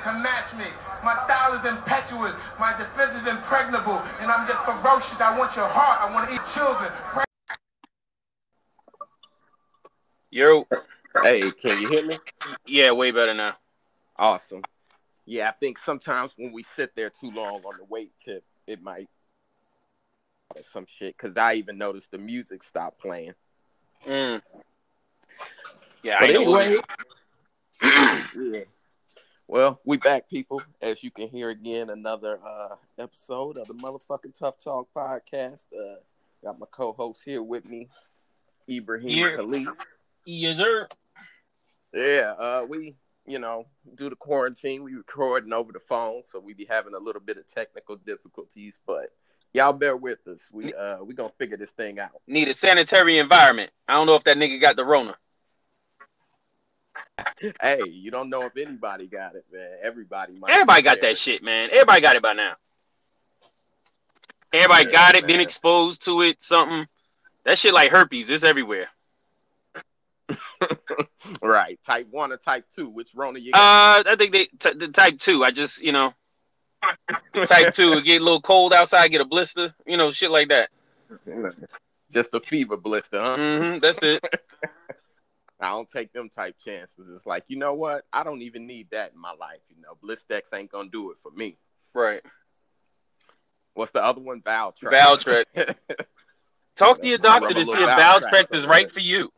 that can match me. My style is impetuous. My defense is impregnable. And I'm just ferocious. I want your heart. I want to eat children. Yo. Hey, can you hear me? Yeah, way better now. Awesome. Yeah, I think sometimes when we sit there too long on the wait tip, it might some shit. Cause I even noticed the music stopped playing. Mm. Yeah, But I know. anyway, yeah. Well, we back, people. As you can hear again, another uh, episode of the motherfucking Tough Talk podcast. Uh, got my co-host here with me, Ibrahim Yeah. Khalid. yes, sir. Yeah, uh, we, you know, due to quarantine, we recording over the phone, so we be having a little bit of technical difficulties, but y'all bear with us. We uh we gonna figure this thing out. Need a sanitary environment. I don't know if that nigga got the Rona. Hey, you don't know if anybody got it, man. Everybody might. Everybody got have that shit, man. Everybody got it by now. Everybody Yeah, got it, been exposed to it, something. That shit like herpes. It's everywhere. right. Type one or type two. Which Rona you got? Uh, I think they t- the type two. I just you know type two. Get a little cold outside, get a blister, you know, shit like that. Just a fever blister, huh? hmm that's it. I don't take them type chances. It's like, you know what? I don't even need that in my life. You know, Blistex ain't gonna do it for me. Right. What's the other one? Valtrex. Valtrex. Talk to your doctor to see if Valtrex is right for you.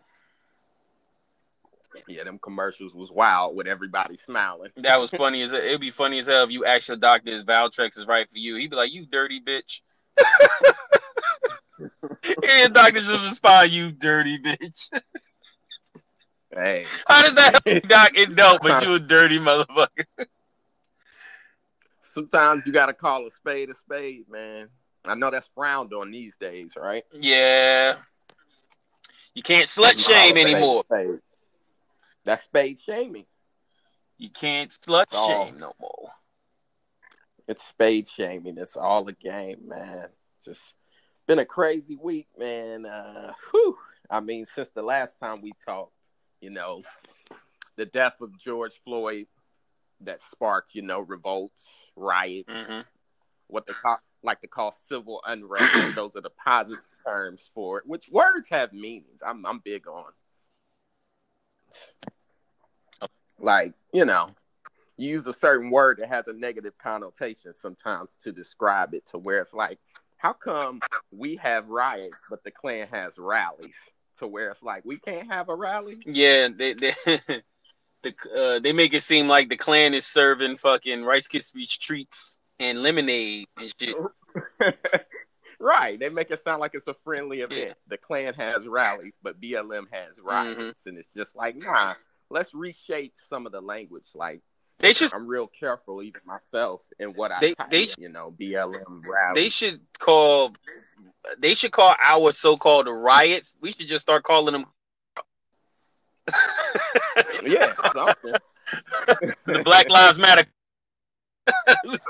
yeah, them commercials was wild with everybody smiling. That was funny as it'd be funny as hell if you ask your doctor if Valtrex is right for you. He'd be like, "You dirty bitch." and your doctor just respond, "You dirty bitch." Hey, How does that help, doc? It don't, but you a dirty motherfucker. sometimes you gotta call a spade a spade, man. I know that's frowned on these days, right? Yeah. You can't slut shame anymore. spade. That's spade shaming. You can't slut It's all- shame no more. It's spade shaming. It's all a game, man. Just been a crazy week, man. Uh, whew. I mean, since the last time we talked, you know, the death of George Floyd that sparked, you know, revolts, riots, hmm what they call, like to call civil unrest. Those are the positive terms for it, which words have meanings. I'm I'm big on. Like, you know, you use a certain word that has a negative connotation sometimes to describe it to where it's like, how come we have riots but the Klan has rallies? To where it's like we can't have a rally? Yeah, they they the uh, they make it seem like the Klan is serving fucking Rice Krispie treats and lemonade and shit. right. They make it sound like it's a friendly event. Yeah. The Klan has rallies, but BLM has riots. And it's just like, nah, let's reshape some of the language. Like, They should I'm real careful, even myself, in what I They- type. they- you know, BLM rallies. they should call they should call our so-called riots. We should just start calling them yeah, something. the Black Lives Matter.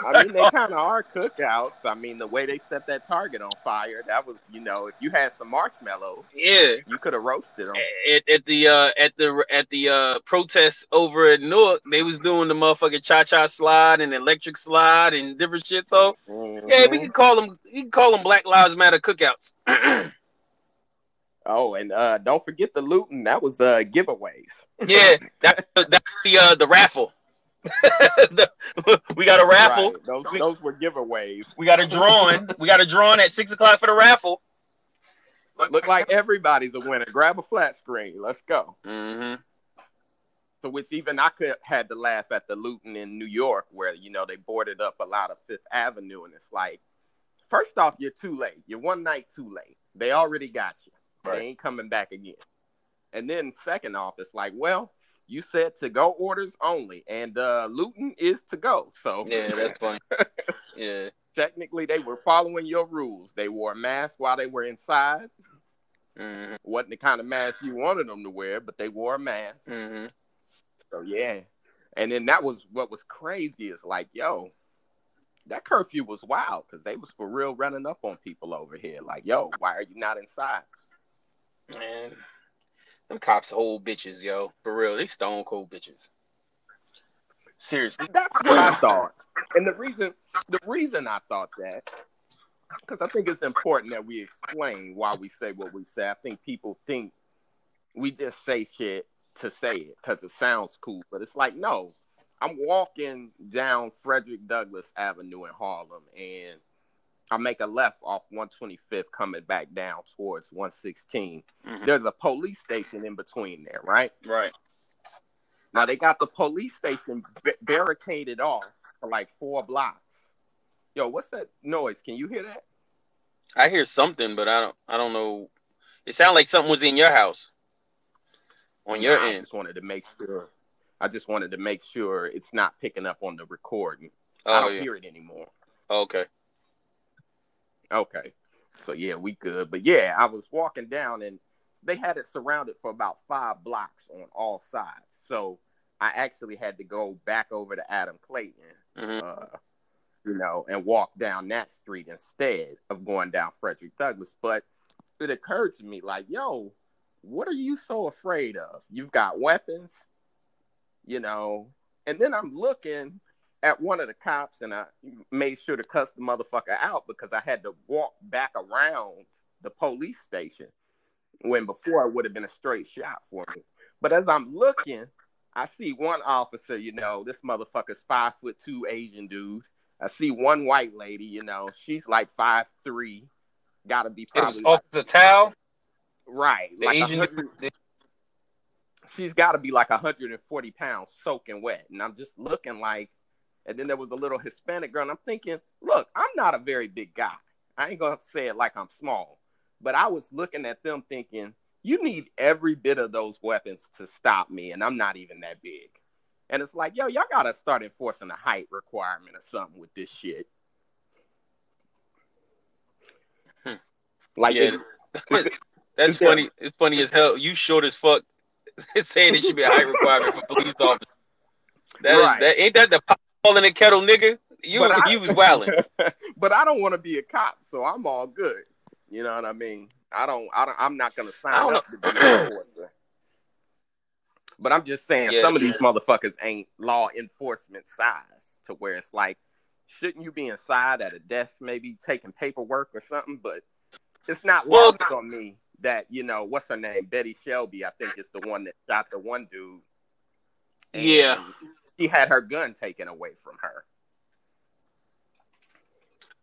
I mean, they kind of are cookouts. I mean, the way they set that target on fire, that was, you know, if you had some marshmallows, yeah. you could have roasted them. At, at the uh, at the at the uh, protests over at Newark, they was doing the motherfucking cha cha slide and electric slide and different shit. So yeah, we Mhm. can call them we can call them Black Lives Matter cookouts. Oh, and uh, don't forget the looting. That was uh, giveaways. yeah, that that's the uh, the raffle. We got a raffle. Right. Those those were giveaways. We got a drawing. we got a drawing at six o'clock for the raffle. Look like everybody's a winner. Grab a flat screen. Let's go. hmm So, which even I could had to laugh at the looting in New York, where you know they boarded up a lot of Fifth Avenue, and it's like, first off, you're too late. You're one night too late. They already got you. Right. They ain't coming back again. And then second off, it's like, well, you said to go orders only, and uh, looting is to go. So Yeah, that's funny. Yeah. technically they were following your rules. They wore a mask while they were inside. hmm wasn't the kind of mask you wanted them to wear, but they wore a mask. hmm So yeah. And then that was what was crazy is like, yo, that curfew was wild because they was for real running up on people over here. Like, yo, why are you not inside? Man, them cops old bitches, yo. For real, they stone cold bitches. Seriously. That's what I thought. And the reason the reason I thought that because I think it's important that we explain why we say what we say. I think people think we just say shit to say it because it sounds cool, but it's like no. I'm walking down Frederick Douglass Avenue in Harlem, and I make a left off 125th coming back down towards 116. Mhm. There's a police station in between there, right? Right. Now they got the police station ba- barricaded off for like four blocks. Yo, what's that noise? Can you hear that? I hear something, but I don't. I don't know. It sounded like something was in your house. On your I end. just wanted to make sure. I just wanted to make sure it's not picking up on the recording. I Oh don't yeah. hear it anymore. Okay. Okay. So yeah, we good. But yeah, I was walking down and they had it surrounded for about five blocks on all sides. So I actually had to go back over to Adam Clayton, hmm uh, you know, and walk down that street instead of going down Frederick Douglass. But it occurred to me like, yo, what are you so afraid of? You've got weapons, you know, and then I'm looking at one of the cops and I made sure to cuss the motherfucker out because I had to walk back around the police station when before it would have been a straight shot for me. But as I'm looking, I see one officer, you know, this motherfucker's five foot two Asian dude. I see one white lady, you know, she's like five three, gotta be It was probably off the towel. right. The like Asian. she's got to be like 140 pounds soaking wet. And I'm just looking like, and then there was a little Hispanic girl, and I'm thinking, look, I'm not a very big guy. I ain't gonna say it like I'm small, but I was looking at them thinking, you need every bit of those weapons to stop me, and I'm not even that big. And it's like, yo, y'all gotta start enforcing a height requirement or something with this shit. Hmm. Like, Yeah. it's- That's Is funny. It's funny as hell. You short as fuck. It's saying it should be a height requirement for police officers. That is Right. that ain't that the ball in the kettle, nigga. You But I- you was wilding. but I don't want to be a cop, so I'm all good. You know what I mean? I don't. I don't. I'm not gonna sign up to be enforcer. But I'm just saying, Yeah. some of these motherfuckers ain't law enforcement size to where it's like, shouldn't you be inside at a desk, maybe taking paperwork or something? But it's not Well- lost on me that you know what's her name, Betty Shelby. I think is the one that shot the one dude. And Yeah. She had her gun taken away from her.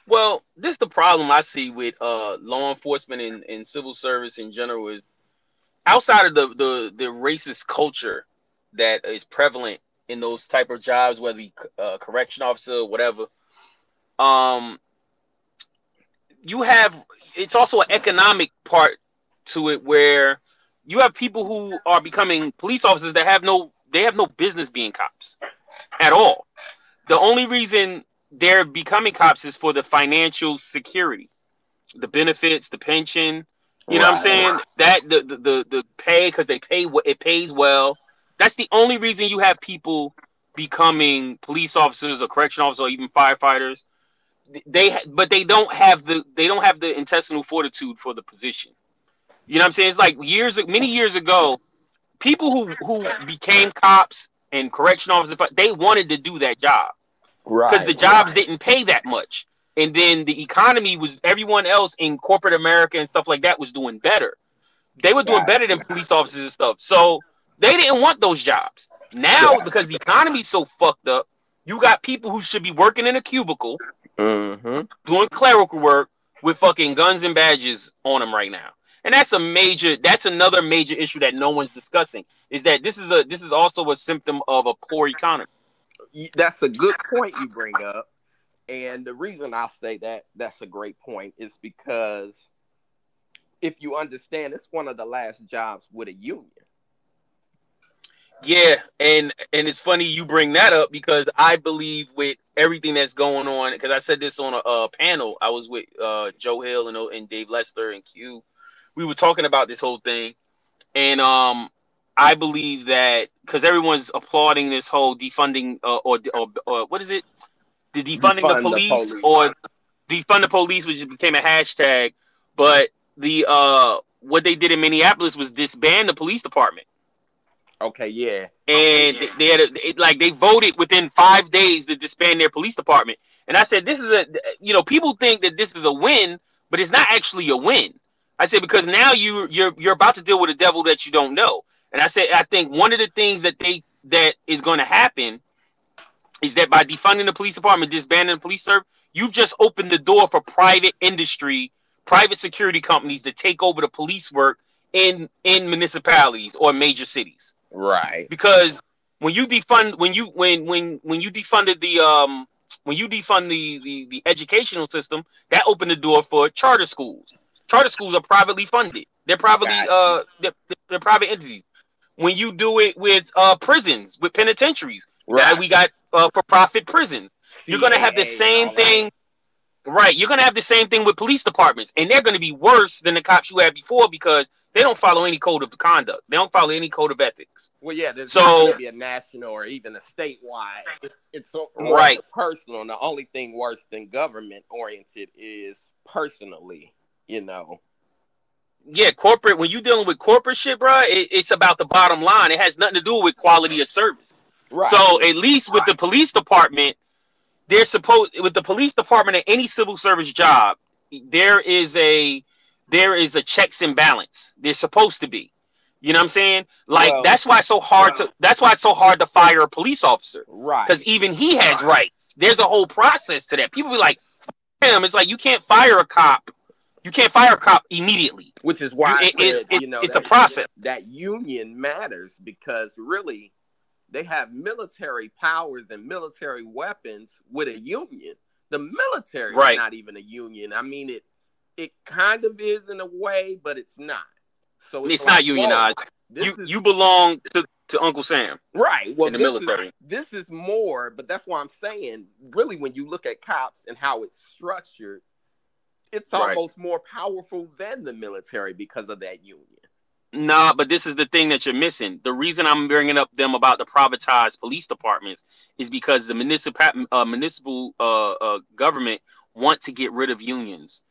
Well, this is the problem I see with uh law enforcement and, and civil service in general is outside of the, the the racist culture that is prevalent in those type of jobs, whether you uh, correction officer or whatever. Um, you have it's also an economic part to it where you have people who are becoming police officers that have no they have no business being cops at all. The only reason they're becoming cops is for the financial security, the benefits, the pension. You know what I'm saying? That the the the, the pay because they pay what it pays well. That's the only reason you have people becoming police officers or correction officers or even firefighters. They but they don't have the they don't have the intestinal fortitude for the position. You know what I'm saying? It's like years many years ago, people who who became cops and correction officers they wanted to do that job Right. because the jobs didn't pay that much. And then the economy was everyone else in corporate America and stuff like that was doing better. They were doing Right. better than police officers and stuff. So they didn't want those jobs. Now, Yeah. because the economy's so fucked up, you got people who should be working in a cubicle Mm-hmm. doing clerical work with fucking guns and badges on them right now. And that's a major that's another major issue that no one's discussing is that this is a this is also a symptom of a poor economy. That's a good point you bring up. And the reason I say that that's a great point is because if you understand, it's one of the last jobs with a union. Yeah, and and it's funny you bring that up because I believe with everything that's going on, because I said this on a, uh panel. I was with uh, Joe Hill and, and Dave Lester and Q. We were talking about this whole thing, and um, I believe that because everyone's applauding this whole defunding uh, or, or or what is it, the defunding Defund the, the police police. or defund the police, which became a hashtag. But the uh, what they did in Minneapolis was disband the police department. Okay, yeah. and Okay, yeah. they had a, it, like they voted within five days to disband their police department. And I said, this is a you know people think that this is a win, but it's not actually a win. I said because now you you're you're about to deal with a devil that you don't know. And I said I think one of the things that they that is going to happen is that by defunding the police department, disbanding the police service, you've just opened the door for private industry, private security companies to take over the police work in in municipalities or major cities Right. because when you defund when you when when when you defunded the um when you defund the the, the educational system that opened the door for charter schools charter schools are privately funded they're privately Gotcha. uh they're, they're private entities when you do it with uh prisons with penitentiaries Right. now we got uh for profit prisons you're gonna have the same thing right you're gonna have the same thing with police departments and they're gonna be worse than the cops you had before because they don't follow any code of conduct they don't follow any code of ethics Well, yeah, there's So- going to be a national or even a statewide. It's it's so Right. personal. And the only thing worse than government oriented is personally. You know. yeah, corporate. When you're dealing with corporate shit, bro, it, it's about the bottom line. It has nothing to do with quality of service. Right. So at least with the police department, they're supposed with the police department at any civil service job, there is a there is a checks and balance. They're supposed to be. You know what I'm saying? Like Well- that's why it's so hard to that's why it's so hard to fire a police officer right. because even he has rights. There's a whole process to that. People be like, "Damn!" It's like you can't fire a cop. You can't fire a cop immediately. Which is why You- it- said, it- you know, it's that, a process. That union matters because really, they have military powers and military weapons with a union. The military Right. is not even a union. I mean, it it kind of is in a way, but it's not. So It's, it's, not unionized. You is- you belong to, to Uncle Sam. right well in the this military. Is, this is more, but that's why I'm saying, really, when you look at cops and how it's structured, it's Right. almost more powerful than the military because of that union. Nah, but this is the thing that you're missing. The reason I'm bringing up them about the privatized police departments is because the municipal uh, municipal uh, uh, government want to get rid of unions.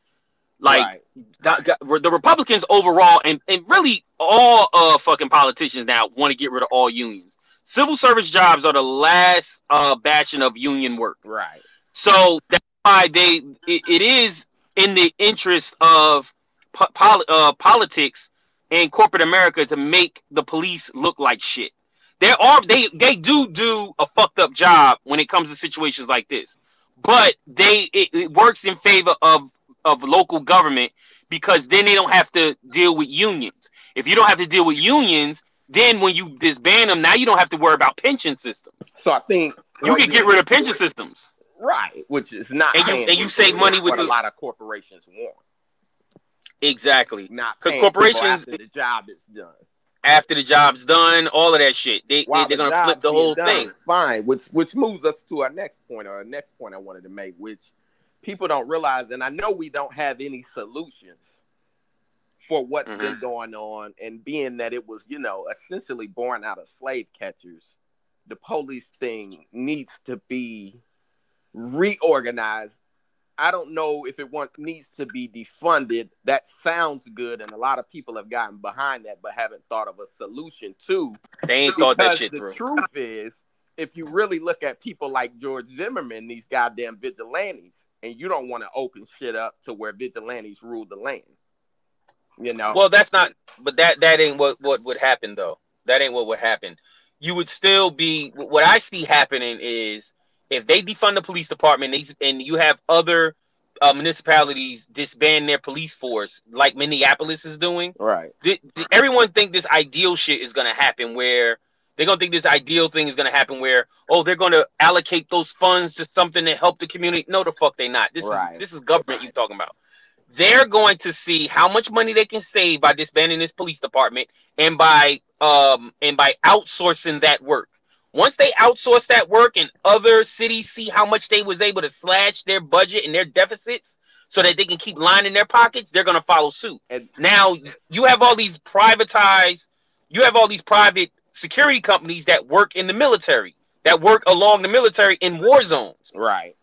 Like right. the, the Republicans overall, and, and really all uh fucking politicians now want to get rid of all unions. Civil service jobs are the last uh bastion of union work. right. So that's why they it, it is in the interest of po- pol- uh, politics and corporate America to make the police look like shit. There are they they do do a fucked up job when it comes to situations like this, but they it, it works in favor of of local government because then they don't have to deal with unions. If you don't have to deal with unions, then when you disband them, now you don't have to worry about pension systems. So I think You can get rid of pension systems. Right, which is not And you- and you save money with what a lot of corporations want. Exactly. Not because corporations- after the job is done. after the job's done, all of that shit. They, they're the gonna flip the whole done thing. Fine, which which moves us to our next point, or our next point I wanted to make, which people don't realize, and I know we don't have any solutions for what's Mm-hmm. been going on, and being that it was, you know, essentially born out of slave catchers, the police thing needs to be reorganized. I don't know if it want, needs to be defunded. That sounds good, and a lot of people have gotten behind that, but haven't thought of a solution to They ain't thought that shit the through. truth is, if you really look at people like George Zimmerman, these goddamn vigilantes, and you don't want to open shit up to where vigilantes rule the land. You know, Well, that's not. But that that ain't what what would happen though. That ain't what would happen. You would still be. What I see happening is if they defund the police department, they, and you have other uh, municipalities disband their police force, like Minneapolis is doing. right? th- th- everyone think this ideal shit is gonna happen where they're gonna think this ideal thing is gonna happen where oh they're gonna allocate those funds to something to help the community. No, the fuck they not. This Right. is this is government you talking about. They're going to see how much money they can save by disbanding this police department and by um and by outsourcing that work. Once they outsource that work and other cities see how much they was able to slash their budget and their deficits so that they can keep lining their pockets, they're gonna follow suit. And Now you have all these privatized, you have all these private security companies that work in the military, that work along the military in war zones right,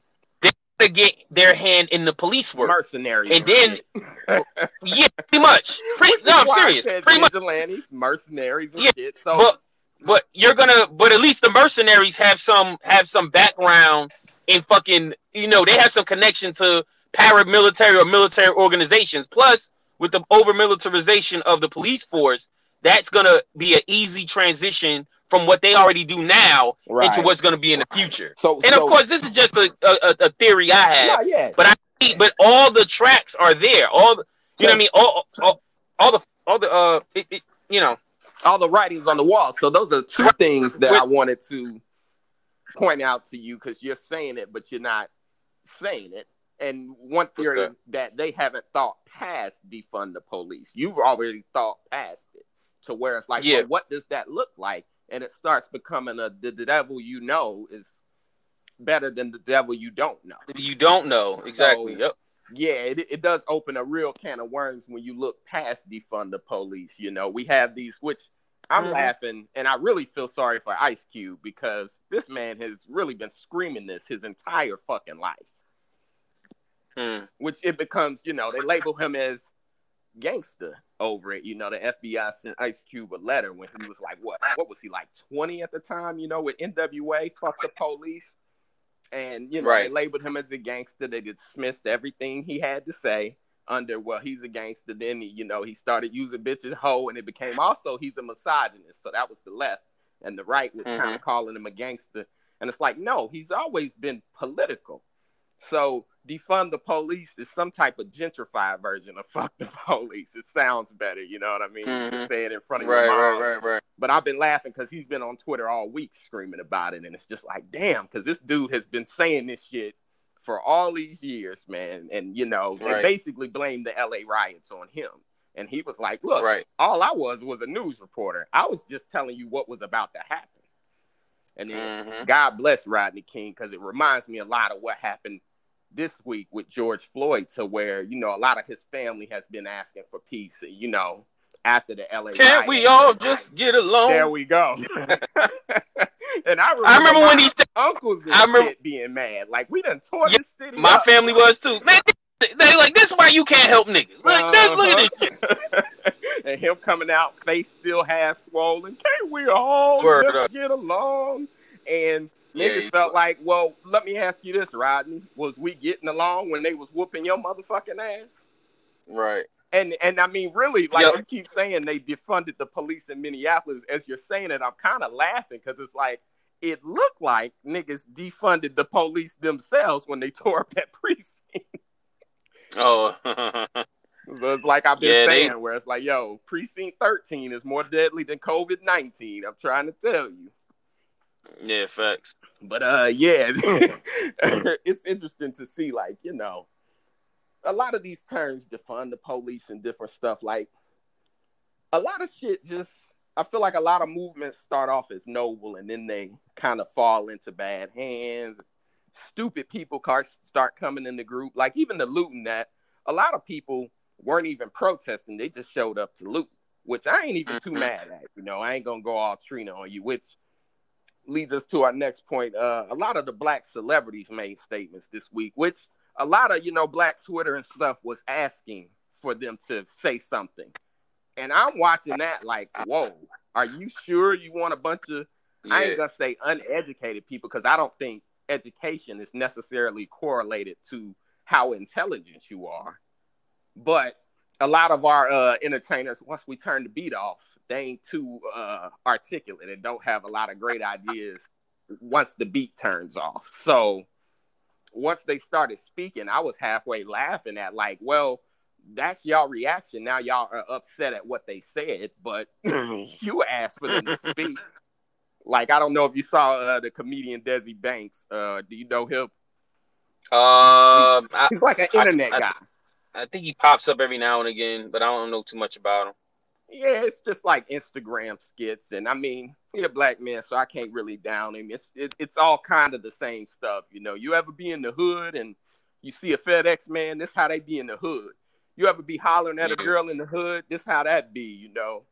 to get their hand in the police work. mercenaries, And then-. Yeah, pretty much. Pretty, no, I'm serious. Pretty much. mercenaries, Yeah, shit. So But but you're gonna, but at least the mercenaries have some have some background in fucking, you know, they have some connection to paramilitary or military organizations. Plus, with the over militarization of the police force, that's gonna be an easy transition from what they already do now Right. into what's gonna be in the future. So, And so, of course, this is just a, a, a theory I have. yeah, yeah. But I but all the tracks are there. All the, you know what I mean? All all, all the all the uh it, it, you know all the writings on the wall. So those are two things that I wanted to point out to you because you're saying it, but you're not saying it. And one theory that? that they haven't thought past defund the police. You've already thought past it to where it's like, Yeah. well, what does that look like? And it starts becoming a the, the devil you know is better than the devil you don't know. you don't know exactly. So- yep. Yeah, it, it does open a real can of worms when you look past defund the police. You know, we have these, which I'm Mhm. laughing, and I really feel sorry for Ice Cube because this man has really been screaming this his entire fucking life. Hmm. Which it becomes, you know, they label him as gangster over it. You know, the FBI sent Ice Cube a letter when he was like, what? What was he like, 20 at the time? You know, with NWA, fuck the police. And, you know, they labeled him as a gangster. They dismissed everything he had to say under, well, he's a gangster. Then, he, you know, he started using bitches hoe, and it became also he's a misogynist. So that was the left. And the right was kind Mhm. of calling him a gangster. And it's like, no, he's always been political. So defund the police is some type of gentrified version of fuck the police. It sounds better, you know what I mean? Mhm. say it in front of Right, your mom. right, right, right. But I've been laughing because he's been on Twitter all week screaming about it, and it's just like, damn, because this dude has been saying this shit for all these years, man. And you know, they Right. basically blamed the LA riots on him. And he was like, look, Right. all I was was a news reporter. I was just telling you what was about to happen. And then Mhm. God bless Rodney King because it reminds me a lot of what happened this week with George Floyd, to where you know a lot of his family has been asking for peace. You know, after the LA, Can't we all just get along? There we go. and I remember, I remember when said, uncles and I remember- shit being mad. Like we done tore Yeah, this city. my up. family was too. Man, they, like this is why you can't help niggas. Like this, look at this. Uh-huh. and him coming out, face still half swollen. Can't we all Word just up. get along? And Yeah, niggas felt like, well, let me ask you this, Rodney. Was we getting along when they was whooping your motherfucking ass? Right. And and I mean, really, like Yep. you keep saying they defunded the police in Minneapolis. As you're saying it, I'm kind of laughing because it's like it looked like niggas defunded the police themselves when they tore up that precinct. Oh. So it's like I've been Yeah, they- saying, where it's like, yo, precinct 13 is more deadly than COVID 19. I'm trying to tell you. yeah, facts. But uh, yeah, it's interesting to see, like, you know, a lot of these terms defund the police and different stuff. Like, a lot of shit just, I feel like a lot of movements start off as noble and then they kind of fall into bad hands. Stupid people start coming in the group. Like, even the looting that a lot of people weren't even protesting, they just showed up to loot, which I ain't even too Mhm. mad at. You know, I ain't gonna go all Trina on you, which leads us to our next point. Uh, a lot of the black celebrities made statements this week, which a lot of you know black Twitter and stuff was asking for them to say something, and I'm watching that like, whoa, are you sure you want a bunch of I ain't gonna say uneducated people because I don't think education is necessarily correlated to how intelligent you are. But a lot of our uh, entertainers, once we turn the beat off, they ain't too uh, articulate and don't have a lot of great ideas once the beat turns off. So once they started speaking, I was halfway laughing at like, well, that's y'all reaction. Now y'all are upset at what they said, but you asked for them to speak. Like I don't know if you saw uh, the comedian Desi Banks. Uh, do you know him? Um, I, He's like an I- internet I- guy. I think he pops up every now and again, but I don't know too much about him. Yeah, it's just like Instagram skits, and I mean, he's a black man, so I can't really down him. It's it, it's all kind of the same stuff, you know. You ever be in the hood and you see a FedEx man? This how they be in the hood. You ever be hollering at a girl in the hood? This how that be, you know.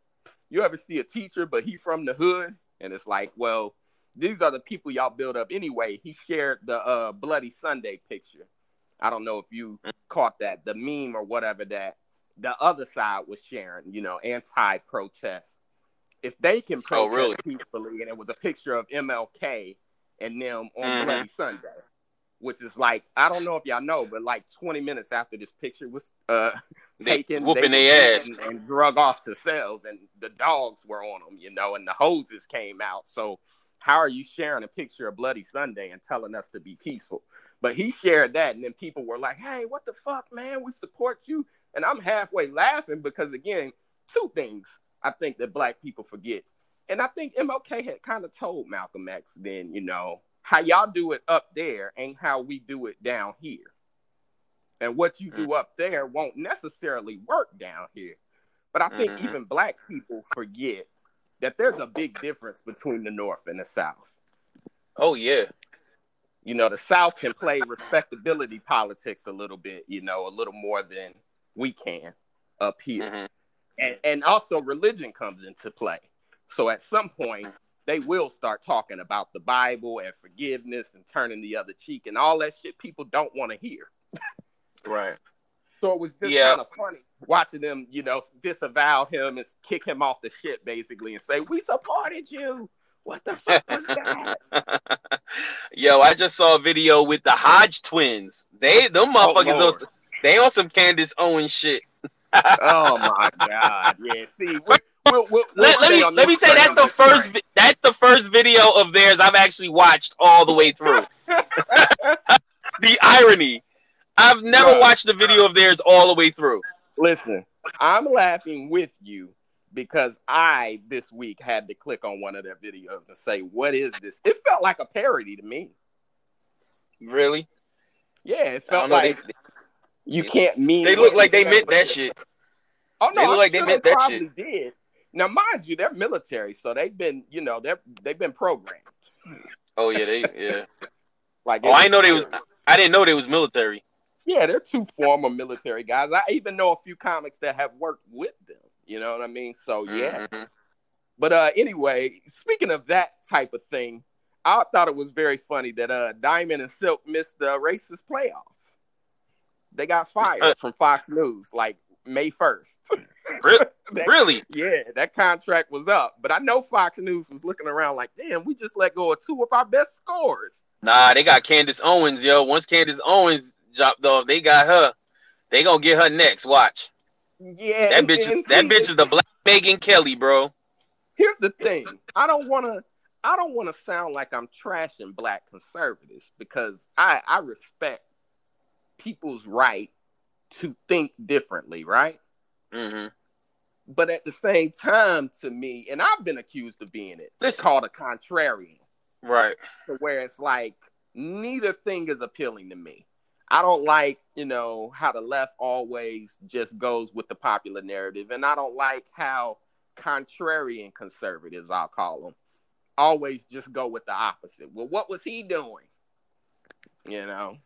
You ever see a teacher, but he from the hood, and it's like, well, these are the people y'all build up anyway. He shared the uh, Bloody Sunday picture. I don't know if you caught that, the meme or whatever that the other side was sharing, you know, anti-protest. If they can Oh, protest really? peacefully, and it was a picture of MLK and them on Mhm. Bloody Sunday, which is like I don't know if y'all know, but like 20 minutes after this picture was uh They taken, whooping they their ass. and, and drug off to cells, and the dogs were on them, you know, and the hoses came out. So how are you sharing a picture of Bloody Sunday and telling us to be peaceful? But he shared that, and then people were like, "Hey, what the fuck, man? We support you." And I'm halfway laughing because again, two things I think that black people forget, and I think MLK had kind of told Malcolm X then, you know, how y'all do it up there ain't how we do it down here. And what you do up there won't necessarily work down here. But I think Mhm. even black people forget that there's a big difference between the North and the South. Oh yeah. You know, the South can play respectability politics a little bit, you know, a little more than we can up here. Mhm. And, and also religion comes into play. So at some point, they will start talking about the Bible and forgiveness and turning the other cheek and all that shit people don't want to hear. Right. So it was just Yeah. kind of funny watching them, you know, disavow him and kick him off the ship basically and say, We supported you. What the fuck was that? Yo, I just saw a video with the Hodge twins. They them oh, motherfuckers Oh, Lord. those, they on some Candace Owens shit. Oh my god. Yeah. See, we, we'll, we'll, we'll Let, let me let me say that's the first train. that's the first video of theirs I've actually watched all the way through. the irony. I've never Bruh. watched a video of theirs all the way through. Listen, I'm laughing with you because I this week had to click on one of their videos and say, "What is this?" It felt like a parody to me. Really? Yeah, it felt don't know. like They, you can't mean. they look like they meant that shit. Oh no, they look I'm like they meant they that probably did. Now, mind you, they're military, so they've been, you know, they're they've been programmed. Oh yeah, they yeah. Like, Oh, I know they was- I didn't know they was military. Yeah, they're two former military guys. I even know a few comics that have worked with them. You know what I mean? So yeah. Mhm. But uh anyway, speaking of that type of thing, I thought it was very funny that uh Diamond and Silk missed the racist playoffs. They got fired uh, from Fox News like May first. Re- Really? Yeah, that contract was up. But I know Fox News was looking around like, damn, we just let go of two of our best scores. Nah, they got Candace Owens, yo. Once Candace Owens dropped off, they got her. They gonna get her next. Watch. Yeah, That bitch. Is, that bitch is the black Megyn Kelly, bro. here's the thing. I don't want to. I don't want to sound like I'm trashing black conservatives because I I respect people's right to think differently, right? hmm But at the same time, to me, and I've been accused of being it, it's called a contrarian, Right. to where it's like neither thing is appealing to me. I don't like, you know, how the left always just goes with the popular narrative, and I don't like how contrarian conservatives, I'll call them, always just go with the opposite. Well, what was he doing? You know,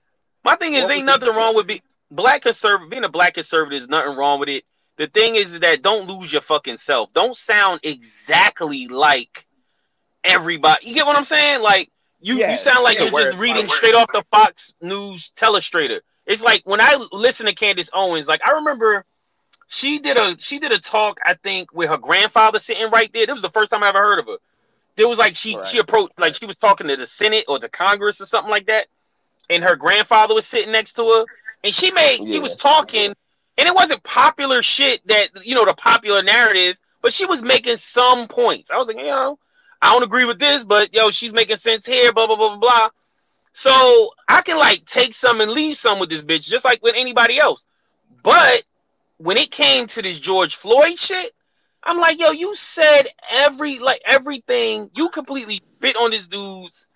My thing is, What ain't nothing wrong with be, black conservative. Being a black conservative is nothing wrong with it. The thing is that don't lose your fucking self. Don't sound exactly like everybody. You get what I'm saying? Like you, Yeah, you sound like yeah, you're word, just reading straight off the Fox News telestrator. It's like when I listen to Candace Owens. Like I remember she did a she did a talk. I think with her grandfather sitting right there. This was the first time I ever heard of her. There was like she Right. she approached like she was talking to the Senate or the Congress or something like that and her grandfather was sitting next to her, and she made she was talking, and it wasn't popular shit that you know the popular narrative, but she was making some points. I was like, you know, I don't agree with this, but yo, she's making sense here, blah blah blah blah blah. So I can like take some and leave some with this bitch, just like with anybody else. But when it came to this George Floyd shit, I'm like, yo, you said every like everything. You completely bit on this dude's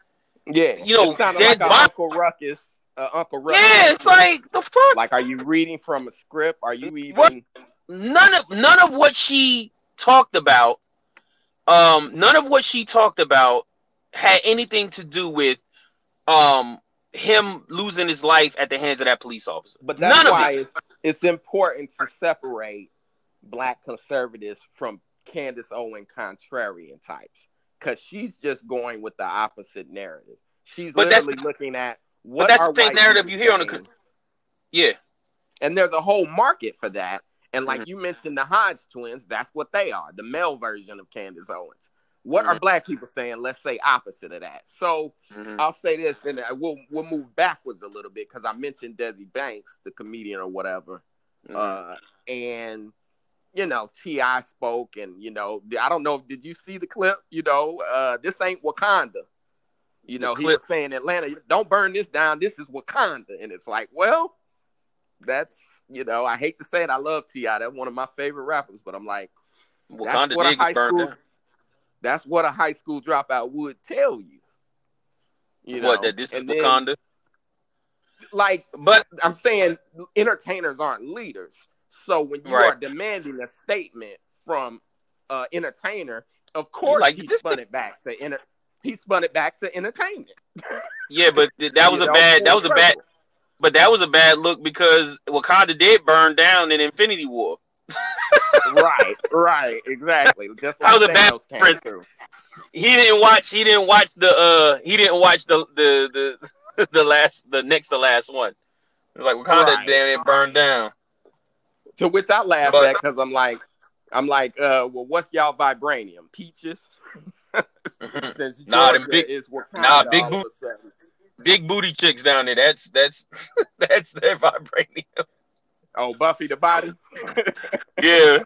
yeah, You know, kind of like Uncle Ruckus, uh, Uncle Ruckus. Yeah, it's like the fuck. Like, are you reading from a script? Are you even? What? none of none of what she talked about um none of what she talked about had anything to do with um him losing his life at the hands of that police officer. But that's none why of it. it's, it's important to separate black conservatives from Candace Owen contrarian types because she's just going with the opposite narrative. She's But that's literally looking at what that's are the same narrative you hear on the? Yeah. and there's a whole market for that. And like Mhm. you mentioned, the Hodge twins, that's what they are, the male version of Candace Owens. What are Mhm. black people saying? Let's say opposite of that. So Mhm. I'll say this, and we'll we'll move backwards a little bit because I mentioned Desi Banks, the comedian or whatever, Mhm. uh, and you know T.I. spoke, and you know I don't know. Did you see the clip? You know, uh, this ain't Wakanda. You know, he was saying Atlanta, don't burn this down. This is Wakanda, and it's like, well, that's you know, I hate to say it, I love Ti. That's one of my favorite rappers, but I'm like, Wakanda what a high school- down. that's what a high school dropout would tell you. You know, that this is And then, Wakanda? like But I'm saying entertainers aren't leaders. So when you Right. are demanding a statement from an entertainer, of course Like, he spun it back to enter- he spun it back to entertainment. yeah, but th- that was a bad. That was a bad. But that was a bad look because Wakanda did burn down in Infinity War. right, right, exactly. Just That like was a bad came through. He didn't watch. He didn't watch the. Uh, he didn't watch the the the the last the next to last one. It was like Wakanda Right. damn it burned down. To which I laugh But- at because I'm like, I'm like, uh, well, what's y'all vibranium? Peaches. Since Nah, Georgia big- is Wakanda nah, big boot- Big booty chicks down there. That's that's that's their vibranium. Oh, Buffy the Body. Yeah,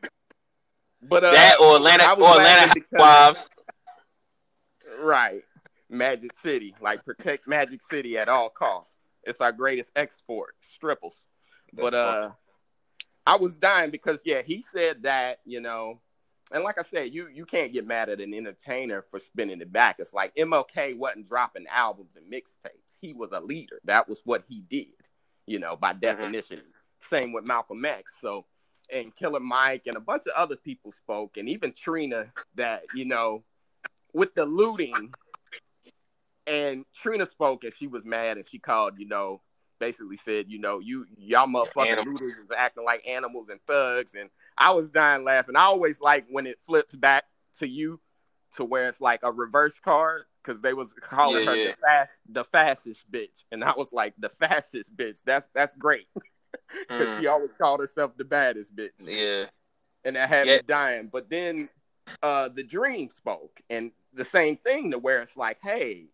But uh, that or Atlanta I or Atlanta because- Wives. Right. Magic City. Like protect Magic City at all costs. It's our greatest export, stripples. But uh I was dying because yeah, he said that, you know, and like I said, you you can't get mad at an entertainer for spinning it back. It's like MLK wasn't dropping albums and mixtapes. He was a leader. That was what he did, you know, by uh-huh. definition. Same with Malcolm X. So and Killer Mike and a bunch of other people spoke, and even Trina that, you know, with the looting and Trina spoke and she was mad and she called, you know, basically said, you know, you y'all motherfucking looters is acting like animals and thugs and I was dying laughing. I always like when it flips back to you to where it's like a reverse card because they was calling Yeah, her yeah. the fast the fascist bitch and I was like the fascist bitch. That's that's great because Mm, she always called herself the baddest bitch yeah, and that had Yeah. me dying. But then uh The-Dream spoke and the same thing to where it's like, hey,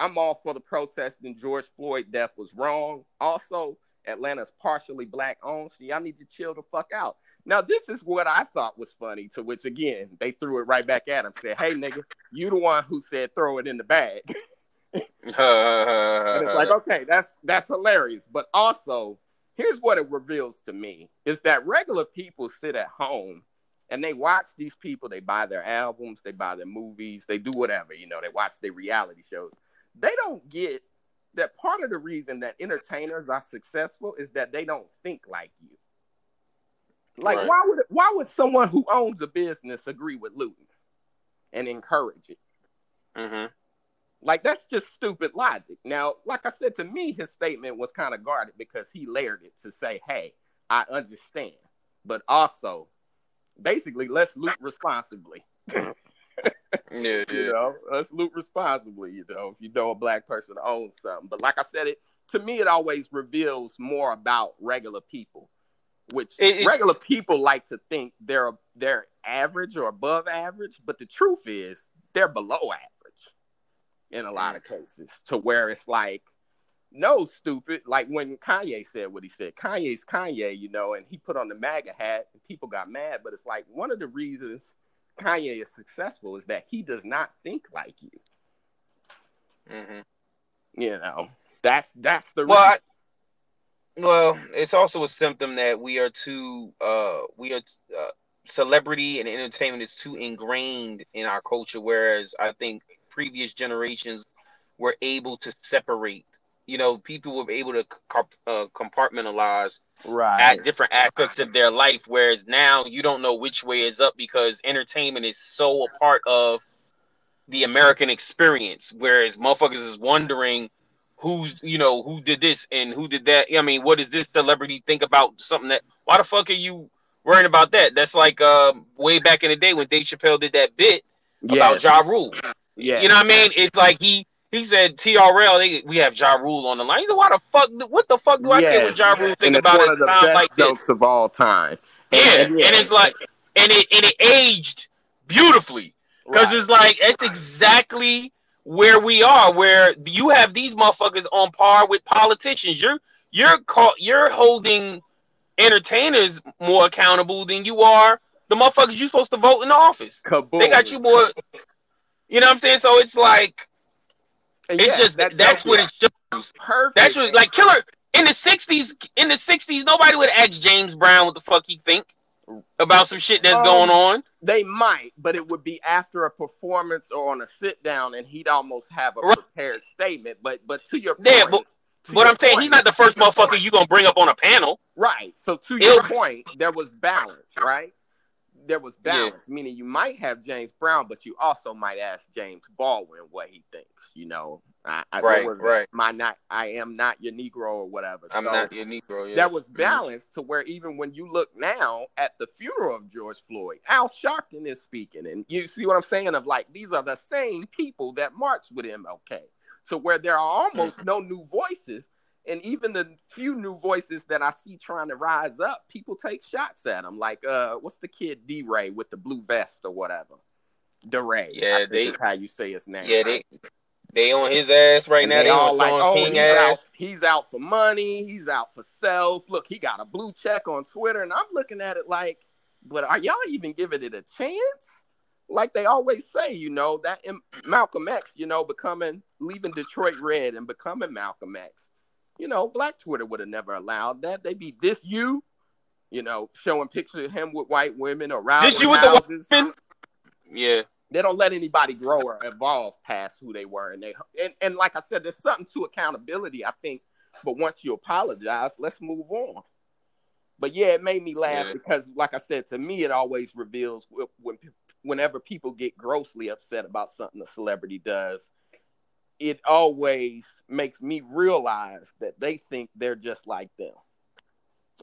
I'm all for the protesting. George Floyd death was wrong. Also, Atlanta's partially black owned, so y'all need to chill the fuck out. Now, this is what I thought was funny, to which again they threw it right back at him. Said, "Hey, nigga, you the one who said throw it in the bag." and it's like, okay, that's that's hilarious. But also, here's what it reveals to me: is that regular people sit at home and they watch these people. They buy their albums, they buy their movies, they do whatever. You know, they watch their reality shows. They don't get that part of the reason that entertainers are successful is that they don't think like you. Like, Right. why would why would someone who owns a business agree with looting and encourage it? hmm Like that's just stupid logic. Now, like I said, to me, his statement was kind of guarded because he layered it to say, "Hey, I understand," but also, basically, let's loot responsibly. Yeah, You know, let's loot responsibly. You know, if you know a black person owns something. But like I said, it to me, it always reveals more about regular people, which It- regular people like to think they're they're average or above average, but the truth is they're below average in a lot of cases. To where it's like, no, stupid. Like when Kanye said what he said. Kanye's Kanye, you know, and he put on the MAGA hat, and people got mad. But it's like one of the reasons Kanye is successful is that he does not think like you. hmm You know, that's that's the Well, I, well, it's also a symptom that we are too, uh, we are, uh, celebrity and entertainment is too ingrained in our culture, whereas I think previous generations were able to separate. You know, people were able to uh, compartmentalize right. at different aspects of their life, whereas now you don't know which way is up because entertainment is so a part of the American experience. Whereas motherfuckers is wondering who's you know who did this and who did that. I mean, what does this celebrity think about something that? Why the fuck are you worrying about that? That's like um, way back in the day when Dave Chappelle did that bit about yes. Ja Rule. yes. You know what I mean? It's like he. He said TRL, they, we have Ja Rule on the line. He said, why the fuck, what the fuck do I care what Yes. Ja Rule think and about it of the time best like this? jokes of all time. Yeah, And- and it's like, and it and it aged beautifully because Right. it's like it's exactly where we are, where you have these motherfuckers on par with politicians. You're you're call, you're holding entertainers more accountable than you are the motherfuckers You're supposed to vote in the office. Kaboom. They got you more. You know what I'm saying? So it's like And it's yes, just that that's joke what it shows. perfect. That's what like Killer in the '60s. In the '60s, nobody would ask James Brown what the fuck he think about some shit that's Um, going on. They might, but it would be after a performance or on a sit down, and he'd almost have a Right. prepared statement. But but to your point, Yeah, but But I'm saying he's not the first motherfucker you gonna bring up on a panel. right. So to It'll- your point, there was balance, right? There was Yeah. balance, meaning you might have James Brown, but you also might ask James Baldwin what he thinks. You know, I, I, Right, right. My not, I am not your Negro or whatever. I'm So- not your Negro. Yeah. There was Mhm. balance to where even when you look now at the funeral of George Floyd, Al Sharpton is speaking, and you see what I'm saying? Of like these are the same people that marched with MLK. So where there are almost no new voices, and even the few new voices that I see trying to rise up, people take shots at them. Like uh, what's the kid D Ray with the blue vest or whatever? DeRay. Yeah, they- how you say his name. Yeah, they they on his ass right And now. They, all on like, oh, King he's ass. out, he's out for money, he's out for self. Look, he got a blue check on Twitter, and I'm looking at it like, but are y'all even giving it a chance? Like they always say, you know, that Malcolm X, you know, becoming leaving Detroit red and becoming Malcolm X. You know, Black Twitter would have never allowed that. They'd be this you, you know, showing pictures of him with white women around This you with the houses woman? Yeah, they don't let anybody grow or evolve past who they were and they and, and like i said there's something to accountability i think but once you apologize let's move on but yeah it made me laugh Yeah. because like i said to me it always reveals when whenever people get grossly upset about something a celebrity does it always makes me realize that they think they're just like them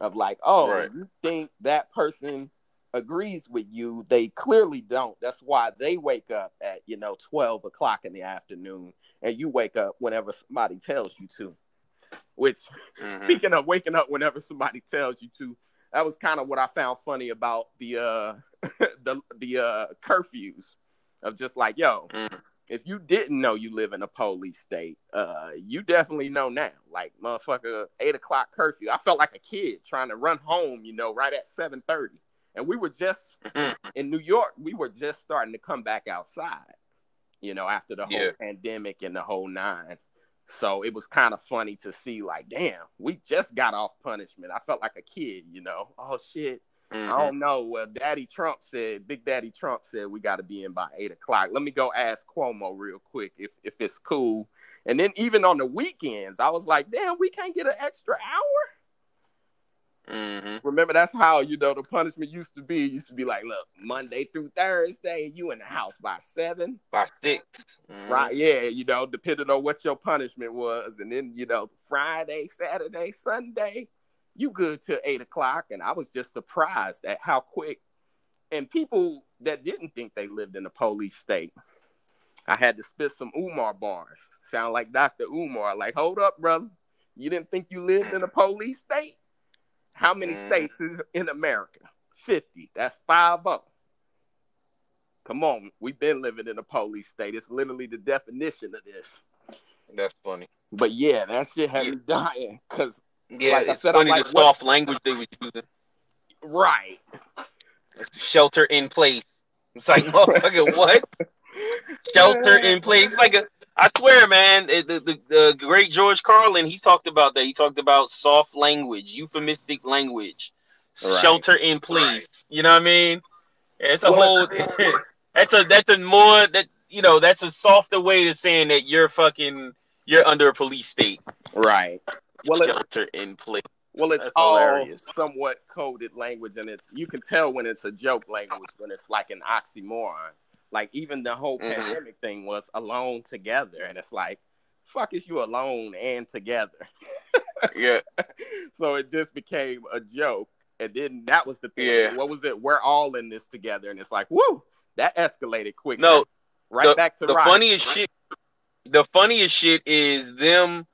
of like oh Right. you think that person agrees with you, they clearly don't. That's why they wake up at, you know, 12 o'clock in the afternoon and you wake up whenever somebody tells you to. Which, Mhm. speaking of waking up whenever somebody tells you to, that was kind of what I found funny about the uh the the uh curfews of just like, yo, Mhm. If you didn't know you live in a police state, uh, you definitely know now. Like motherfucker, eight o'clock curfew. I felt like a kid trying to run home, you know, right at seven thirty. And we were just Mhm. in New York, we were just starting to come back outside, you know, after the whole Yeah. pandemic and the whole nine. So it was kind of funny to see, like, damn, we just got off punishment. I felt like a kid, you know. Oh shit. I Mhm. don't know. Well, Daddy Trump said, Big Daddy Trump said we got to be in by eight o'clock. Let me go ask Cuomo real quick if if it's cool. And then even on the weekends, I was like, damn, we can't get an extra hour. Mhm. Remember, that's how you know the punishment used to be. It used to be like, look, Monday through Thursday, you in the house by seven, By 6 Mhm. right? Yeah, you know, depending on what your punishment was, and then you know, Friday, Saturday, Sunday, you good till eight o'clock. And I was just surprised at how quick. And people that didn't think they lived in a police state, I had to spit some Umar bars. Sound like Dr. Umar. Like, hold up, brother. You didn't think you lived in a police state? How many Mhm. states is in America? 50. That's 5 0. Come on. We've been living in a police state. It's literally the definition of this. That's funny. But yeah, that shit had me dying. Cause Yeah, Like I it's said, I'm funny like, the soft language they was using. right. It's shelter in place. It's like motherfucker, what? Shelter in place. Like a, I swear, man. The, the the great George Carlin, he talked about that. He talked about soft language, euphemistic language, Right. shelter in place. You know what I mean? It's a Well, whole. that's a that's a more that you know that's a softer way of saying that you're fucking you're under a police state. Right. Well, in place. Well, it's That's all hilarious. somewhat coded language, and it's you can tell when it's a joke language when it's like an oxymoron. Like even the whole Mhm. pandemic thing was alone together, and it's like, fuck is you alone and together? Yeah. so it just became a joke, and then that was the thing. Yeah. What was it? We're all in this together, and it's like, woo, that escalated quickly. No, right the, back to the riot. funniest shit. The funniest shit is them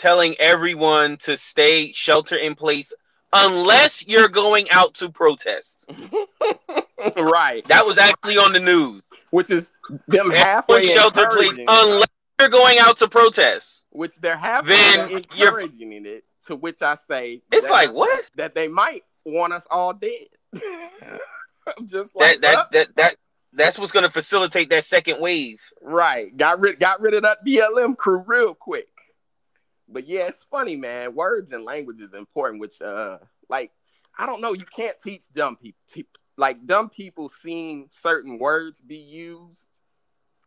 telling everyone to stay shelter in place unless you're going out to protest. right. That was actually on the news. Which is them halfway shelter place unless you're going out to protest. Which they're halfway then encouraging you're... it. To which I say, it's that, like what that they might want us all dead. I'm just like that. That, that that that's what's going to facilitate that second wave. Right. Got rid got rid of that BLM crew real quick. But yeah, it's funny, man. Words and language is important. Which, uh, like, I don't know. You can't teach dumb people. Like dumb people seeing certain words be used.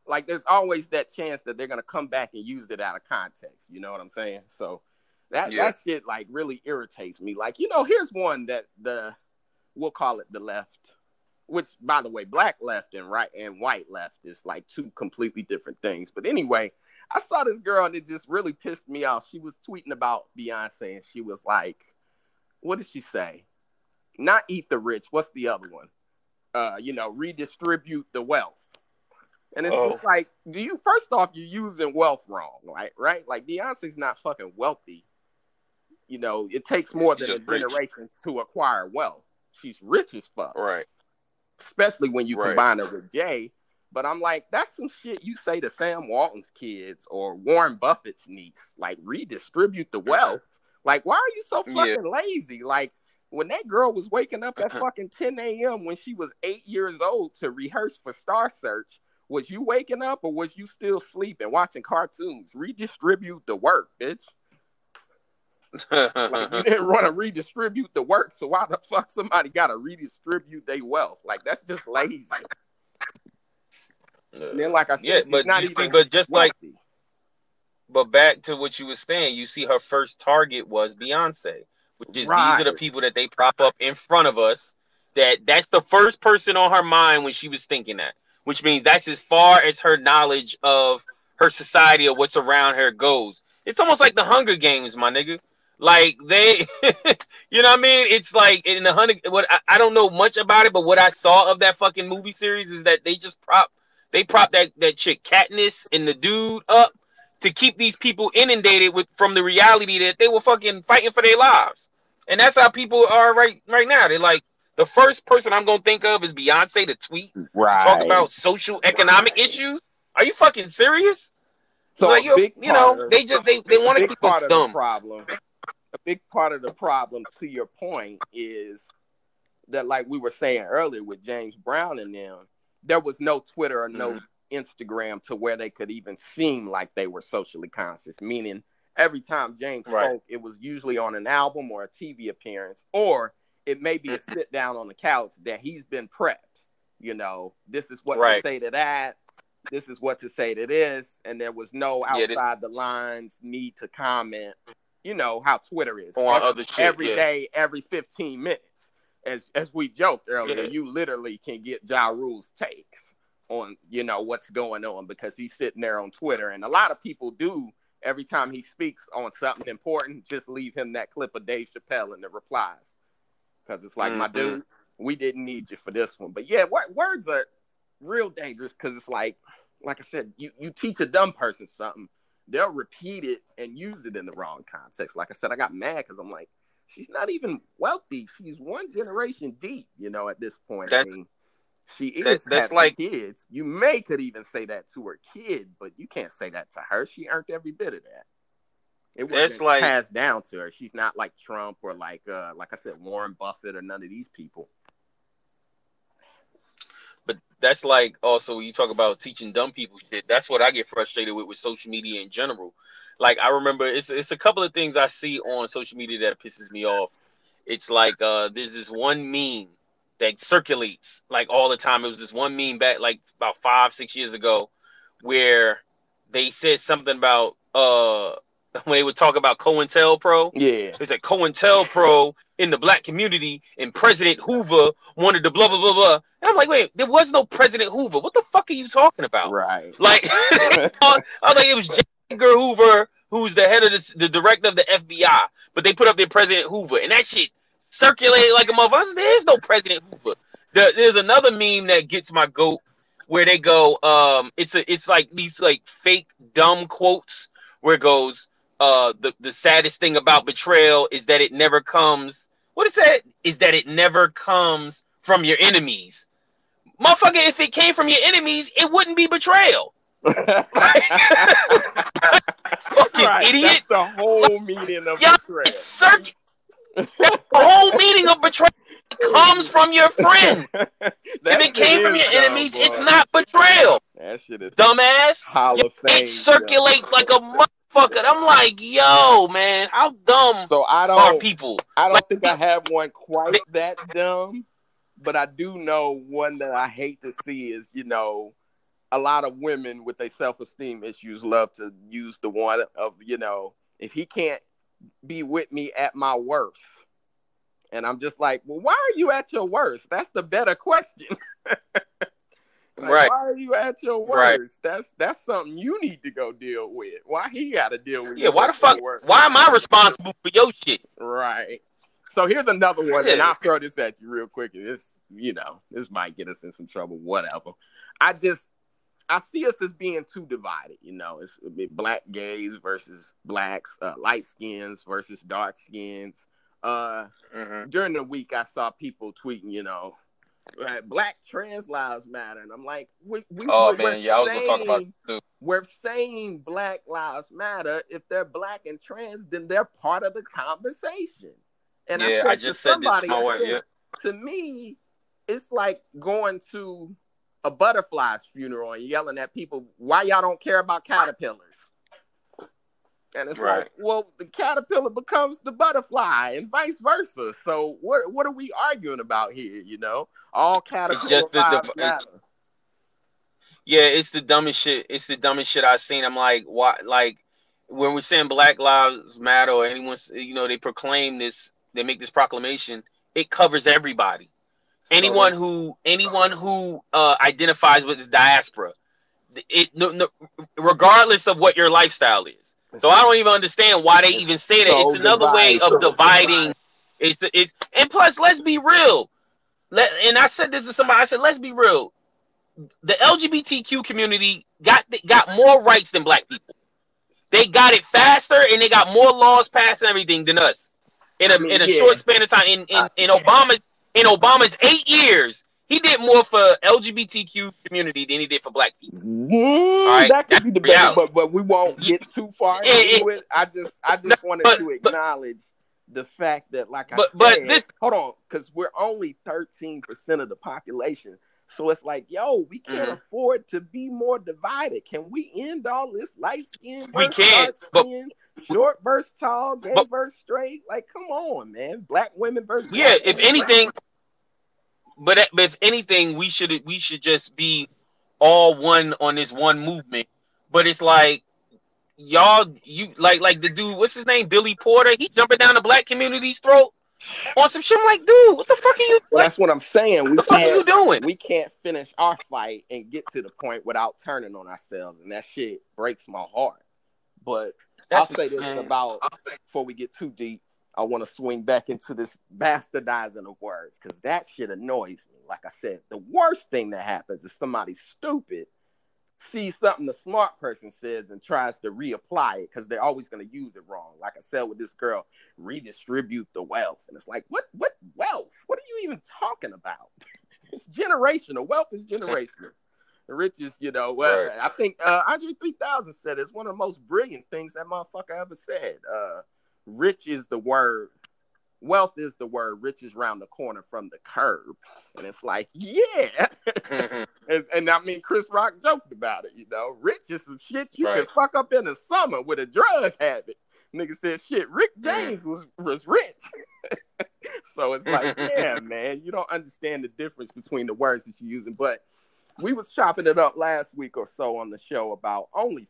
Like, there's always that chance that they're gonna come back and use it out of context. You know what I'm saying? So that yeah. that shit like really irritates me. Like, you know, here's one that the we'll call it the left which by the way, black left and right and white left is like two completely different things. But anyway, I saw this girl and it just really pissed me off. She was tweeting about Beyonce and she was like, what did she say? Not eat the rich. What's the other one? Uh, you know, redistribute the wealth. And it's oh. just like, do you first off you're using wealth wrong, right? Right? Like Beyonce's not fucking wealthy. You know, it takes more She's than a generation rich. to acquire wealth. She's rich as fuck. Right especially when you right. combine it with Jay. But I'm like, that's some shit you say to Sam Walton's kids or Warren Buffett's niece. Like, redistribute the wealth. Like, why are you so fucking yeah. lazy? Like, when that girl was waking up at uh-huh. fucking 10 a.m. when she was eight years old to rehearse for Star Search, was you waking up or was you still sleeping watching cartoons? Redistribute the work, bitch like you didn't want to redistribute the work, so why the fuck somebody got to redistribute their wealth? Like that's just lazy. Uh, and then, like I said, yeah, but not even but just wealthy. like, but back to what you were saying, you see, her first target was Beyonce, which is right. these are the people that they prop up in front of us. That that's the first person on her mind when she was thinking that, which means that's as far as her knowledge of her society or what's around her goes. It's almost like the Hunger Games, my nigga. Like they, you know what I mean? It's like in the hundred. What I, I, don't know much about it, but what I saw of that fucking movie series is that they just prop, they prop that that chick Katniss and the dude up to keep these people inundated with from the reality that they were fucking fighting for their lives, and that's how people are right right now. They're like. The first person I'm gonna think of is Beyonce to tweet, right. talk about social economic right. issues. Are you fucking serious? So like, you know, they just they, they want to keep part us dumb. problem a big part of the problem, to your point, is that, like we were saying earlier with James Brown and them, there was no Twitter or no mm-hmm. Instagram to where they could even seem like they were socially conscious. Meaning, every time James right. spoke, it was usually on an album or a TV appearance, or it may be a mm-hmm. sit down on the couch that he's been prepped. You know, this is what right. to say to that. This is what to say to this, and there was no outside yeah, the lines need to comment you know how Twitter is. On every, other shit, every yeah. day, every 15 minutes. As as we joked earlier, you literally can get Ja Rule's takes on, you know, what's going on because he's sitting there on Twitter. And a lot of people do every time he speaks on something important, just leave him that clip of Dave Chappelle in the replies. Because it's like, mm-hmm. my dude, we didn't need you for this one. But yeah, words are real dangerous because it's like, like I said, you, you teach a dumb person something they'll repeat it and use it in the wrong context. Like I said, I got mad because I'm like, she's not even wealthy. She's one generation deep, you know, at this point. That's, I mean, she is that's, that's like kids. You may could even say that to her kid, but you can't say that to her. She earned every bit of that. It wasn't like, passed down to her. She's not like Trump or like uh like I said, Warren Buffett or none of these people But that's like also you talk about teaching dumb people shit. That's what I get frustrated with with social media in general. Like I remember it's it's a couple of things I see on social media that pisses me off. It's like uh there's this one meme that circulates like all the time. It was this one meme back like about five, six years ago where they said something about uh when they would talk about COINTELPRO. Yeah. It's like COINTELPRO in the black community and President Hoover wanted to blah blah blah blah. And I'm like, wait, there was no President Hoover. What the fuck are you talking about? Right. Like I was like, it was Hoover who's the head of the, the director of the FBI, but they put up their President Hoover, and that shit circulated like a motherfucker. There is no President Hoover. The, there's another meme that gets my goat where they go, um, it's a, it's like these like fake dumb quotes where it goes, uh, the the saddest thing about betrayal is that it never comes What it said is that it never comes from your enemies. Motherfucker, if it came from your enemies, it wouldn't be betrayal. Fucking right, idiot. That's the whole meaning of Yeah, betrayal. The whole meaning of betrayal comes from your friend. If it came from your dumb, enemies, boy. it's not betrayal. That shit is Dumbass. Hall of Fame. it circulates like a motherfucker. I'm like, yo, man, how dumb So I are don't. people? I don't think I have one quite that dumb, but I do know one that I hate to see is you know a lot of women with their self esteem issues love to use the one of you know if he can't be with me at my worst. And I'm just like, well, why are you at your worst? That's the better question. Like, Right. Why are you at your Right. worst? That's that's something you need to go deal with. Why he got to deal with? Yeah, why the fuck? Why am I responsible for your shit? Right. So here's another one, and I'll throw this at you real quick. This, you know, this might get us in some trouble. Whatever. I just, I see us as being too divided. You know, it's black gays versus blacks, uh, light skins versus dark skins. Uh, Mm-hmm. during the week, I saw people tweeting, you know, uh, black trans lives matter, and I'm like, we, we, Oh we're man, yeah, I was gonna talk about saying- too. we're saying Black Lives Matter. If they're black and trans, then they're part of the conversation. And Yeah, I to just said somebody, I said, yeah. To me, it's like going to a butterfly's funeral and yelling at people, "Why y'all don't care about caterpillars?" And it's Right. like, well, the caterpillar becomes the butterfly, and vice versa. So what what are we arguing about here? You know, all caterpillars just the- the- lives it's- matter. Yeah, it's the dumbest shit. It's the dumbest shit I've seen. I'm like, why? Like when we're saying Black Lives Matter, or anyone, you know, they proclaim this, they make this proclamation. It covers everybody. So anyone that's- who anyone who uh, identifies with the diaspora, it no, no, regardless of what your lifestyle is. So I don't even understand why they even say that. so It's another way divided. of dividing. It's the, it's and plus, let's be real. Let and I said this to somebody. I said, let's be real. The LGBTQ community got got more rights than black people. They got it faster and they got more laws passed and everything than us in a I mean, in a yeah. short span of time. In in, in Obama's in Obama's eight years, he did more for LGBTQ community than he did for black people. Mm, right, that that's could be debated, but but we won't get too far It- it- into it. I just I just wanted but- to but- acknowledge the fact that, like I But- said, but this- hold on, because we're only thirteen percent of the population. So it's like, yo, we can't Mhm. afford to be more divided. Can we end all this light skin, We can't, but- skin, short versus tall, gay But- versus straight? Like, come on, man. Black women versus Yeah, if women. anything, but but if anything, we should we should just be all one on this one movement. But it's like y'all, you like like the dude, what's his name, Billy Porter? He jumping down the black community's throat on some shit. I'm like, dude, what the fuck are you? Well, that's what I'm saying. We the fuck are you doing? we can't finish our fight and get to the point without turning on ourselves, and that shit breaks my heart. But That's I'll say this man. about before we get too deep. I want to swing back into this bastardizing of words because that shit annoys me. Like I said, the worst thing that happens is somebody stupid sees something the smart person says and tries to reapply it because they're always going to use it wrong. Like I said with this girl, redistribute the wealth, and it's like, what? What wealth? What are you even talking about? it's generational. Wealth is generational. The riches, you know. Well, Right. I think uh, Andre 3000 said it's one of the most brilliant things that motherfucker ever said. Uh, rich is the word. Wealth is the word. Rich is round the corner from the curb. And it's like, yeah. Mhm. and, and I mean, Chris Rock joked about it, you know. Rich is some shit you Right. can fuck up in the summer with a drug habit. Nigga said, shit, Rick Mm. James was, was rich. so it's like, yeah, man, you don't understand the difference between the words that you're using. But we was chopping it up last week or so on the show about OnlyFans.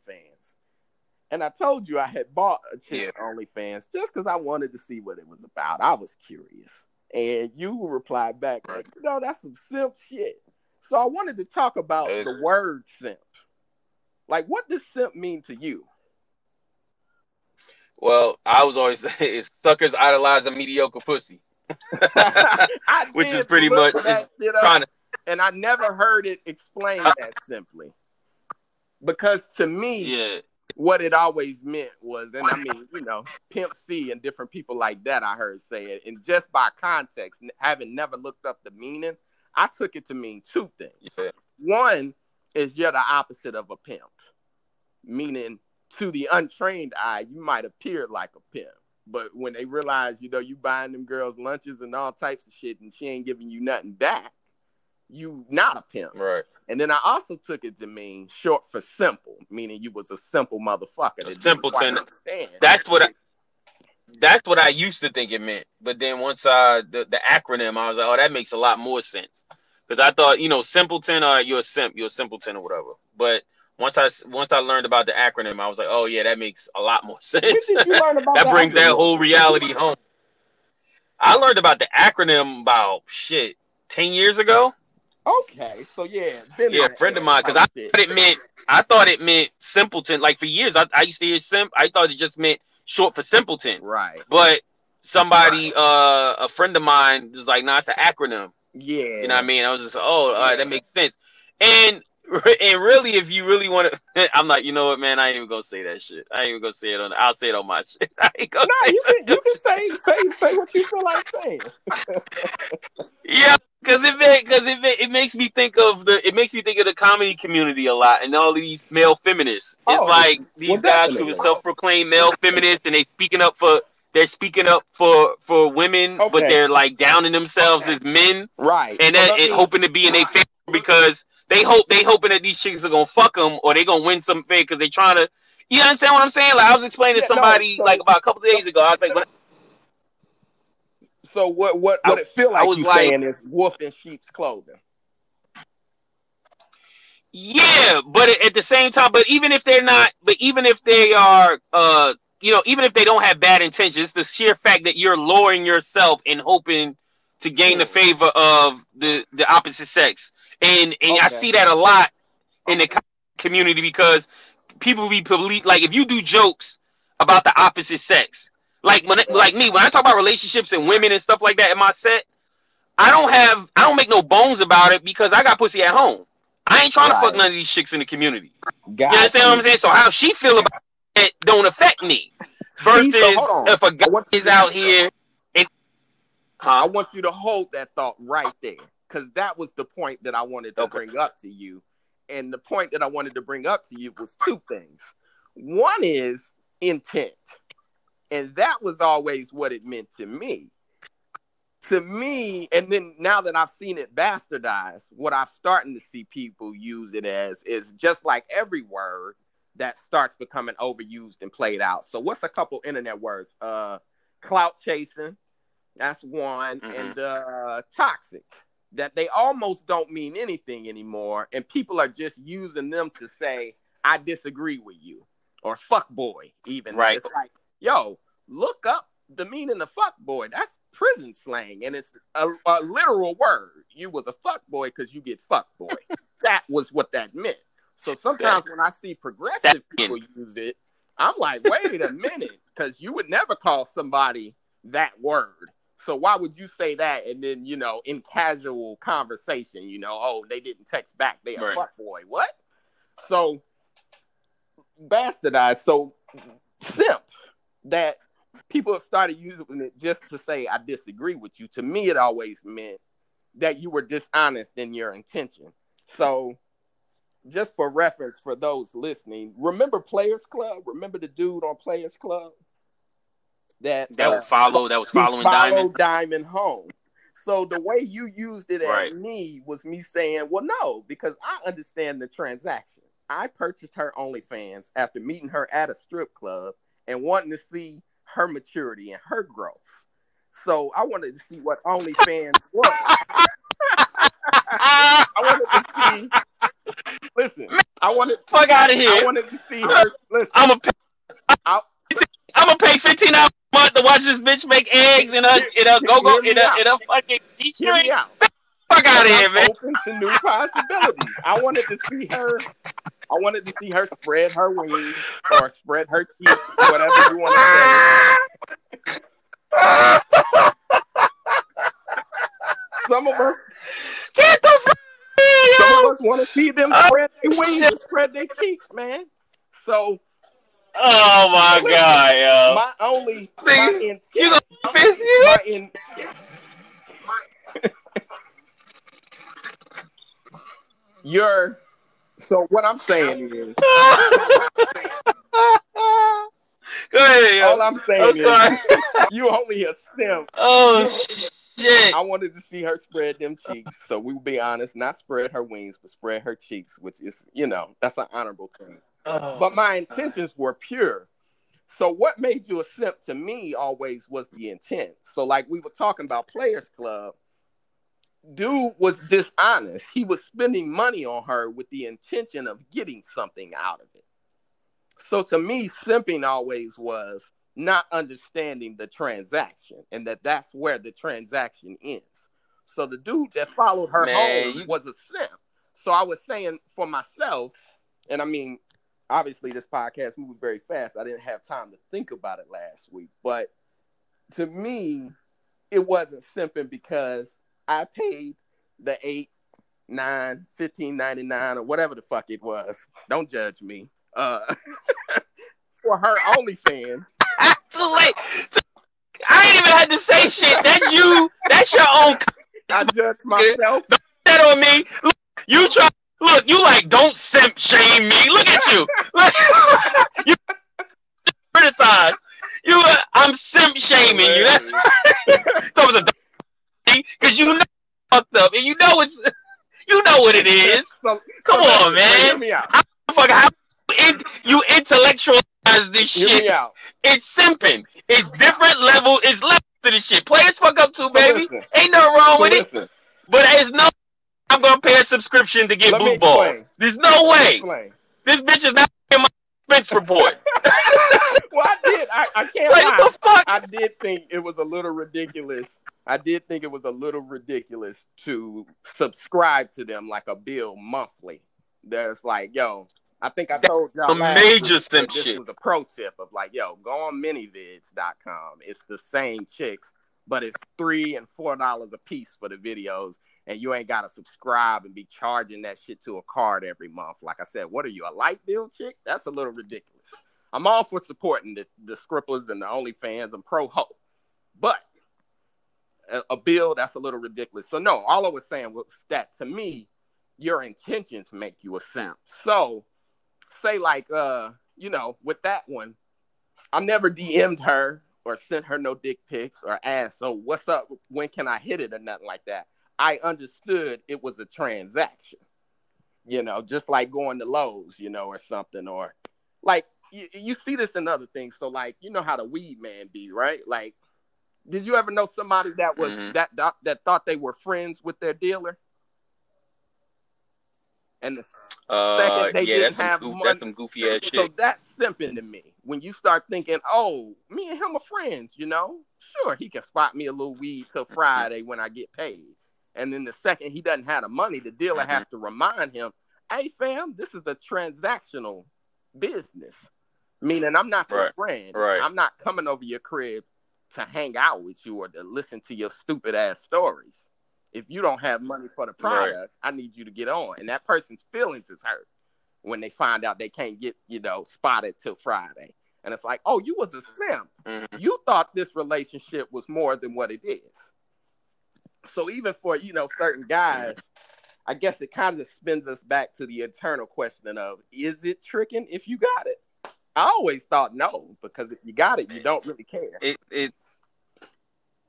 And I told you I had bought a chick's OnlyFans just because I wanted to see what it was about. I was curious. And you replied back, like, you know, that's some simp shit. So I wanted to talk about the word simp. Like, what does simp mean to you? Well, I was always saying it's suckers a mediocre pussy. Which is pretty much- that shit up, Trying to and I never heard it explained that simply. Because to me, yeah. what it always meant was, and I mean, you know, Pimp C and different people like that, I heard say it, and just by context, having never looked up the meaning, I took it to mean two things. Yeah. One is you're the opposite of a pimp, meaning to the untrained eye, you might appear like a pimp. But when they realize, you know, you buying them girls lunches and all types of shit and she ain't giving you nothing back, you not a pimp. Right. And then I also took it to mean short for simple, meaning you was a simple motherfucker. A simpleton. understand. That's what I, that's what I used to think it meant. But then once I the, the acronym, I was like, oh, that makes a lot more sense. Because I thought, you know, simpleton, or you're a simp, you're a simpleton or whatever. But once I once I learned about the acronym, I was like, oh yeah, that makes a lot more sense. When did you learn about that brings that whole reality home. I learned about the acronym about shit ten years ago. Okay, so yeah, Yeah, a friend of mine, because I thought it meant I thought it meant simpleton. Like for years, I, I used to hear simp. I thought it just meant short for simpleton. right. But somebody, uh, a friend of mine, was like, "Nah, it's an acronym." Yeah, You know what I mean? I was just, "Oh, all right, that makes sense." And and really, if you really want to, I'm like, you know what, man? I ain't even gonna say that shit. I ain't even gonna say it on. I'll say it on my shit. I ain't gonna No, you can you can say say say what you feel like saying. Yeah, because it because it, it makes me think of the it makes me think of the comedy community a lot and all these male feminists. It's Oh, like these well, guys who are self-proclaimed male feminists and they speaking up for they're speaking up for for women, but they're like downing themselves as men Right. and Well, that and me- hoping to be in a favor because they hope they hoping that these chicks are gonna fuck them or they gonna win some favor because they trying to. You understand what I'm saying? Like I was explaining Yeah, to no, somebody so- like about a couple of days ago. I was like, when- So what what I- what it feel I like was you like- saying is wolf in sheep's clothing. Yeah, but at the same time, but even if they're not, but even if they are, uh, you know, even if they don't have bad intentions, the sheer fact that you're lowering yourself and hoping to gain the favor of the the opposite sex, and and I see that a lot in the community because people be police like if you do jokes about the opposite sex, like when like me when I talk about relationships and women and stuff like that in my set, I don't have I don't make no bones about it because I got pussy at home. I ain't trying to fuck none of these chicks in the community. Got You understand what I'm saying? So how she feel about it don't affect me. Versus See, so if a guy I want you is out here and I want you to hold that thought right there because that was the point that I wanted to Okay. bring up to you. And the point that I wanted to bring up to you was two things. One is intent. And that was always what it meant to me. To me, and then now that I've seen it bastardized, what I'm starting to see people use it as is just like every word that starts becoming overused and played out. So what's a couple internet words? Uh clout chasing, that's one, Mhm. and uh toxic. That they almost don't mean anything anymore, and people are just using them to say, I disagree with you. Or fuck boy, even. Right. It's like, yo, look up the meaning of fuck boy. That's prison slang, and it's a, a literal word. You was a fuck boy because you get fuck boy. that was what that meant. So sometimes when I see progressive people use it, I'm like, wait a minute, because you would never call somebody that word. So why would you say that? And then you know, in casual conversation, you know, oh, they didn't text back. They a fuck boy. What? So bastardized. So simp that people have started using it just to say I disagree with you. To me, it always meant that you were dishonest in your intention. So, just for reference for those listening, remember Players Club? Remember the dude on Players Club that That uh, follow that was following Diamond. Diamond home. So the way you used it at Right. me was me saying, "Well, no, because I understand the transaction. I purchased her OnlyFans after meeting her at a strip club and wanting to see her maturity and her growth. So I wanted to see what OnlyFans was. I wanted to see. Listen, I wanted. Fuck out of here. I wanted to see her. Listen, I'm I'll- I'm gonna pay fifteen dollars a month to watch this bitch make eggs in a in a go go in a out. in a fucking hear me Detroit. out. Fuck out of here, man. Open to new possibilities. I wanted to see her. I wanted to see her spread her wings or spread her cheeks, whatever you want to say. Some of us, Get the fuck some of us want to see them spread their wings and spread their cheeks, man. So Oh my Listen, god, yo. My only my Nigga, intent, you gonna piss you? my in, your so what I'm saying is Go ahead, all I'm saying I'm is sorry. you only a simp. Oh shit. I wanted to see her spread them cheeks, so we will be honest, not spread her wings, but spread her cheeks, which is you know that's an honorable thing. Oh. But my intentions were pure. So what made you a simp to me always was the intent. So like we were talking about Players Club, dude was dishonest. He was spending money on her with the intention of getting something out of it. So to me, simping always was not understanding the transaction and that that's where the transaction ends. So the dude that followed her Man, home was a simp. So I was saying for myself, and I mean, obviously this podcast moves very fast. I didn't have time to think about it last week, but to me, it wasn't simping because I paid the eight, nine, fifteen ninety nine, or whatever the fuck it was. Don't judge me. Uh, for her OnlyFans. Too late. I ain't even had to say shit. That's you. That's your own I judge myself. Don't that on me. Look, you try. Look, you like don't simp shame me. Look at you. Look, you criticize. You, uh, I'm simp shaming you. That's right. so it was a because you know fucked up and you know it's you know what it is. So, Come so on, man. Hear me out. Fuck, how in, you intellectualize this shit. It's simping. It's different level. It's level to the shit. Players fuck up too, So baby. listen. Ain't nothing wrong with it. But there's no. I'm gonna pay a subscription to get Let blue balls. There's no way. Explain. This bitch is not in my expense report. Well, I did. I, I can't like lie. the fuck? I did think it was a little ridiculous. I did think it was a little ridiculous to subscribe to them like a bill monthly. That's like, yo, I think I told y'all last major simp this shit. was a pro tip of like, yo, go on manyvids.com. It's the same chicks, but it's three and four dollars a piece for the videos, and you ain't gotta subscribe and be charging that shit to a card every month. Like I said, what are you, a light bill chick? That's a little ridiculous. I'm all for supporting the, the and the OnlyFans and pro ho. But a, a bill, that's a little ridiculous. So no, all I was saying was that to me, your intentions make you a simp. So say like uh, you know, with that one, I never DM'd her or sent her no dick pics or asked, so what's up? When can I hit it or nothing like that. I understood it was a transaction. You know, just like going to Lowe's, you know, or something, or like you, you see this in other things. So like, you know how the weed man be, right? Like, did you ever know somebody that was Mhm. that, that that thought they were friends with their dealer? And the Uh, Second, they yeah, didn't have goof, money. that's some goofy ass so shit. that's simping to me. When you start thinking, oh, me and him are friends, you know, sure, he can spot me a little weed till Friday when I get paid. And then the second he doesn't have the money, the dealer Mhm. has to remind him, hey, fam, this is a transactional business. Meaning, I'm not your Right, friend. right. I'm not coming over your crib to hang out with you or to listen to your stupid ass stories. If you don't have money for the product, I need you to get on. And that person's feelings is hurt when they find out they can't get, you know, spotted till Friday. And it's like, oh, you was a simp. Mhm. You thought this relationship was more than what it is. So even for, you know, certain guys, I guess it kind of spins us back to the eternal question of is it tricking if you got it? I always thought no, because if you got it, you don't really care. It it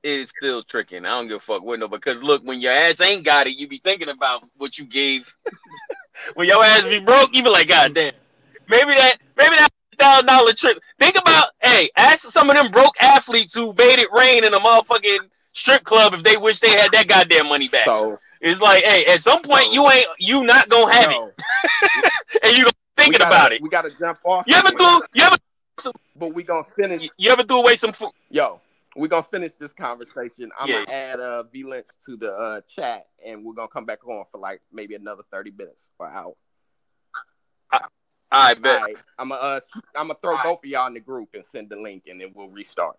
it is still tricking. I don't give a fuck with no because look, when your ass ain't got it, you be thinking about what you gave. when your ass be broke, you be like, God damn. Maybe that maybe that thousand dollar trip. Think about hey, ask some of them broke athletes who made it rain in a motherfucking strip club if they wish they had that goddamn money back. So it's like, hey, at some point you ain't you not gonna have no, it, and you thinking gotta- about it. We got to jump off. You ever threw you ever But we gonna finish. you ever threw away some food? Yo, we're gonna finish this conversation. I'm Yeah. gonna add uh V Lynch to the uh, chat, and we're gonna come back on for like maybe another thirty minutes or hour. I bet. All right, I'm gonna uh, I'm gonna throw both of y'all in the group and send the link, and then we'll restart.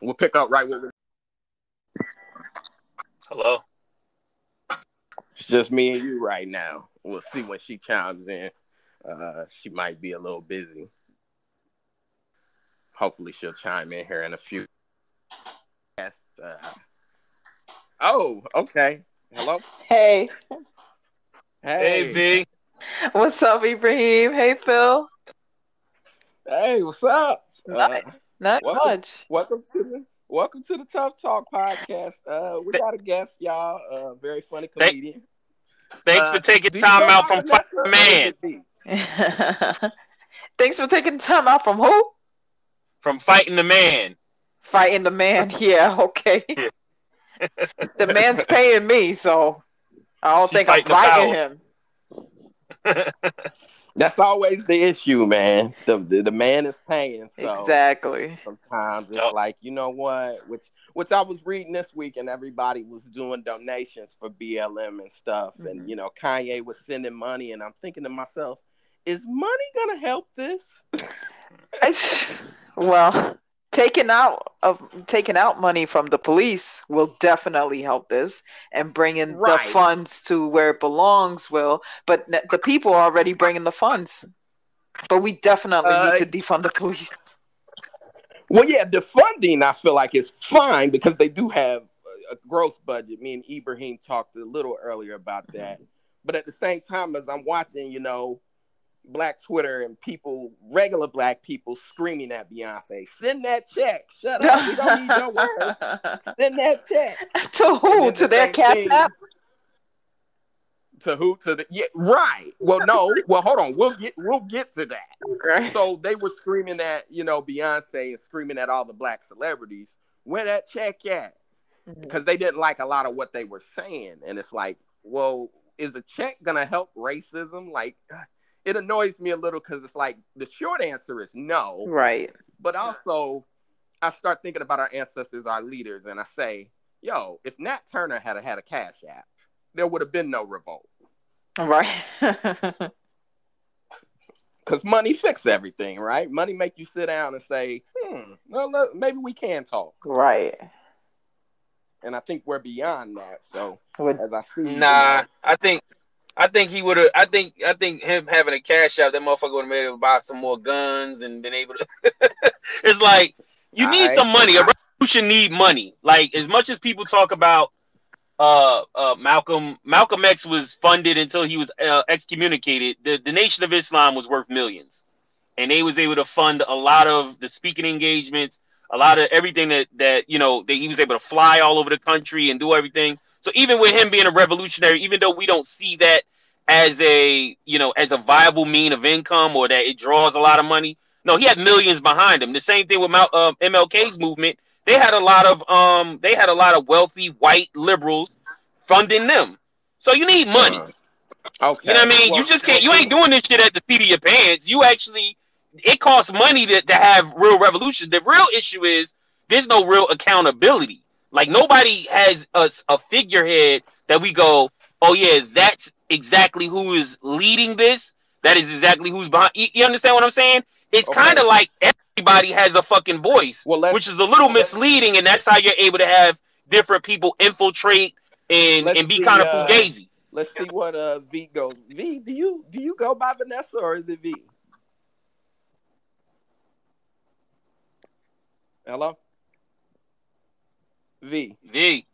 We'll pick up right where we. Hello. It's just me and you right now. We'll see when she chimes in. Uh, she might be a little busy. hopefully she'll chime in here in a few. Uh, oh, okay. Hello. Hey. Hey, B. What's up, Ibrahim? Hey, Phil. Hey, what's up? Not, uh, not welcome, much. Welcome to the welcome to the Tough Talk podcast. Uh, we got a guest, y'all. Uh, very funny comedian. Thanks uh, for taking time out from Fighting the Man. Thanks for taking time out from who? From fighting the man. Fighting the man. Yeah. Okay. the man's paying me, so I don't think I'm fighting him. That's always the issue, man. The, the, the man is paying. So exactly. Sometimes it's yep. like, you know what? Which which I was reading this week and everybody was doing donations for BLM and stuff. Mm-hmm. And you know, Kanye was sending money and I'm thinking to myself, is money gonna help this? well, taking out of taking out money from the police will definitely help this and bringing right. the funds to where it belongs will. But the people are already bringing the funds. But we definitely uh, need to defund the police. Well yeah defunding i feel like is fine because they do have a growth budget. Me and ibrahim talked a little earlier about that. But at the same time as i'm watching you know black Twitter and people, regular black people, screaming at Beyonce, "Send that check! Shut up! We don't need your words. Send that check." To who? To the their cap To who? To the yeah, right. Well, no. well, hold on. We'll get we'll get to that. Okay. So they were screaming at you know Beyonce and screaming at all the black celebrities. Where that check at? Because mm-hmm. they didn't like a lot of what they were saying, and it's like, well, is a check gonna help racism? Like it annoys me a little because it's like the short answer is no. Right. But also, I start thinking about our ancestors, our leaders, and I say, yo, if Nat Turner had a, had a cash app, there would have been no revolt. Right. Because money fix everything, right? Money make you sit down and say, hmm, well, maybe we can talk. Right. And I think we're beyond that. So as I see, nah, you know, I think I think he would have. I think. I think him having a cash out, that motherfucker would have been able to buy some more guns and been able to. it's like you need right. some money. A revolution need money. Like as much as people talk about, uh, uh, Malcolm Malcolm X was funded until he was uh, excommunicated. The the Nation of Islam was worth millions, and they was able to fund a lot of the speaking engagements, a lot of everything that that you know that he was able to fly all over the country and do everything. So even with him being a revolutionary, even though we don't see that as a you know as a viable mean of income or that it draws a lot of money, no, he had millions behind him. The same thing with Mal- uh, MLK's movement. They had a lot of um they had a lot of wealthy white liberals funding them. So you need money. Uh, okay. You know what I mean? Well, you just can't. You ain't doing this shit at the seat of your pants. You actually, it costs money to, to have real revolution. The real issue is there's no real accountability. Like nobody has a, a figurehead that we go, oh yeah, that's exactly who is leading this. That is exactly who's behind. You, you understand what I'm saying? It's okay. kind of like everybody has a fucking voice, well, which is a little misleading, and that's how you're able to have different people infiltrate and and be kind of uh, fugazi. Let's see what uh V goes. V, do you do you go by Vanessa or is it V? Hello. V. V.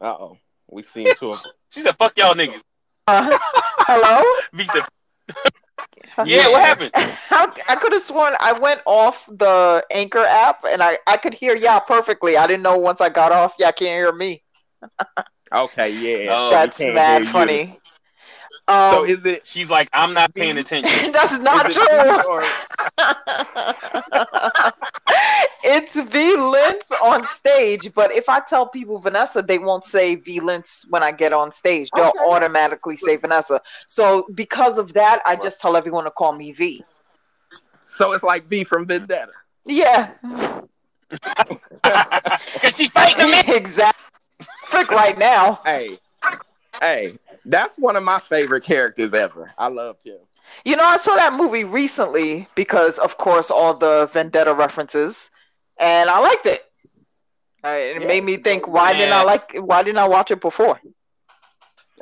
Uh oh. We seen to him. she said, "Fuck y'all niggas." Uh, hello. V said. yeah, what happened? I, I could have sworn I went off the Anchor app and I, I could hear y'all perfectly. I didn't know once I got off, y'all can't hear me. okay, yeah. Oh, That's mad funny. You. Um, so is it? She's like, I'm not paying attention. That's not true. It's V Lentz on stage, but if I tell people Vanessa, they won't say V Lentz when I get on stage. They'll okay. automatically say Vanessa. So because of that, I just tell everyone to call me V. So it's like V from Vendetta. Yeah. Cause she fighting me. Exactly. Right now. Hey, hey, that's one of my favorite characters ever. I loved him. You know, I saw that movie recently because, of course, all the Vendetta references, and I liked it. It yeah. made me think, why yeah. didn't I like? Why didn't I watch it before?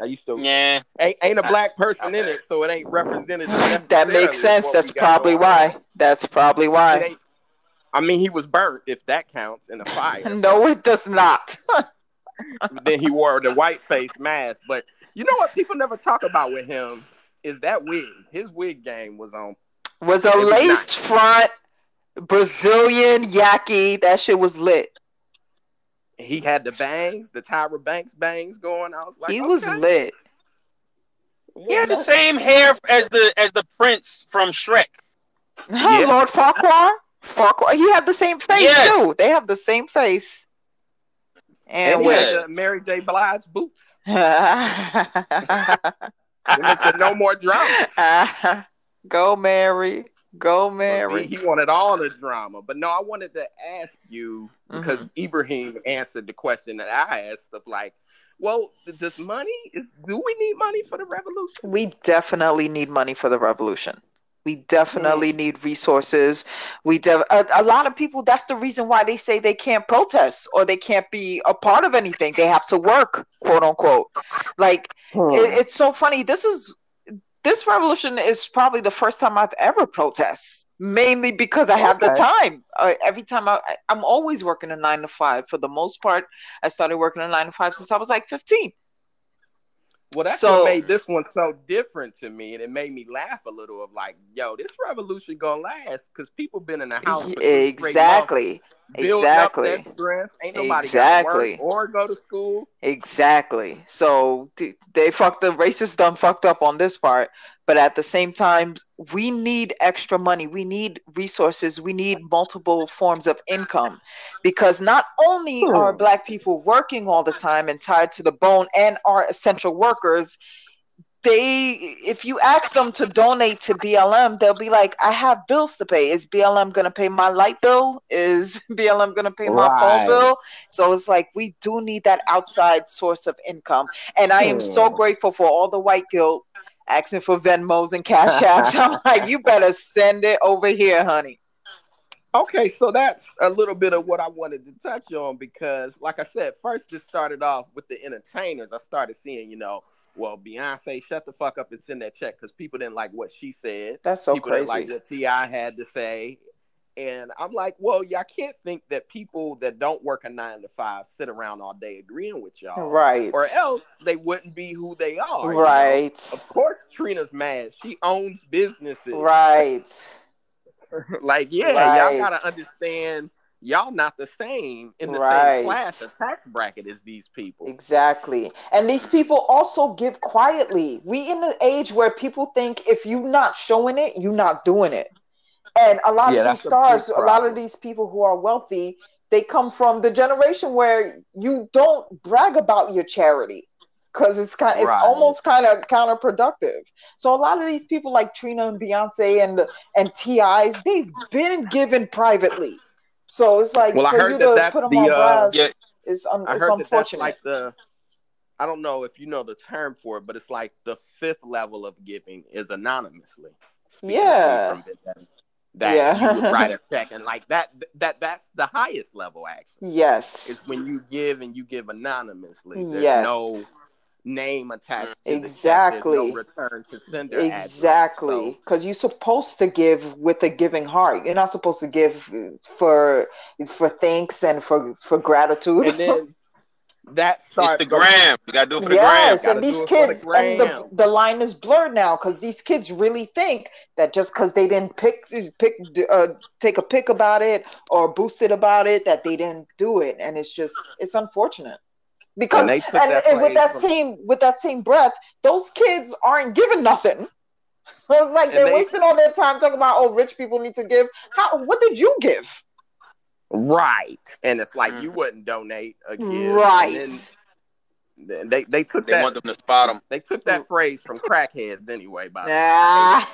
I used to. Yeah. Ain't, ain't a black person in it, so it ain't represented. that makes sense. That's probably why. That's probably why. I mean, he was burnt if that counts in a fire. no, it does not. then he wore the white face mask. But you know what people never talk about with him is that wig. His wig game was on. Was a laced nice. front Brazilian yaki. That shit was lit. He had the bangs, the Tyra Banks bangs going. I was like, he okay. was lit. He had the same hair as the as the prince from Shrek. Yeah. Lord Farquaad. Farquaad. He had the same face yes. too. They have the same face. And, and with Mary J. Blige boots. no more drama. Go Mary. Go Mary. He, he, wanted all the drama. But no, I wanted to ask you because mm-hmm. Ibrahim answered the question that I asked of like, well, does money is do we need money for the revolution? We definitely need money for the revolution. We definitely mm. need resources. We de- a, a, lot of people. That's the reason why they say they can't protest or they can't be a part of anything. They have to work, quote unquote. Like mm. it, it's so funny. This is this revolution is probably the first time I've ever protest. Mainly because I have okay. the time. Uh, every time I, I'm always working a nine to five. For the most part, I started working a nine to five since I was like 15. Well, that's so, what made this one so different to me, and it made me laugh a little. Of like, yo, this revolution gonna last because people been in the house exactly, exactly. Ain't nobody exactly. or go to school. Exactly. So they fucked the racists done fucked up on this part, but at the same time, we need extra money. We need resources. We need multiple forms of income because not only are Black people working all the time and tied to the bone and are essential workers, they if you ask them to donate to BLM, they'll be like, I have bills to pay. Is BLM gonna pay my light bill? Is BLM gonna pay my right. phone bill? So it's like we do need that outside source of income. And I am so grateful for all the white guilt asking for Venmos and Cash Apps. I'm like, you better send it over here, honey. Okay, so that's a little bit of what I wanted to touch on because, like I said, first it started off with the entertainers. I started seeing, you know, well, Beyonce, shut the fuck up and send that check because people didn't like what she said. That's so people crazy. Didn't like what T.I. had to say, and I'm like, well, y'all can't think that people that don't work a nine to five sit around all day agreeing with y'all. Right. Or else they wouldn't be who they are. Right. You know? Of course, Trina's mad. She owns businesses. Right. like, yeah, right. y'all gotta understand y'all not the same in the right. same class or tax bracket as these people. Exactly. And these people also give quietly. We in the age where people think if you're not showing it, you're not doing it. And a lot yeah, of these stars, a, a lot of these people who are wealthy, they come from the generation where you don't brag about your charity because it's kind it's right. almost kind of counterproductive. So a lot of these people like Trina and Beyonce and and TIs, they've been given privately. So it's like well, for you to put them the, on uh, yeah, it's, un- I it's heard unfortunate. That like the I don't know if you know the term for it, but it's like the fifth level of giving is anonymously. Yeah that yeah. you write a check and like that that that's the highest level actually yes. it's when you give and you give anonymously. There's yes. no name attached exactly no return to sender exactly. Because so. you're supposed to give with a giving heart. You're not supposed to give for for thanks and for for gratitude. And then that starts it's the gram. You gotta do it for yes, the gram. and these kids, the and the, the line is blurred now because these kids really think that just because they didn't pick pick uh, take a pick about it or boost it about it, that they didn't do it, and it's just it's unfortunate because and, and, and with that from... same with that same breath, those kids aren't given nothing. So it's like they're they... wasting all their time talking about oh rich people need to give. How what did you give? Right. And it's like mm. you wouldn't donate a gift. Right. Then they they took they that. want them to spot them. They took that phrase from crackheads anyway. By ah.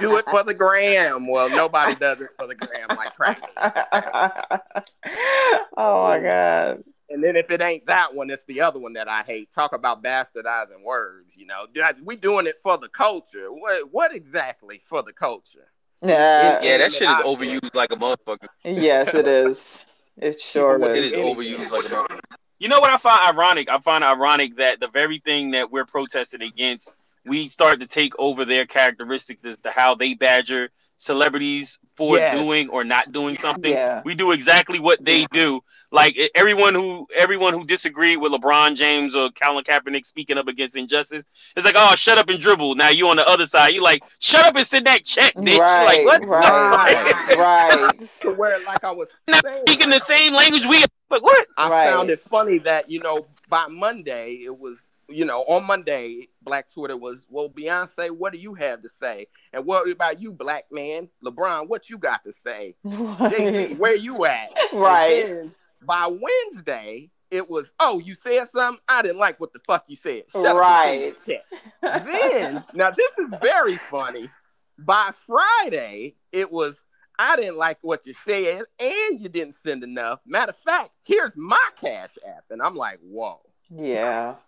do it for the gram. Well, nobody does it for the gram like crackheads. oh my god. And then if it ain't that one, it's the other one that I hate. Talk about bastardizing words. You know, we doing it for the culture. What what exactly for the culture? Yeah, yeah, that shit is overused like a motherfucker. Yes, it is. It sure is. It is overused like a motherfucker. You know what I find ironic? I find ironic that the very thing that we're protesting against, we start to take over their characteristics as to how they badger celebrities for Yes. doing or not doing something. Yeah. We do exactly what they do. Like everyone who everyone who disagreed with LeBron James or Colin Kaepernick speaking up against injustice, it's like, oh, shut up and dribble. Now you on the other side. You like, shut up and send that check, bitch. Right, like what? right, right. To where, like I was Not saying, speaking the same language we. Like what? I Right. found it funny that you know by Monday it was you know on Monday Black Twitter was well Beyonce what do you have to say? And what about you Black man? LeBron what you got to say? Jay-Z, where you at? Right. By Wednesday it was oh you said something? I didn't like what the fuck you said. Shut Right. the then now this is very funny. By Friday it was I didn't like what you said, and you didn't send enough. Matter of fact, here's my Cash App, and I'm like, whoa, Yeah.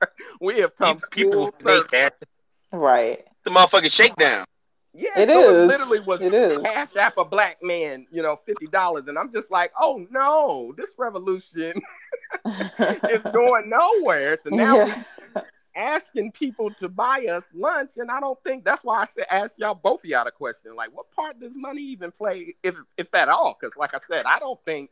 we have come People full who make circle. cash, Right. the motherfucking shakedown. Yeah, It so is. It literally was It is. Cash App a black man, you know, fifty dollars, and I'm just like, oh no, this revolution is going nowhere. So now Yeah. we asking people to buy us lunch, and I don't think that's why I said ask y'all both of y'all the question, like, what part does money even play, if if at all? Because like I said, I don't think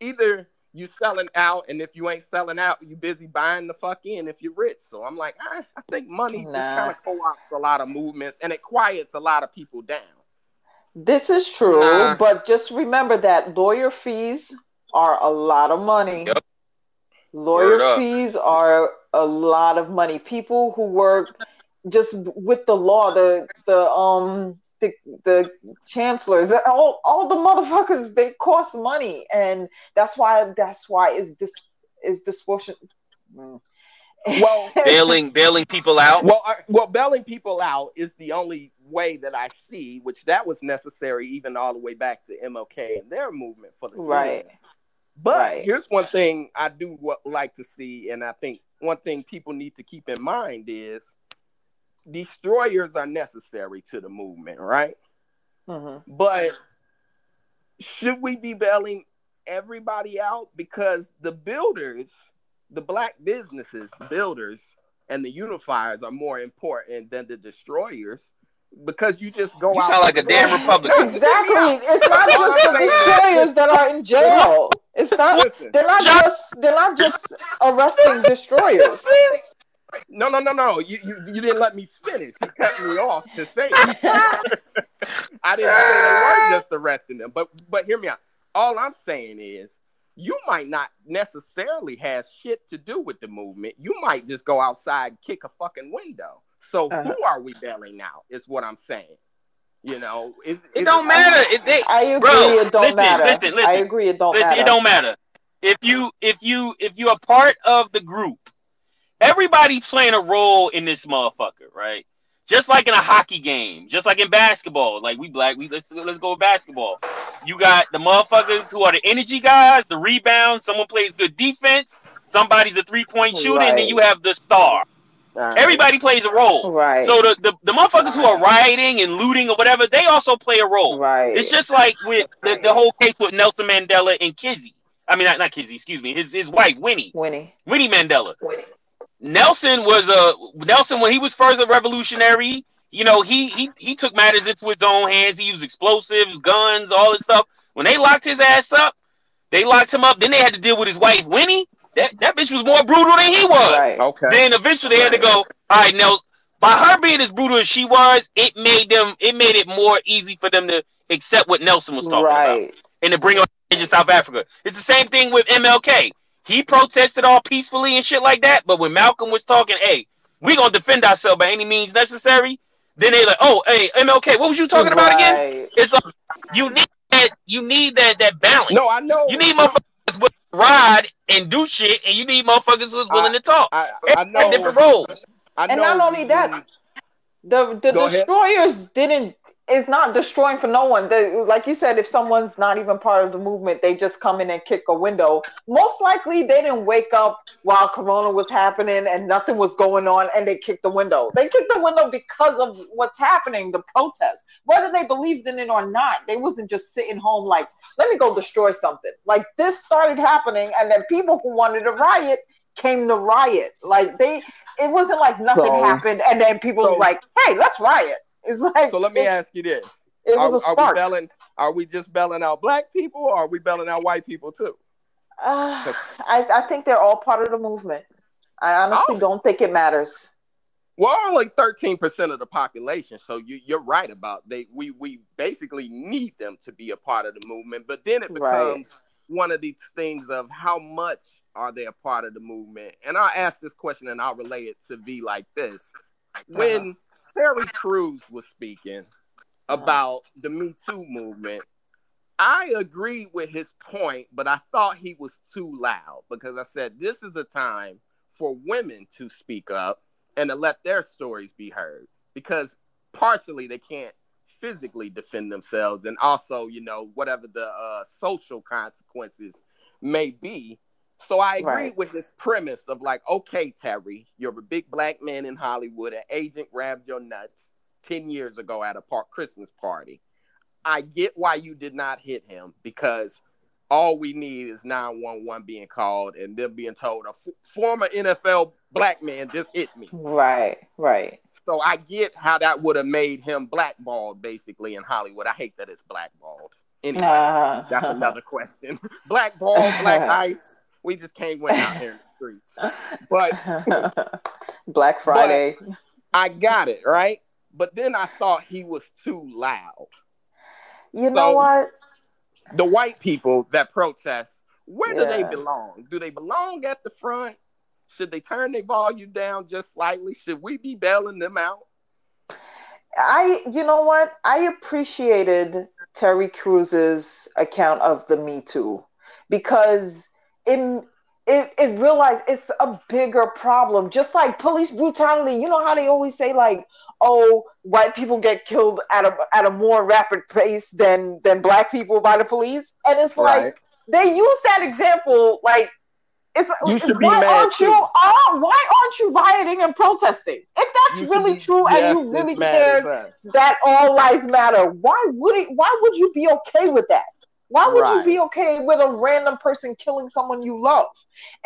either you selling out, and if you ain't selling out, you busy buying the fuck in if you're rich. So I'm like, I, I think money just kind of co-opts a lot of movements, and it quiets a lot of people down. This is true, Nah. but just remember that lawyer fees are a lot of money. Yep. Lawyer fees are a lot of money. People who work just with the law, the the um the the chancellors, all all the motherfuckers, they cost money, and that's why that's why is this is disproportionate. Mm. Well, Bailing, bailing people out. Well, uh, well, bailing people out is the only way that I see, which that was necessary even all the way back to MLK and their movement for the Right. But Right. here's one thing I do wa- like to see, and I think one thing people need to keep in mind is destroyers are necessary to the movement, right? Mhm. But should we be bailing everybody out because the builders, the black businesses, builders, and the unifiers are more important than the destroyers? Because you just go You out. sound like a damn Republican. Exactly. It's not just the destroyers that are in jail. It's not. Listen, They're not just. They're not just arresting destroyers. No, no, no, no. You, you you didn't let me finish. You cut me off to say it. I didn't say they weren't just arresting them, but but hear me out. All I'm saying is you might not necessarily have shit to do with the movement. You might just go outside and kick a fucking window. So Uh-huh. who are we bailing out? Is what I'm saying. You know, is, It is don't matter. It, they, I agree. Bro, it don't listen, matter. listen, listen. I agree. It don't Listen, matter. It don't matter. If you if you if you're a part of the group, everybody playing a role in this motherfucker, right? Just like in a hockey game, just like in basketball. Like we black, we let's let's go with basketball. You got the motherfuckers who are the energy guys, the rebound. Someone plays good defense. Somebody's a three point shooter, and then you have the star. All right. Everybody plays a role. Right. So the, the the motherfuckers who are rioting and looting or whatever, they also play a role. right. It's just like with the, the whole case with Nelson Mandela and Kizzy. I mean, not, not Kizzy, excuse me. His his wife, Winnie, Winnie. Winnie Mandela. Nelson was a Nelson when he was first a revolutionary. You know, he he he took matters into his own hands. He used explosives, guns, all this stuff. When they locked his ass up, they locked him up. Then they had to deal with his wife, Winnie. That that bitch was more brutal than he was. Right. Okay. Then eventually they had to go, all right, Nelson. by her being as brutal as she was, it made them it made it more easy for them to accept what Nelson was talking about and to bring on change in South Africa. It's the same thing with MLK. He protested all peacefully and shit like that, but when Malcolm was talking, hey, we gonna defend ourselves by any means necessary, then they like, oh, hey, MLK, what was you talking about again? It's like, you need that you need that that balance. No, I know. You need motherfuckers with ride and do shit, and you need motherfuckers who's willing to talk. I, I Everybody know. different roles. I And not only that, The the Go ahead. destroyers didn't is not destroying for no one. The, like you said, if someone's not even part of the movement, they just come in and kick a window. Most likely, they didn't wake up while Corona was happening and nothing was going on, and they kicked the window. They kicked the window because of what's happening, the protest. Whether they believed in it or not, they wasn't just sitting home like, let me go destroy something. Like this started happening, and then people who wanted to riot came to riot. Like they, it wasn't like nothing So- happened, and then people so- was like, hey, let's riot. It's like So let me it- ask you this: It was are, a spark. Are we, belling, are we just belling out black people or are we belling out white people too? Uh, I, I think they're all part of the movement. I honestly oh. don't think it matters. We're only thirteen percent of the population, so you, you're right about they. We we basically need them to be a part of the movement, but then it becomes right. one of these things of how much are they a part of the movement? And I'll ask this question and I'll relay it to V like this: When uh-huh. Terry Crews was speaking uh-huh. about the Me Too movement, I agree with his point, but I thought he was too loud because I said this is a time for women to speak up and to let their stories be heard because partially they can't physically defend themselves and also you know whatever the uh, social consequences may be so i agree right. with this premise of like okay terry you're a big black man in hollywood an agent grabbed your nuts 10 years ago at a park christmas party i get why you did not hit him because all we need is 911 being called and them being told a f- former NFL black man just hit me. Right, right. So I get how that would have made him blackballed basically in Hollywood. I hate that it's blackballed. Anyway, uh, that's another question. blackballed, black ice. We just can't win out here in the streets. But Black Friday. But I got it, right? But then I thought he was too loud. You so, know what? the white people that protest, where yeah. do they belong? Do they belong at the front? Should they turn their volume down just slightly? Should we be bailing them out? I, you know what? I appreciated Terry Crews's account of the Me Too because it, it, it realized it's a bigger problem. Just like police brutality, you know how they always say, like, oh, white people get killed at a at a more rapid pace than than black people by the police, and it's right. like they use that example like it's you should why mad aren't too. you uh, why aren't you rioting and protesting if that's you really be, true yes, and you really care that all lives matter why would it why would you be okay with that why would right. you be okay with a random person killing someone you love?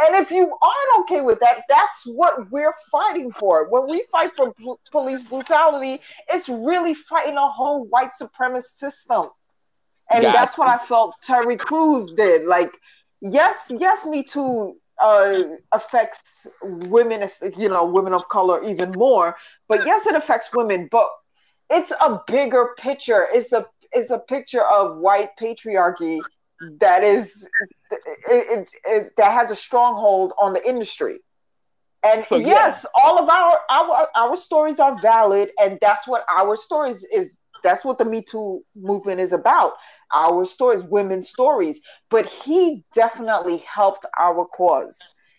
And if you aren't okay with that, that's what we're fighting for. When we fight for p- police brutality, it's really fighting a whole white supremacist system. And yes. that's what I felt Terry Crews did. Like, yes, yes, Me Too uh, affects women, you know, women of color even more. But yes, it affects women, but it's a bigger picture. It's the is a picture of white patriarchy that is it, it, it, that has a stronghold on the industry. And oh, so, yes, yeah. all of our, our our stories are valid, and that's what our stories is. That's what the Me Too movement is about. Our stories, women's stories. But he definitely helped our cause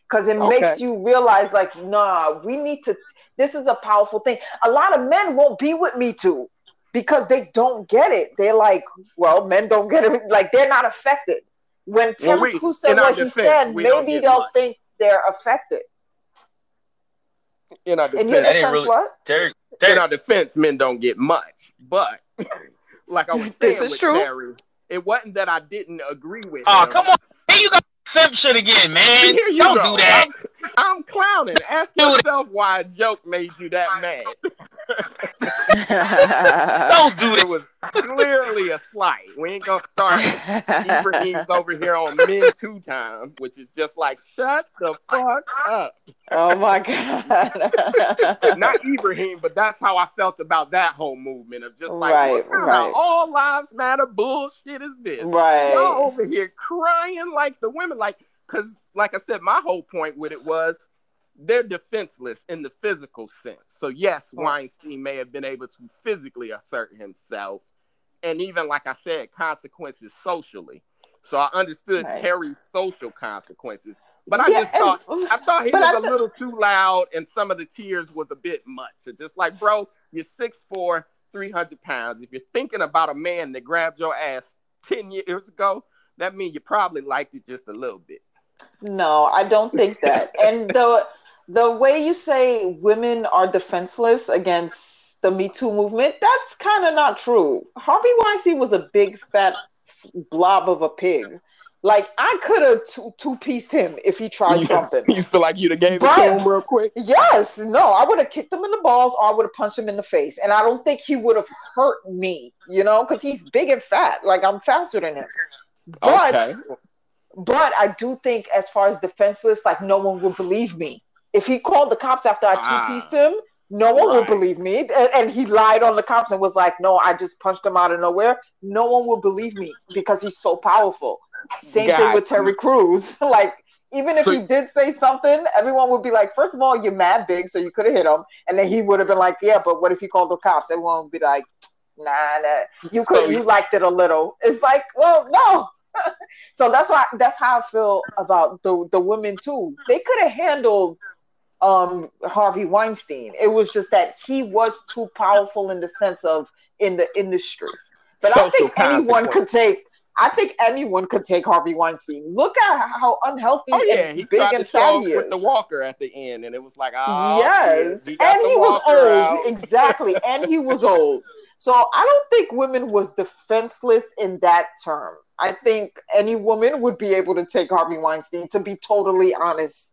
because it okay. makes you realize, like, nah, we need to. This is a powerful thing. A lot of men won't be with Me Too because they don't get it. They're like, well, men don't get it. Like they're not affected. When Tim well, Crews said what defense, he said, maybe they'll much. think they're affected. In our defense, in your defense really, what? Terry, Terry. In our defense, men don't get much. But like I was saying this is with true. Terry, it wasn't that I didn't agree with. Oh, him. come on. Here you go simp shit again, man. Here you Don't go. do that. I'm, I'm clowning. Ask yourself why a joke made you that mad. Don't do that. It was clearly a slight. We ain't gonna start Ibrahim's over here on men two time, which is just like shut the fuck up. Oh my god. Not Ibrahim, but that's how I felt about that whole movement of just like right, right. all lives matter bullshit is this? Right. Y'all over here crying like the women, like because like I said, my whole point with it was they're defenseless in the physical sense. So yes, Weinstein may have been able to physically assert himself, and even like I said, consequences socially. So I understood right. Terry's social consequences, but I yeah, just thought and, I thought he was th- a little too loud, and some of the tears was a bit much. So just like, bro, you're 6'4", 300 pounds. If you're thinking about a man that grabbed your ass ten years ago, that means you probably liked it just a little bit. No, I don't think that. and the the way you say women are defenseless against the Me Too movement, that's kind of not true. Harvey Weinstein was a big fat blob of a pig. Like I could have two two pieced him if he tried You- something. You feel like you'd have gave it to him real quick? Yes, no, I would have kicked him in the balls or I would have punched him in the face. And I don't think he would have hurt me, you know, because he's big and fat. Like I'm faster than him. But okay. but I do think as far as defenseless, like no one would believe me. If he called the cops after I Ah. two pieced him, no one would Right. believe me. And, and he lied on the cops and was like, No, I just punched him out of nowhere. No one would believe me because he's so powerful. Same thing with Terry Crews. like even if So- he did say something, everyone would be like, first of all, you're mad big, so you could have hit him. And then he would have been like, Yeah, but what if he called the cops? Everyone would be like, Nah, nah. You could So- you liked it a little. It's like, well, no. so that's why that's how I feel about the the women too. They could have handled um Harvey Weinstein. It was just that he was too powerful in the sense of in the industry. But I think anyone could take I think anyone could take Harvey Weinstein. Look at how unhealthy Oh yeah, and he big and fatty up with the walker at the end, and it was like, oh, yes, and he was old. out. Exactly, and he was old. So I don't think women was defenseless in that term. I think any woman would be able to take Harvey Weinstein. To be totally honest,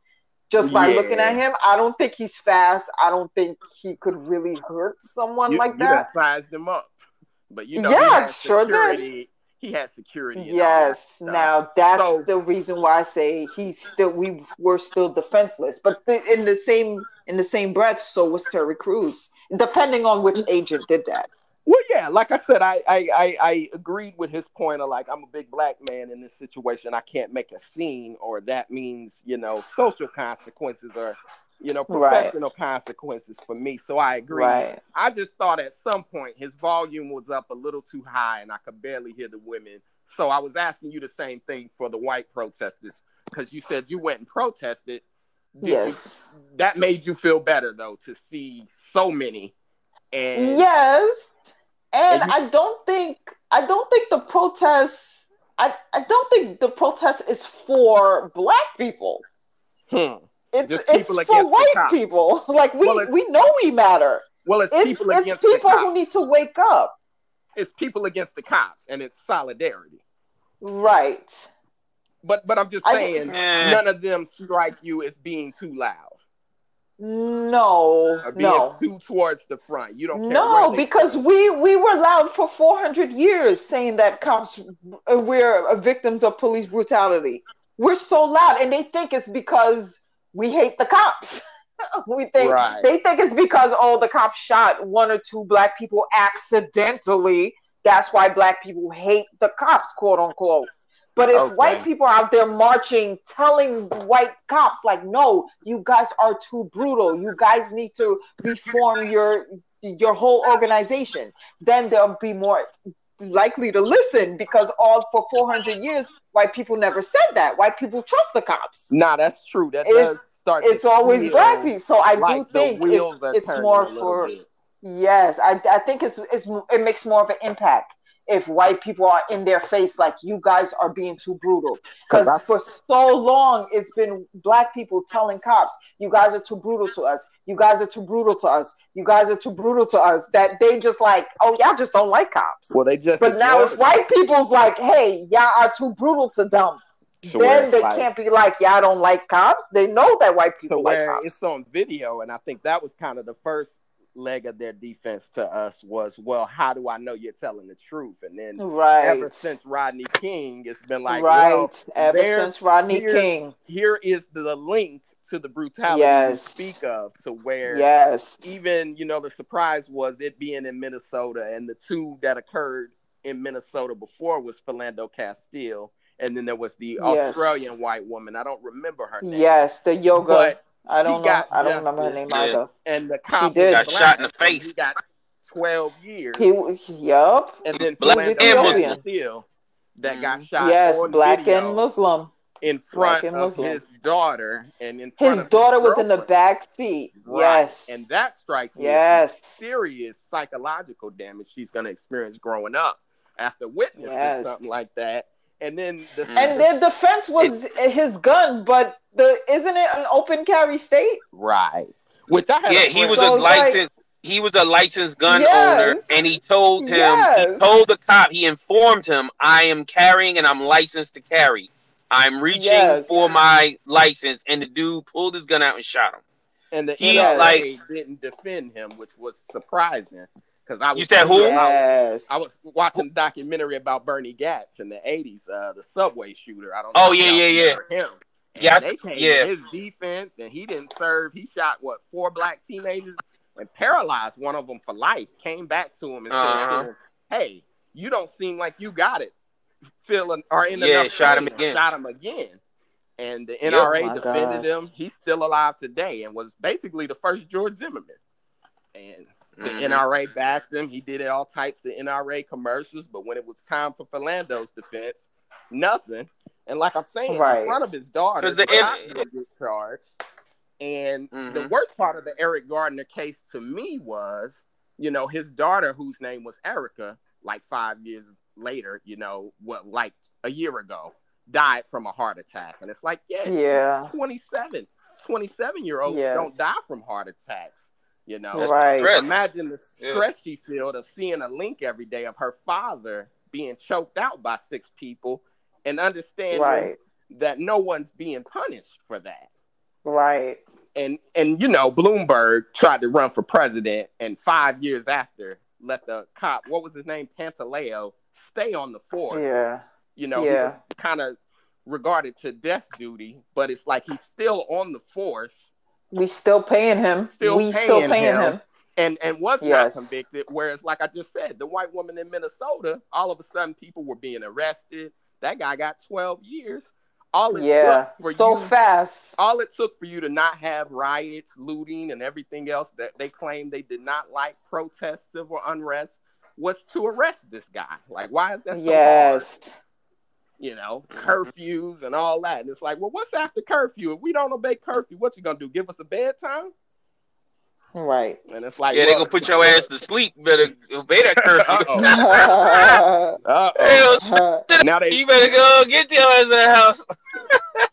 just by Yeah. looking at him, I don't think he's fast. I don't think he could really hurt someone You, like you that. done sized him up, but you know, Yeah, he had sure did. security. He had security. all that Yes. Now that's So- the reason why I say he still we were still defenseless. But in the same in the same breath, so was Terry Crews, depending on which agent did that. Well, yeah, like I said, I, I I I agreed with his point of like I'm a big black man in this situation. I can't make a scene, or that means you know social consequences or you know Right. professional consequences for me. So I agree. Right. I just thought at some point his volume was up a little too high, and I could barely hear the women. So I was asking you the same thing for the white protesters because you said you went and protested. Did you- Yes. that made you feel better though to see so many. And Yes. And And I don't think I don't think the protest I, I don't think the protest is for black people. hmm. It's Just it's people for white people. Like we Well, we know we matter. Well, it's, It's people it's people who need to wake up. It's people against the cops, and it's solidarity. Right. But but I'm just saying, Eh. none of them strike you as being too loud No. being No. too towards the front. You don't care. No, because we we were loud for 400 years saying that cops uh, we're uh, victims of police brutality. We're so loud, and they think it's because we hate the cops. we think Right. they think it's because oh the cops shot one or two black people accidentally. That's why black people hate the cops, quote unquote. But if Okay. white people are out there marching, telling white cops like, "No, you guys are too brutal. You guys need to reform your your whole organization," then they'll be more likely to listen because all for 400 years, white people never said that. White people trust the cops. Nah, that's true. That It's- does start. It's always black people. So I like do think it's, it's more for bit. Yes, I, I think it's it's it makes more of an impact if white people are in their face like you guys are being too brutal 'Cause Because for so long it's been black people telling cops, you guys are too brutal to us. You guys are too brutal to us. You guys are too brutal to us. That they just like, oh y'all just don't like cops. Well, they just. but now if white people's like, hey, y'all are too brutal to them, to then they like- can't be like, y'all don't like cops. They know that white people like cops. it's on video, and I think that was kind of the first leg of their defense to us was, well, how do I know you're telling the truth? And then right. ever since Rodney King, it's been like, right. well, Ever since Rodney here's- King. here is the link to the brutality Yes. you speak of, to where Yes. even you know the surprise was it being in Minnesota, and the two that occurred in Minnesota before was Philando Castile, and then there was the Yes. Australian white woman. I don't remember her name. Yes, the yoga. But I don't know. I don't remember her name Yeah. either. and the cop did. was Got shot in the face. He got twelve years, He was yup. and then Black Philando and Muslim. Castile that got mm-hmm. shot. Yes, black and Muslim. in black front of Muslim. his daughter, and in front His of daughter was in the back seat. Right. Yes. and that strikes me as Yes. serious psychological damage she's going to experience growing up after witnessing Yes. something like that. And then the mm. and their defense was his gun, but the isn't it an open carry state? right, which I had Yeah, he was So a it's like- licensed. He was a licensed gun Yes. owner, and he told him. He told the cop. He informed him, "I am carrying, and I'm licensed to carry." I'm reaching Yes. for my license, and the dude pulled his gun out and shot him. And the He, NRA like- didn't defend him, which was surprising because I was You said who? Yes. I was watching a documentary about Bernie Goetz in the '80s, uh, the subway shooter. I don't. know Oh, yeah, yeah, yeah. Him. And Yeah, they came yeah. his defense, and he didn't serve. He shot what four black teenagers and paralyzed one of them for life. Came back to him and Uh-huh. said to him, "Hey, you don't seem like you got it. Feeling or in Yeah, enough shot him again. Shot him again. And the NRA Oh defended God. him. He's still alive today, and was basically the first George Zimmerman. And the Mhm. NRA backed him. He did all types of NRA commercials, but when it was time for Philando's defense, nothing. And like I'm saying, Right. in front of his daughter, the the cop N- didn't get charged. And the Mhm. worst part of the Eric Gardner case to me was, you know, his daughter, whose name was Erica, like five years later, you know, what, like a year ago, died from a heart attack. And it's like, yeah, Yeah. 27, 27 year olds Yes. don't die from heart attacks, you know. Right. stress. Imagine the Yeah. stress she felt of seeing a link every day of her father being choked out by six people and understanding Right. that no one's being punished for that. Right. And and you know, Bloomberg tried to run for president and five years after let the cop, what was his name, Pantaleo, stay on the force. Yeah. You know, Yeah. kind of regarded to death duty, but it's like he's still on the force We still paying him. Still we still paying paying him. him. and and was Yes. not convicted. Whereas, like I just said, the white woman in Minnesota, all of a sudden people were being arrested. That guy got 12 years. All it Yeah. took for So you, fast. all it took for you to not have riots, looting, and everything else that they claimed they did not like, protests, civil unrest, was to arrest this guy. Like, why is that so hard? Yes. You know, curfews and all that. And it's like, well, what's after curfew? If we don't obey curfew, what you gonna do? Give us a bedtime? Right. And it's like, Yeah, they well- gonna put your ass to sleep. Better obey that curfew. Uh-oh. Uh-oh. Now they you better go get your ass in the house.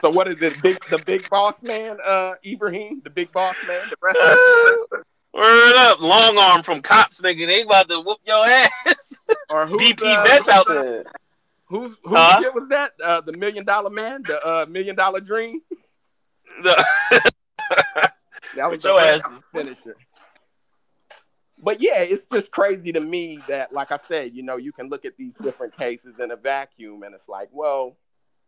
So what is it? Big the big boss man, uh, Ibrahim, the big boss man, the wrestler, Word up, long arm from cops, nigga. They about to whoop your ass. or who's BP uh, Vets out Shit. Who's who Huh? kid was that? Uh, the million dollar man, the uh, million dollar dream. The- That was Put your ass finisher. But yeah, it's just crazy to me that, like I said, you know, you can look at these different cases in a vacuum, and it's like, well,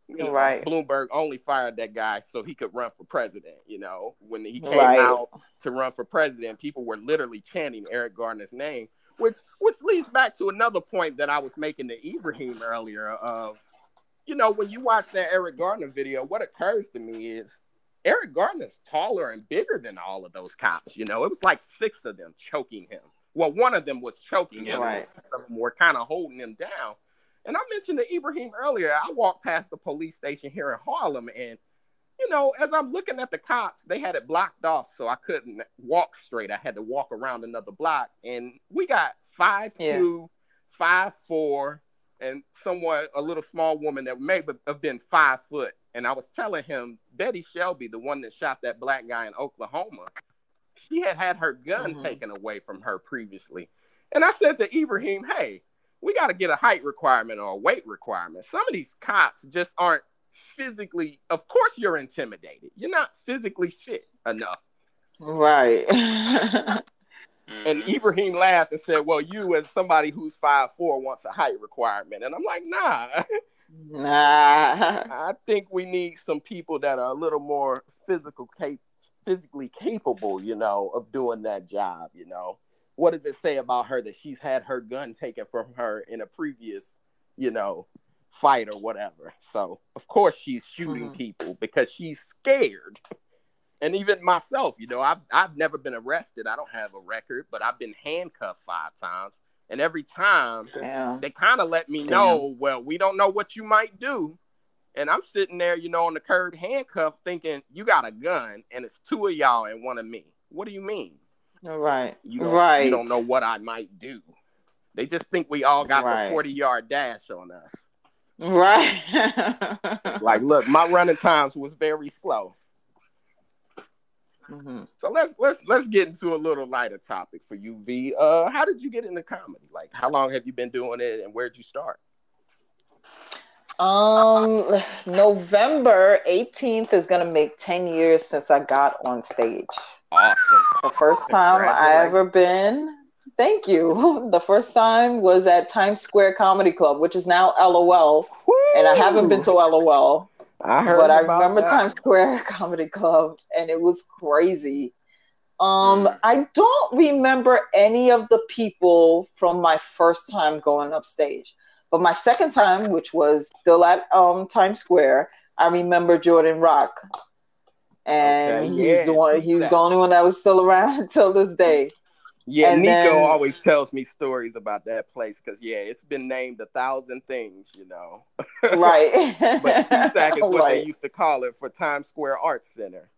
you know, Right. Bloomberg only fired that guy so he could run for president. You know, when he came Right. out to run for president, people were literally chanting Eric Gardner's name, which which leads back to another point that I was making to Ibrahim earlier. Of, you know, when you watch that Eric Gardner video, what occurs to me is Eric Gardner's taller and bigger than all of those cops. You know, it was like six of them choking him. Well, one of them was choking him. Right. Some of them were kind of holding him down. And I mentioned to Ibrahim earlier, I walked past the police station here in Harlem, and you know, as I'm looking at the cops, they had it blocked off, so I couldn't walk straight. I had to walk around another block, and we got five Yeah. two, five four, and somewhat a little small woman that may have been five foot. And I was telling him Betty Shelby, the one that shot that black guy in Oklahoma, she had had her gun Mhm. taken away from her previously. And I said to Ibrahim, hey, we got to get a height requirement or a weight requirement. Some of these cops just aren't physically, of course, you're intimidated. You're not physically fit enough. Right. And mm-hmm. Ibrahim laughed and said, well, you as somebody who's five four wants a height requirement. And I'm like, nah, nah. I think we need some people that are a little more physical, cap- physically capable, you know, of doing that job. You know, what does it say about her that she's had her gun taken from her in a previous, you know, fight or whatever? So of course she's shooting Mhm. people because she's scared. And even myself, you know, I've I've never been arrested. I don't have a record, but I've been handcuffed five times, and every time Damn. they kind of let me know, well, we don't know what you might do. And I'm sitting there, you know, on the curb handcuffed thinking, you got a gun and it's two of y'all and one of me. What do you mean? Right. You don't, right. you don't know what I might do. They just think we all got Right. the 40 yard dash on us. Right. Like, look, my running times was very slow. Mhm. So let's let's let's get into a little lighter topic for you, V. Uh, how did you get into comedy? Like, how long have you been doing it, and where'd you start? Um, November 18th is gonna make 10 years since I got on stage. Awesome. The first time I ever been. Thank you. The first time was at Times Square Comedy Club, which is now LOL, Woo! and I haven't been to LOL. I heard but I remember that. Times Square Comedy Club, and it was crazy. Um. I don't remember any of the people from my first time going upstage. But my second time, which was still at um, Times Square, I remember Jordan Rock, and okay, he's yeah, the one. He's that? the only one that was still around until this day. Yeah, and Nico then, always tells me stories about that place because yeah, it's been named a thousand things, you know. Right. but TSAC is what right. they used to call it for Times Square Arts Center.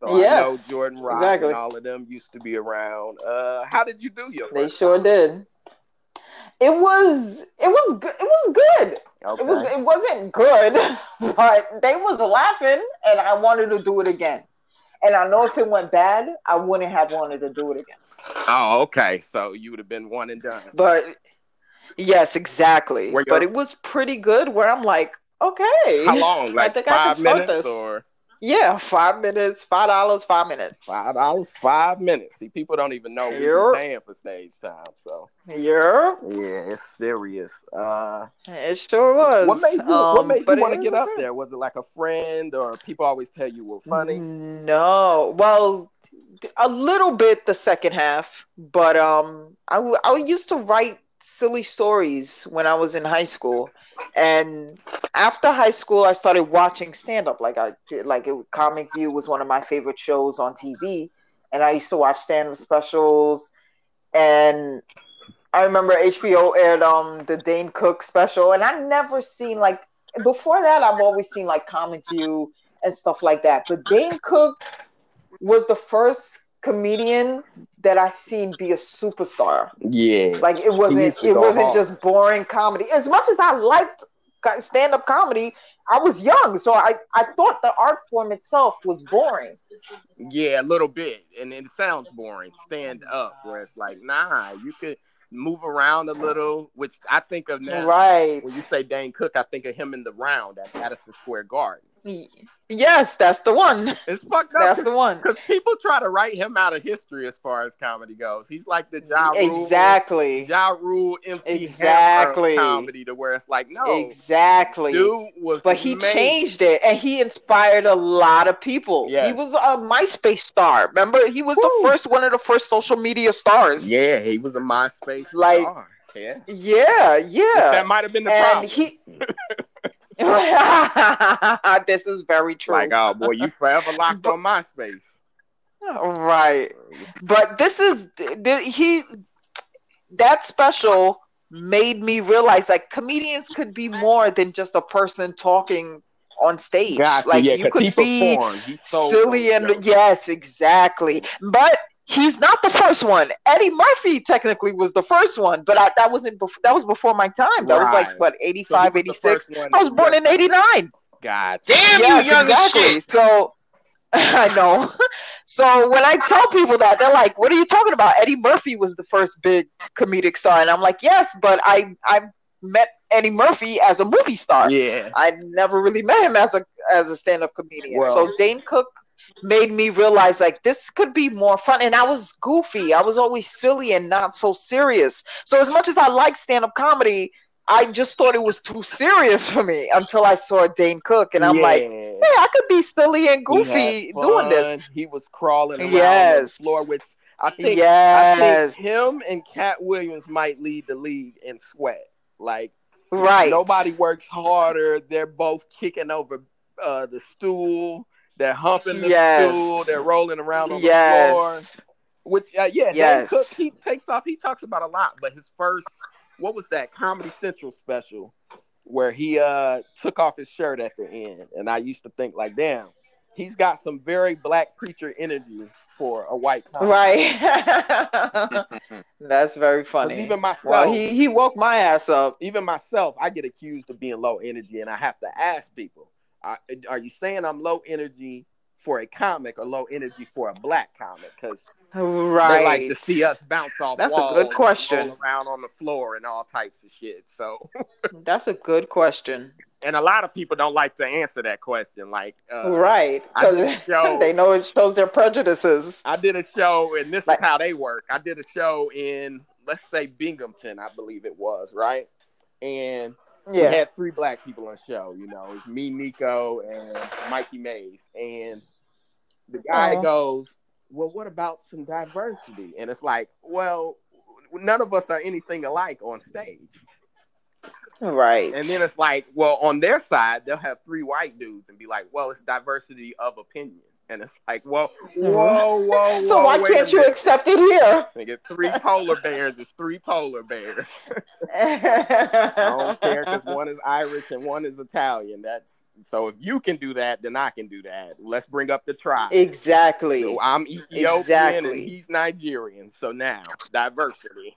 So yes, I know Jordan Rock exactly. and all of them used to be around. Uh, how did you do your? They sure time? did. It was it was it was good. Okay. It was it wasn't good, but they was laughing, and I wanted to do it again. And I know if it went bad, I wouldn't have wanted to do it again. Oh, okay. So you would have been one and done. But yes, exactly. But it was pretty good. Where I'm like, okay, how long? Like I think five I can minutes this. or yeah, five minutes, five dollars, five minutes. Five dollars, five minutes. See, people don't even know we're paying for stage time. So yeah, yeah, it's serious. Uh, it sure was. What made you, um, what made you want to get up good. there? Was it like a friend, or people always tell you were funny? No, well, a little bit the second half, but um, I I used to write silly stories when I was in high school. And after high school i started watching stand up like i like it, comic view was one of my favorite shows on tv and i used to watch stand up specials. And i remember hbo aired um the dane cook special and I've never seen like before that i've always seen like comic view and stuff like that. But dane cook was the first comedian that I've seen be a superstar. Yeah, like it wasn't it wasn't hard. just boring comedy. As much as I liked stand up comedy, I was young, so I I thought the art form itself was boring. Yeah, a little bit, and it sounds boring. Stand up, where it's like, nah, you could move around a little, which I think of now. Right. When you say Dane Cook, I think of him in the round at Madison Square Garden. Yes, that's the one. It's fucked up. That's the one. Because people try to write him out of history as far as comedy goes. He's like the Ja Rule, exactly Ja Rule MC exactly comedy to where it's like no exactly. Dude was but he changed it and he inspired a lot of people. Yes. He was a MySpace star. Remember, he was Woo. the first one of the first social media stars. Yeah, he was a MySpace like. Star. Yeah, yeah, yeah. That might have been the and problem. He, this is very true. Like, oh boy, you forever locked on MySpace. Right, but this is he. That special made me realize like comedians could be more than just a person talking on stage. Gotcha, like yeah, you could be so silly and yes, exactly. But he's not the first one. Eddie Murphy technically was the first one, but I, that wasn't bef- that was before my time. That right. was like what 85, so 86. I was born in 89. God damn yes, you, exactly. So I know. So when I tell people that, they're like, "What are you talking about?" Eddie Murphy was the first big comedic star, and I'm like, "Yes, but I I met Eddie Murphy as a movie star. Yeah, I never really met him as a as a stand up comedian. Well, so Dane Cook made me realize like this could be more fun. And I was goofy. I was always silly and not so serious. So as much as I like stand up comedy, I just thought it was too serious for me until I saw Dane Cook, and I'm yeah. like, hey, I could be silly and goofy doing this. He was crawling around yes. the floor, which I think, yes. I think him and Katt Williams might lead the league in sweat. Like, right? Nobody works harder. They're both kicking over uh, the stool. They're humping the yes. stool. They're rolling around on yes. the floor. Which, uh, yeah, yes. Cook, he takes off. He talks about a lot, but his first, what was that Comedy Central special where he uh took off his shirt at the end, and I used to think like, damn, he's got some very black preacher energy for a white comic. Right. That's very funny. Even myself, well, he he woke my ass up. Even myself, I get accused of being low energy, and I have to ask people, are, are you saying I'm low energy for a comic or low energy for a black comic? Because Right. They like to see us bounce off. That's a good question. around on the floor and all types of shit. So, That's a good question. and a lot of people don't like to answer that question. Like, uh, right. I did a Because they know it shows their prejudices. I did a show, and this Like- is how they work. I did a show in, let's say, Binghamton, I believe it was, right? And we had three black people on the show. You know, it's me, Nico, and Mikey Mays. And the guy Aw. goes, "Well, what about some diversity?" And it's like, well, none of us are anything alike on stage. Right. And then it's like, well, on their side, they'll have three white dudes and be like, well, it's diversity of opinion. And it's like, well, mm-hmm. whoa, whoa, whoa. so why can't you accept it here? Nigga, three polar bears is three polar bears. I don't care because one is Irish and one is Italian. That's so if you can do that, then I can do that. Let's bring up the tribe. exactly. So I'm Ethiopian Exactly. and he's Nigerian. So now diversity.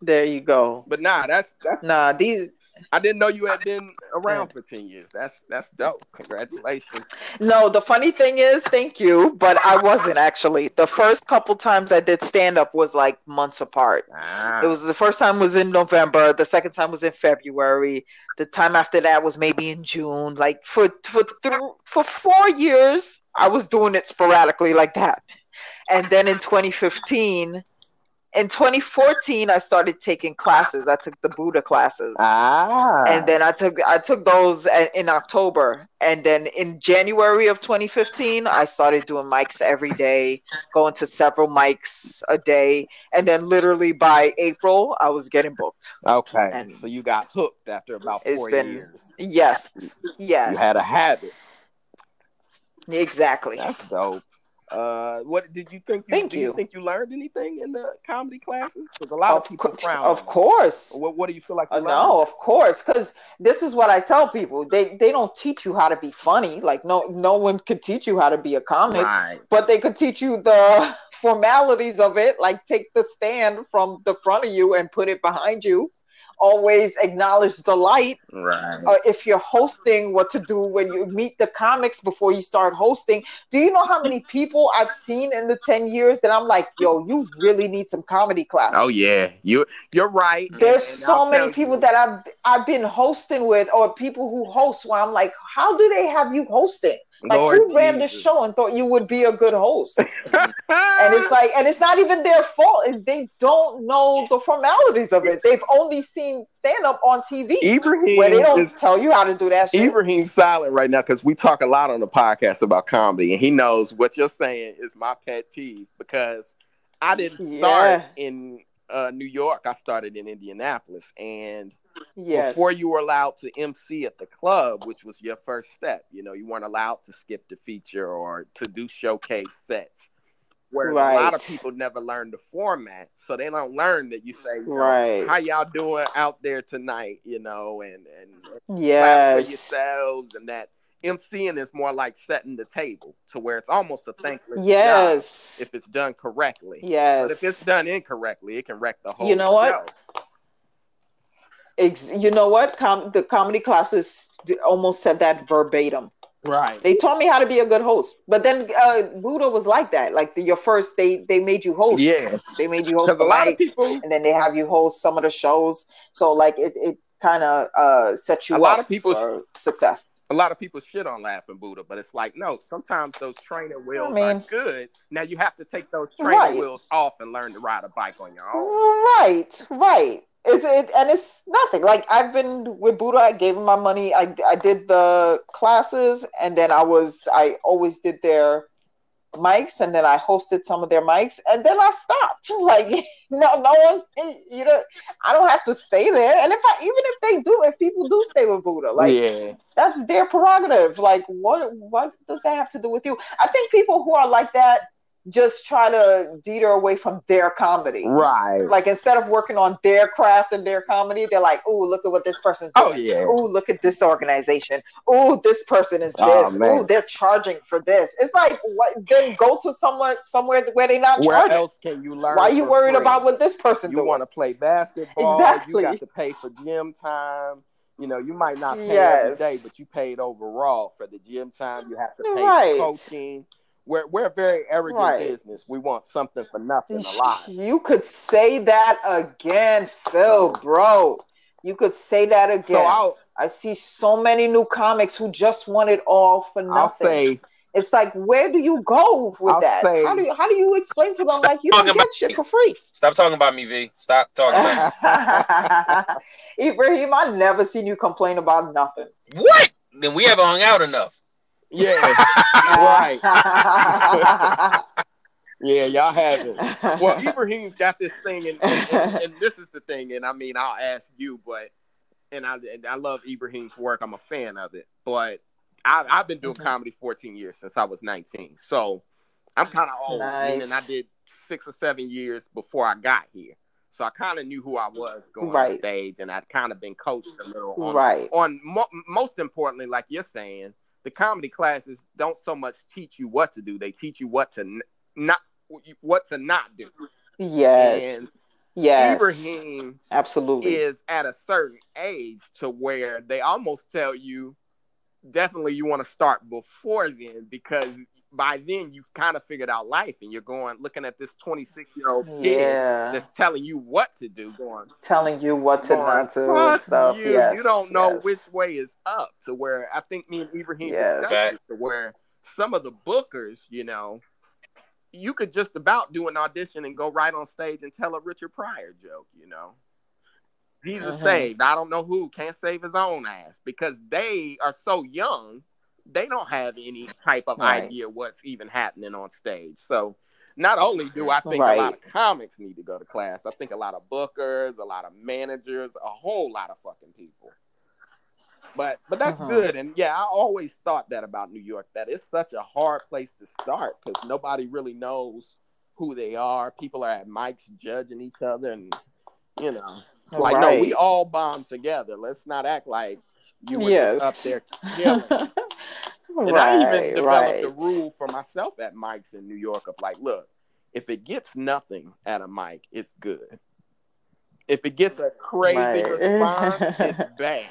there you go. But nah, that's that's Nah, these I didn't know you had been around for ten years. That's that's dope. Congratulations. no, the funny thing is, thank you, but I wasn't actually. The first couple times I did stand up was like months apart. Ah, It was the first time was in November, the second time was in February, the time after that was maybe in June. Like for for th- for 4 years I was doing it sporadically like that. And then in 2015 in 2014 I started taking classes. I took the Buddha classes. ah. and then I took I took those in October, and then in January of 2015, I started doing mics every day, going to several mics a day, and then literally by April, I was getting booked. okay. and- so you got hooked after about It's four been- years. Yes, yes, You had a habit. exactly. That's dope. Uh, what did you think? You, Thank do you you. think you learned anything in the comedy classes? Because a lot of, Of, people cour- frown. of course. What What do you feel like? You Uh, no, of course, because this is what I tell people. They they don't teach you how to be funny. Like no no one could teach you how to be a comic. Right. but they could teach you the formalities of it like take the stand from the front of you and put it behind you always acknowledge the light Right. uh, if you're hosting what to do when you meet the comics before you start hosting do you know how many people i've seen in the 10 years that i'm like yo you really need some comedy class. Oh yeah, you you're right. there's and so I'll many people you- that I've I've been hosting with, or people who host. Where I'm like, how do they have you hosting? Like, Lord who ran this Jesus. show and thought you would be a good host? and it's like, and it's not even their fault. They don't know the formalities of it. They've only seen stand up on TV, Ibrahim where they don't is tell you how to do that shit. Ibrahim's silent right now because we talk a lot on the podcast about comedy, and he knows what you're saying is my pet peeve because I didn't start in uh, New York. I started in Indianapolis, and yes, before you were allowed to MC at the club, which was your first step, you know, you weren't allowed to skip the feature or to do showcase sets. Where a lot of people never learn the format, so they don't learn that you say, you know, Right. "How y'all doing out there tonight?" You know, and and clap for yes, yourselves, and that MCing is more like setting the table to where it's almost a thankless job yes, if it's done correctly. yes. But if it's done incorrectly, it can wreck the whole. You know what? Show. Ex- you know what? Com- the comedy classes d- almost said that verbatim. Right. They taught me how to be a good host, but then uh, Buddha was like that. Like the, your first, they they made you host. Yeah. they made you host the a mics, people, and then they have you host some of the shows. So like it it kind of uh sets you A up lot of people- for success. a lot of people shit on Laughing Buddha, but it's like no. Sometimes those training wheels mean- are good. Now you have to take those training Right. wheels off and learn to ride a bike on your own. Right, right. It's it, and it's nothing. Like I've been with Buddha. I gave him my money. I I did the classes, and then I was I always did their mics, and then I hosted some of their mics, and then I stopped. Like no, no one. You know, I don't have to stay there. And if I even if they do, if people do stay with Buddha, like yeah. that's their prerogative. Like, what what does that have to do with you? I think people who are like that just try to deter away from their comedy. Right. Like instead of working on their craft and their comedy, they're like, "Oh, look at what this person's oh, doing. Oh yeah. Oh, look at this organization. Oh, this person is Oh, this. Oh, they're charging for this." It's like, what? Then go to somewhere somewhere where they're not Where charging. else can you learn? Why are you worried free? about what this person you want to play basketball? Exactly. You got to pay for gym time. You know, you might not pay Yes. every day, but you paid overall for the gym time. You have to pay Right. for coaching. We're we're a very arrogant right. business. We want something for nothing a lot. You could say that again, Phil, bro. You could say that again. So I see so many new comics who just want it all for nothing. I'll say it's like, where do you go with I'll that? Say, how do you how do you explain to them like you don't get shit for free? Stop talking about me, V. Stop talking about me. Ibrahim, I never seen you complain about nothing. What? Then we haven't hung out enough. Yeah, right. yeah, y'all have it. Well, Ibrahim's got this thing, and, and, and, and, this is the thing. And I mean, I'll ask you, but and I I love Ibrahim's work. I'm a fan of it, but I, have been doing mm-hmm. comedy 14 years since I was 19, so I'm kind of old. Nice. And I did six or seven years before I got here. So I kind of knew who I was going right. on stage, and I'd kind of been coached a little on, right. on mo- most importantly, like you're saying, the comedy classes don't so much teach you what to do; they teach you what to n- not what to not do. Yes. And yes. Ibrahim absolutely is at a certain age to where they almost tell you definitely you want to start before then because by then you've kind of figured out life and you're going looking at this 26 year old kid yeah. that's telling you what to do going telling you what to going, not do and stuff you, yes, you don't know yes. which way is up to where i think me and ibrahim yes. to where some of the bookers you know you could just about do an audition and go right on stage and tell a richard pryor joke you know Jesus uh-huh. saved. I don't know who can't save his own ass because they are so young. They don't have any type of right. idea what's even happening on stage. So, not only do I think right. a lot of comics need to go to class, I think a lot of bookers, a lot of managers, a whole lot of fucking people. But but that's uh-huh. good. And yeah, I always thought that about New York that it's such a hard place to start because nobody really knows who they are. People are at mics judging each other, and you know. It's like, right. no, we all bomb together. Let's not act like you were yes. up there killing. and right, I even developed right. a rule for myself at mics in New York of like, look, if it gets nothing at a mic, it's good. If it gets a crazy right. response, it's bad.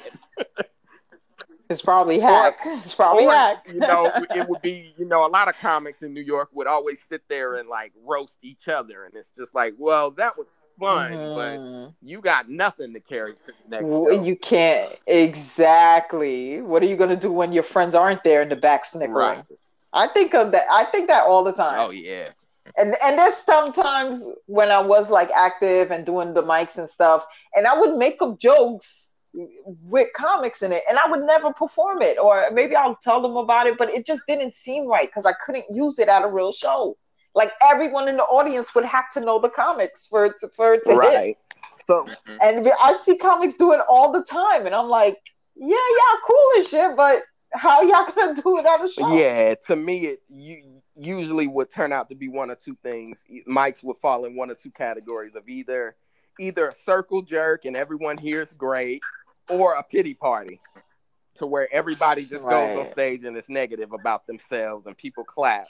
It's probably hack. Or, it's probably or, hack. you know, it would be, you know, a lot of comics in New York would always sit there and like roast each other. And it's just like, well, that was fun, mm-hmm. but you got nothing to carry to the next. Well, you can't exactly. What are you gonna do when your friends aren't there in the back snickering? Right. I think of that. I think that all the time. Oh yeah. And and there's sometimes when I was like active and doing the mics and stuff, and I would make up jokes with comics in it, and I would never perform it, or maybe I'll tell them about it, but it just didn't seem right because I couldn't use it at a real show. Like everyone in the audience would have to know the comics for it to, for it to right. hit. So, mm-hmm. and I see comics do it all the time, and I'm like, yeah, yeah, cool and shit, but how y'all gonna do it on a show? Yeah, to me, it you usually would turn out to be one or two things. Mics would fall in one or two categories of either either a circle jerk and everyone here is great, or a pity party, to where everybody just right. goes on stage and is negative about themselves and people clap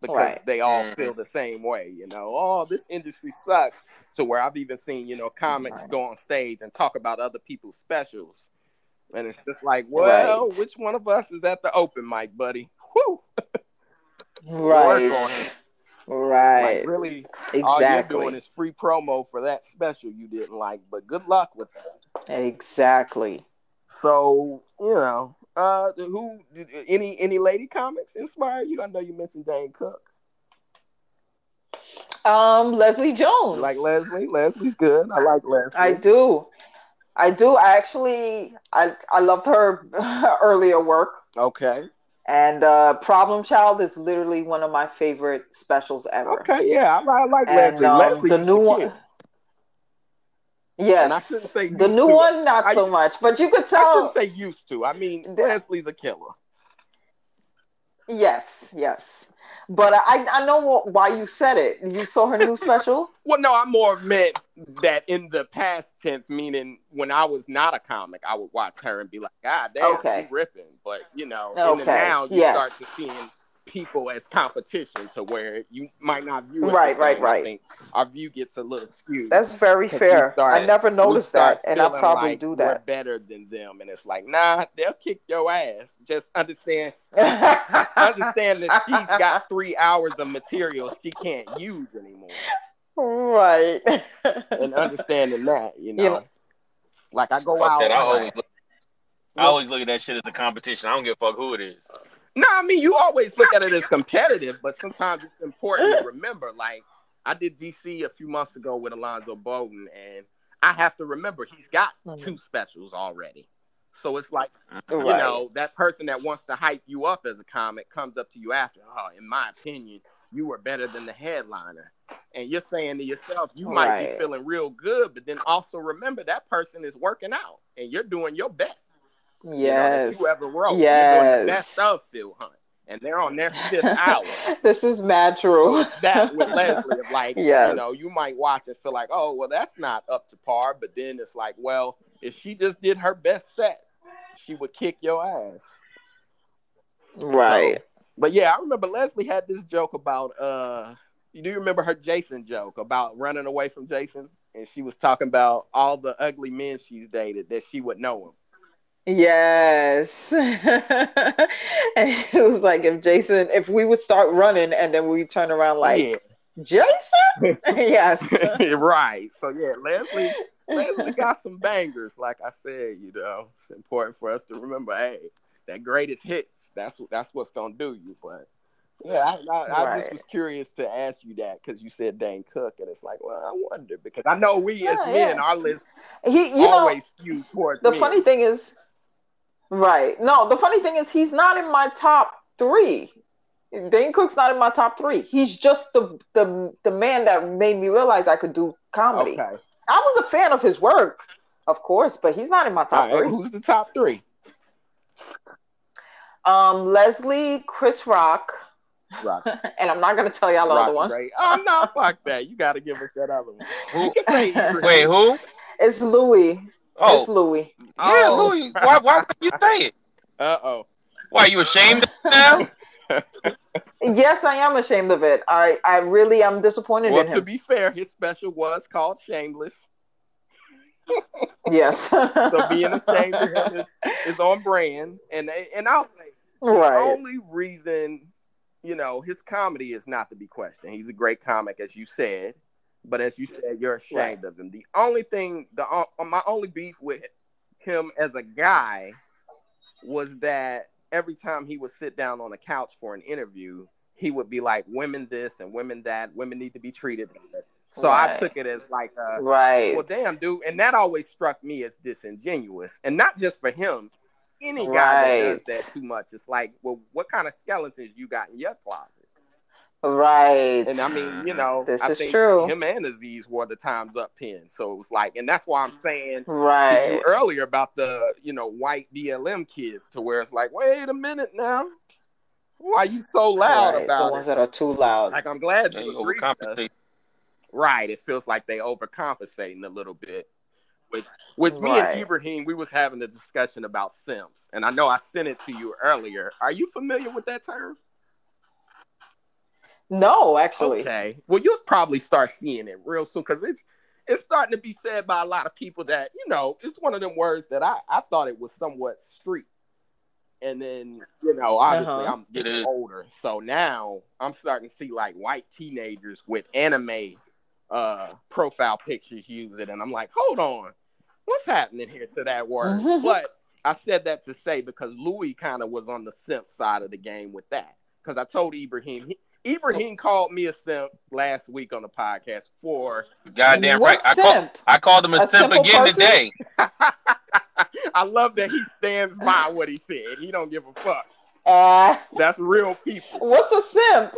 because right. they all mm-hmm. feel the same way, you know. Oh, this industry sucks. To where I've even seen, you know, comics right. go on stage and talk about other people's specials. And it's just like, well, right. which one of us is at the open mic, buddy? Whew. right. Right. Like really exactly. all you're doing is free promo for that special you didn't like, but good luck with that. Exactly. So, you know, uh, who any any lady comics inspire you? I know you mentioned Dane Cook. Um, Leslie Jones. Like Leslie? Leslie's good. I like Leslie. I do. I do. I actually I I loved her earlier work. Okay. And uh, Problem Child is literally one of my favorite specials ever. Okay, yeah, I, I like and, Leslie. Um, Leslie. The new one. Yes, the new one not I, so much, but you could tell. I shouldn't say used to. I mean, the, Leslie's a killer. Yes, yes, but I I know why you said it. You saw her new special. well, no, I more meant that in the past tense, meaning when I was not a comic, I would watch her and be like, God damn, okay. she's ripping. But you know, okay. in the now, you yes. start to seeing people as competition, to where you might not view it Right, the right. I right. think our view gets a little skewed. That's very fair. start- I never noticed that, and I feeling probably like do We're that. better than them, and it's like, nah, they'll kick your ass. Just understand, understand that she's got three hours of material she can't use anymore, right. and understanding that, you know, You know- like I go Fuck out. that. I always look, I always look at that shit as a competition. I don't give a fuck who it is. No, I mean you always look at it as competitive, but sometimes it's important to remember. Like I did DC a few months ago with Alonzo Bodden, and I have to remember he's got Mhm. two specials already. So it's like you Right. know that person that wants to hype you up as a comic comes up to you after. Oh, in my opinion, you were better than the headliner, and you're saying to yourself, you might be feeling real good, but then also remember that person is working out, and you're doing your best. You know, Yes. you ever wrote. Doing the best of Phil Hunt. And they're on their fifth hour. this is mad true. That with Leslie of like, you know, you might watch and feel like, oh, well, that's not up to par. But then it's like, well, if she just did her best set, she would kick your ass. right. But yeah, I remember Leslie had this joke about uh you do you remember her Jason joke about running away from Jason? And she was talking about all the ugly men she's dated that she would know him. Yes. and it was like if Jason, if we would start running and then we turn around like, yeah. Jason? yes. right. So yeah, Leslie Leslie got some bangers, like I said, you know. It's important for us to remember, hey, that greatest hits, that's what that's what's gonna do you. But yeah, I, I, I Right. just was curious to ask you that because you said Dane Cook, and it's like, well, I wonder because I know we as oh, men, yeah. our list He, you know, always skew towards the men. funny thing is, right? No, the funny thing is, he's not in my top three. Dane Cook's not in my top three. He's just the the the man that made me realize I could do comedy. Okay, I was a fan of his work, of course, but he's not in my top right. three. Who's the top three? Um, Leslie, Chris Rock, Rock, and I'm not gonna tell y'all the other Rock one. Ray. Oh no, fuck that! You got to give us that other one. Who? You can say Ibrahim. Wait, who? It's Louis. Oh, It's Louis. yeah. Oh. Who? you- Why? Why would you say it? Uh oh. Why are you ashamed now? Yes, I am ashamed of it. I, I really am disappointed Well, in to be fair, his special was called Shameless. yes. So being ashamed of him is, is on brand. And and I'll say the only reason, you know, his comedy is not to be questioned. He's a great comic, as you said. But as you said, you're ashamed of him. The only thing, the uh, my only beef with him as a guy was that every time he would sit down on a couch for an interview, he would be like, "Women this and women that. Women need to be treated." better." So I took it as like, uh, Right. well, damn, dude, and that always struck me as disingenuous, and not just for him. Any guy Right. that does that too much, it's like, well, what kind of skeletons you got in your closet? Right. And I mean, you know, This I is think true. him and Aziz wore the times up pin, so it was like, and that's why I'm saying to right. you earlier about the, you know, white BLM kids, to where it's like, wait a minute now, why are you so loud Right. about the ones it? that are too loud. Like, I'm glad They you agree with overcompensate. Right. It feels like they overcompensating a little bit. Which which me Right. and Ibrahim, we was having a discussion about simps. And I know I sent it to you earlier. Are you familiar with that term? No, actually. Okay. Well, you'll probably start seeing it real soon because it's it's starting to be said by a lot of people that, you know, it's one of them words that I, I thought it was somewhat street. And then, you know, obviously Uh-huh. I'm getting older. So now I'm starting to see like white teenagers with anime uh profile pictures use it. And I'm like, hold on, what's happening here to that word? But I said that to say because Louis kind of was on the simp side of the game with that. Because I told Ibrahim, he, Ibrahim called me a simp last week on the podcast for Goddamn what right. I, call. I called him a, A simp again person? today. I love that he stands by what he said. He don't give a fuck. Uh, That's real people. what's a simp?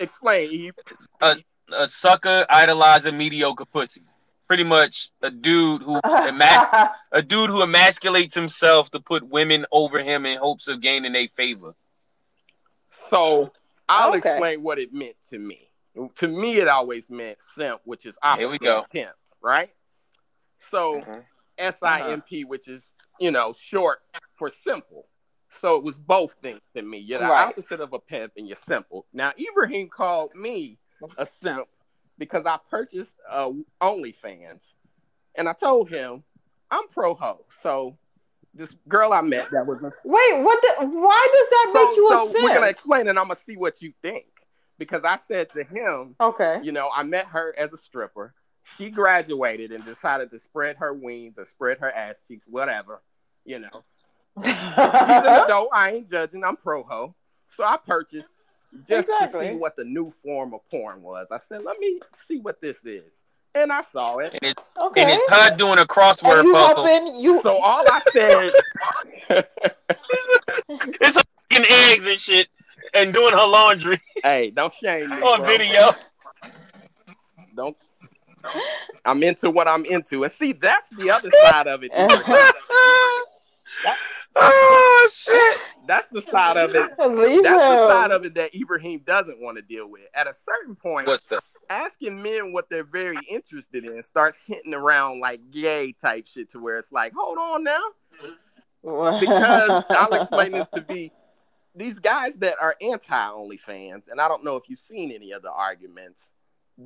Explain, Eve. A sucker idolizing mediocre pussy. Pretty much a dude who emas- a dude who emasculates himself to put women over him in hopes of gaining their favor. So I'll Okay. explain what it meant to me. To me, it always meant simp, which is opposite Here we go. of pimp, right? So Mhm. S I M P, which is you know short for simple. So it was both things to me. You're the Right. opposite of a pimp and you're simple. Now Ibrahim called me a simp because I purchased uh, OnlyFans. And I told him I'm pro ho. So this girl I met that was a Wait, what? The, why does that make so, you a so simp? we're gonna explain and I'm gonna see what you think. Because I said to him, okay. you know, I met her as a stripper. She graduated and decided to spread her wings or spread her ass cheeks, whatever. You know, she's an adult. I ain't judging. I'm pro ho. So I purchased just to see what the new form of porn was. I said, let me see what this is. And I saw it. And it's, okay. and it's HUD doing a crossword and you puzzle. helping you? So all I said, It's fucking eggs and shit and doing her laundry hey, don't shame me. on bro. video. Don't. I'm into what I'm into. And see, that's the other side of it. oh shit! That's the side of it. Leave That's the side of it that Ibrahim doesn't want to deal with. At a certain point, What's the? Asking men what they're very interested in starts hinting around like gay type shit to where it's like, hold on now. Because I'll explain this to be these guys that are anti OnlyFans, and I don't know if you've seen any of the arguments.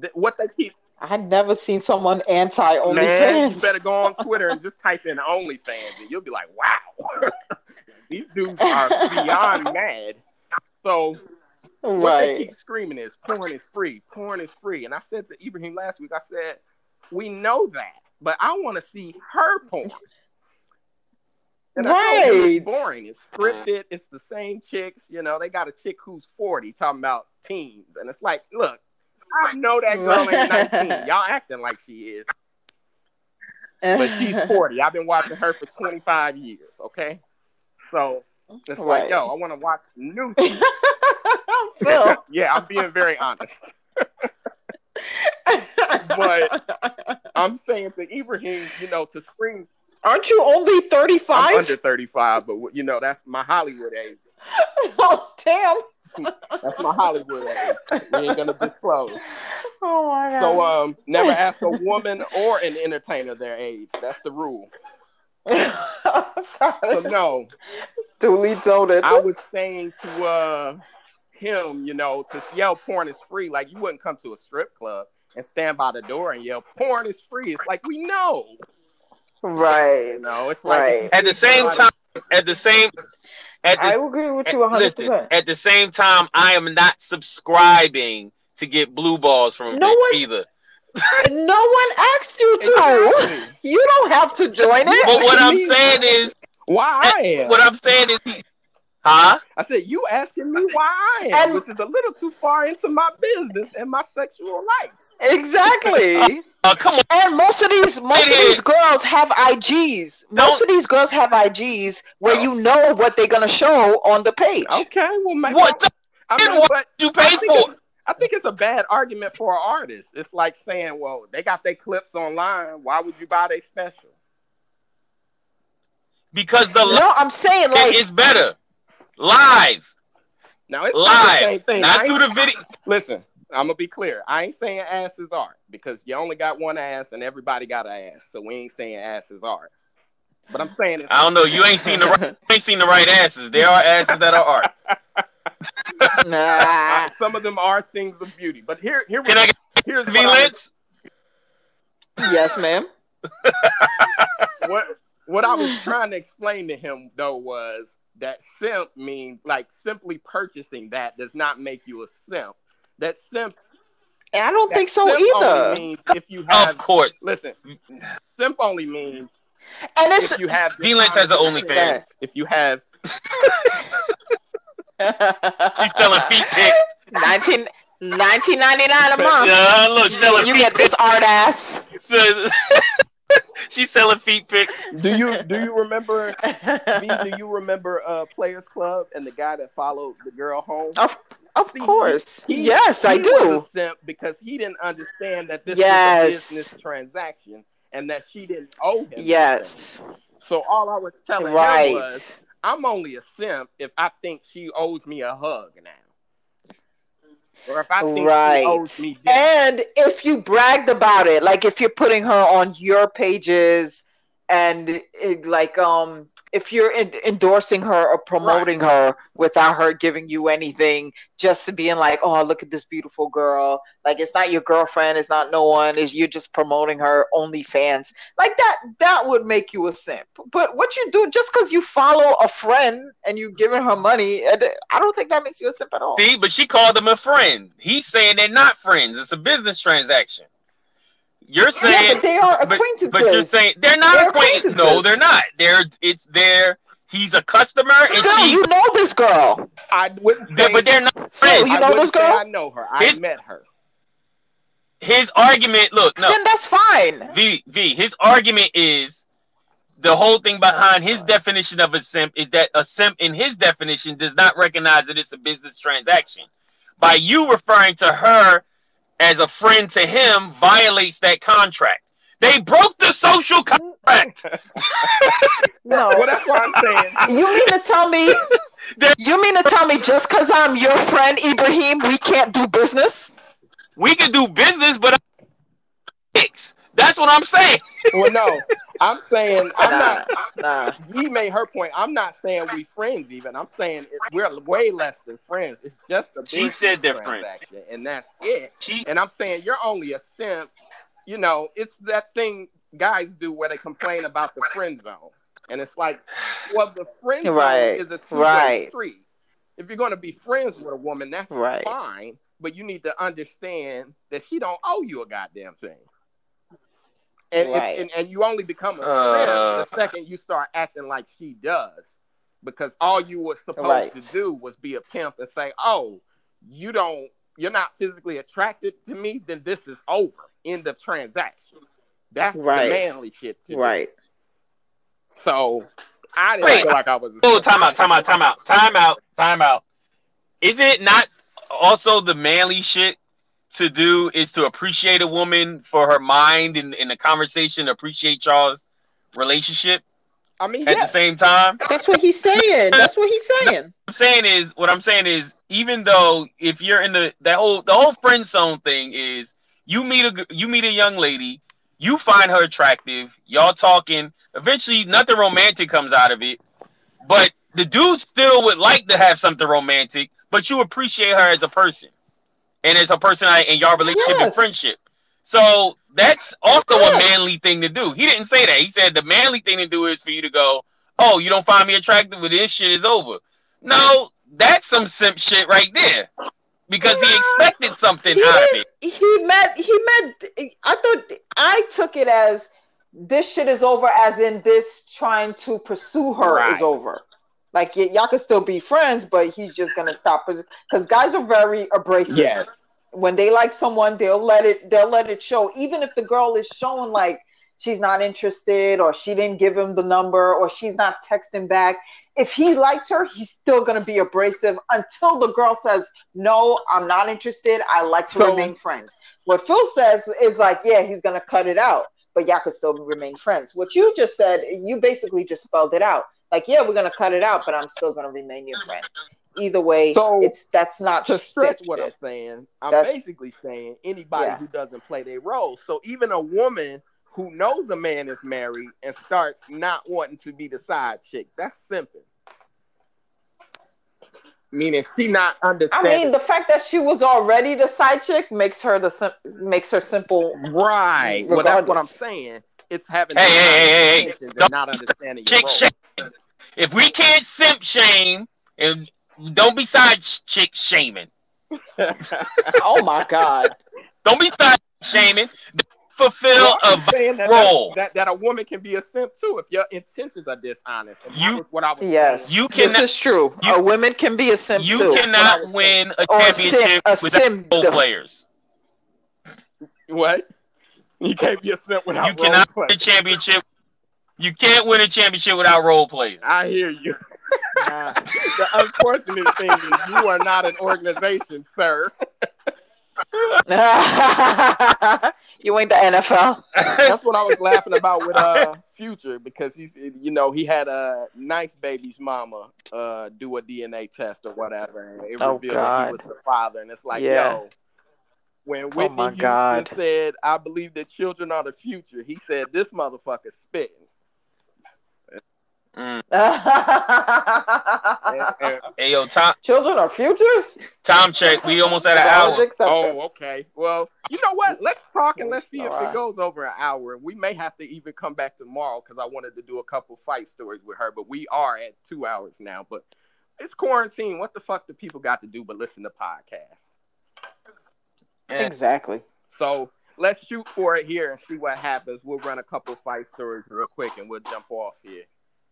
th- what they keep I never seen someone anti man, you better go on Twitter and just type in OnlyFans, and you'll be like, wow, these dudes are beyond mad. So what they right. keep screaming is porn is free, porn is free. And I said to Ibrahim last week, I said, we know that, but I want to see her porn. And I told him Right. it's boring. It's scripted. Mm. It's the same chicks. You know, they got a chick who's 40 talking about teens. And it's like, look, I know that girl ain't 19. Y'all acting like she is. But she's uh-huh. 40. I've been watching her for 25 years, okay? So it's like, yo, I want to watch new Phil. yeah, I'm being very honest. But I'm saying to Ibrahim, you know, to scream, Aren't you only I'm 35? under 35, but you know, that's my Hollywood age. oh, damn. That's my Hollywood age. We ain't gonna disclose. Oh, my God. So, um, never ask a woman or an entertainer their age. That's the rule. So no, Duly noted. I was saying to uh him, you know, to yell porn is free. Like you wouldn't come to a strip club and stand by the door and yell porn is free. It's like we know. right. You know, it's like Right. At the same time, at the same, at the, I agree with you 100%. listen, at the same time, I am not subscribing to get blue balls from No one- either. no one asked you to. Exactly. You don't have to join it. But what I'm saying is, Why I am? what I'm saying is, he, huh? I said you asking me why I am, And- which is a little too far into my business and my sexual life. Exactly. Uh, come on. And most of these most of these girls have IGs. Most Don't- of these girls have IGs where you know what they're gonna show on the page. Okay, well, maybe What the I mean, what but you pay think, for? it's, I think it's a bad argument for an artist. It's like saying, well, they got their clips online. Why would you buy their special? Because the live No, I'm saying like is better. Live, Now it's not the same live, thing. I not through the video. Listen, I'm gonna be clear. I ain't saying ass is art because you only got one ass and everybody got an ass, so we ain't saying ass is art. But I'm saying it's I don't know. You ain't seen the right, ain't seen the right asses. There are asses that are art. nah. some of them are things of beauty. But here, here, Can I get here's V what, I was, lens? yes, ma'am. what what I was trying to explain to him though was that simp means like simply purchasing that does not make you a simp. That simp. I don't that think so either. Means if you have Of course. listen, simp only means And it's if you have V-Lens has a OnlyFans. If you have She's selling feet pics. 19, 1999 a month. Yeah, look, selling You get this art ass. pics. She's selling feet pics. do you do you remember V, do you remember uh Players Club and the guy that followed the girl home? Of, of See, course. He- yes, I do. Was a simp because he didn't understand that this Yes. was a business transaction and that she didn't owe him. anything. Yes. So all I was telling him Right. was, I'm only a simp if I think she owes me a hug now. Or if I think Right. owes me dinner. And if you bragged about it, like if you're putting her on your pages and it, like um if you're in, endorsing her or promoting right. her without her giving you anything, just being like, "Oh, look at this beautiful girl," like it's not your girlfriend, it's not no one, is you're just promoting her OnlyFans, like that. That would make you a simp. But what you do just because you follow a friend and you giving her money, I don't think that makes you a simp at all. See, but she called them a friend. He's saying they're not friends. It's a business transaction. You're saying yeah, but they are acquaintances. But, but you're saying they're not they're acquaintances. No, they're not. They're it's their he's a customer and Phil, she you know this girl. I wouldn't say, but they're not friends. Phil, you know this girl? I know her. I his, met her. His argument, look, no. Then that's fine. V V, his argument is the whole thing behind his definition of a simp is that a simp in his definition does not recognize that it's a business transaction. By you referring to her as a friend to him violates that contract. They broke the social contract. no, well, that's what I'm saying. You mean to tell me? you mean to tell me just because I'm your friend Ibrahim, we can't do business? We can do business, but that's what I'm saying. well, no, I'm saying I'm nah, not. Nah. We made her point. I'm not saying we friends. Even I'm saying it, we're way less than friends. It's just a she said different, and that's it. She and I'm saying you're only a simp. You know, it's that thing guys do where they complain about the friend zone, and it's like, well, the friend right. zone is a two-way right. street. If you're going to be friends with a woman, that's right. fine, but you need to understand that she don't owe you a goddamn thing. And, right. and, and, you only become a friend uh, the second you start acting like she does. Because all you were supposed right. to do was be a pimp and say, Oh, you don't you're not physically attracted to me, then this is over. End of transaction. That's right. the manly shit too. Right. So I didn't Wait, feel like I was Oh, time out, time out, time out, time out, time out. Isn't it not also the manly shit to do is to appreciate a woman for her mind and in the conversation, appreciate y'all's relationship. I mean, at yeah. the same time, that's what he's saying. That's what he's saying. What I'm saying is, what I'm saying is, even though if you're in the that whole the whole friend zone thing is, you meet a you meet a young lady, you find her attractive, y'all talking. Eventually, nothing romantic comes out of it, but the dude still would like to have something romantic, but you appreciate her as a person and it's a personality and y'all relationship yes. and friendship. So that's also a manly thing to do. He didn't say that. He said the manly thing to do is for you to go, oh, you don't find me attractive, but this shit is over. No, that's some simp shit right there. Because he expected something he out of it. He meant he meant I thought I took it as this shit is over as in this trying to pursue her right. is over. Like y- y'all could still be friends, but he's just gonna stop because guys are very abrasive. Yeah. When they like someone, they'll let it they'll let it show. Even if the girl is showing like she's not interested or she didn't give him the number or she's not texting back. If he likes her, he's still gonna be abrasive until the girl says, No, I'm not interested. I like to so, remain friends. What Phil says is like, yeah, he's gonna cut it out, but y'all could still remain friends. What you just said, you basically just spelled it out like, yeah, we're gonna cut it out, but I'm still gonna remain your friend. Either way, so it's that's not to stress what I'm saying. I'm that's, basically saying anybody yeah. who doesn't play their role. So even a woman who knows a man is married and starts not wanting to be the side chick, that's simping. Meaning she not understanding. I mean, the fact that she was already the side chick makes her the sim- makes her simple. Right. Regardless. Well, that's what I'm saying. It's having hey, hey, hey, hey, not understanding chick your role. If we can't simp shame, and don't be side chick shaming. oh my god! Don't be side shaming. Fulfill well, a that, role. That, that, a woman can be a simp too if your intentions are dishonest. And you what I was yes, saying. you cannot, this is true. You, a woman can be a simp you too. You cannot win a championship a sim, a without sim, role players. What? You can't be a simp without. You cannot win a championship you can't win a championship without role players. I hear you. the unfortunate thing is you are not an organization, sir. you ain't the NFL. That's what I was laughing about with uh Future because he's you know he had a ninth baby's mama uh do a DNA test or whatever and it oh, revealed God. he was the father and it's like yeah. yo when oh, Whitney oh Houston God. said I believe that children are the future he said this motherfucker spitting Mm. And- and- Hey yo, time Children are futures. time check. We almost at an Knowledge hour. accepted. oh, okay. Well, you know what? Let's talk and let's see if Alright. it goes over an hour. We may have to even come back tomorrow because I wanted to do a couple fight stories with her, but we are at two hours now. But it's quarantine. What the fuck do people got to do but listen to podcasts? Yeah. Exactly. So let's shoot for it here and see what happens. We'll run a couple fight stories real quick and we'll jump off here.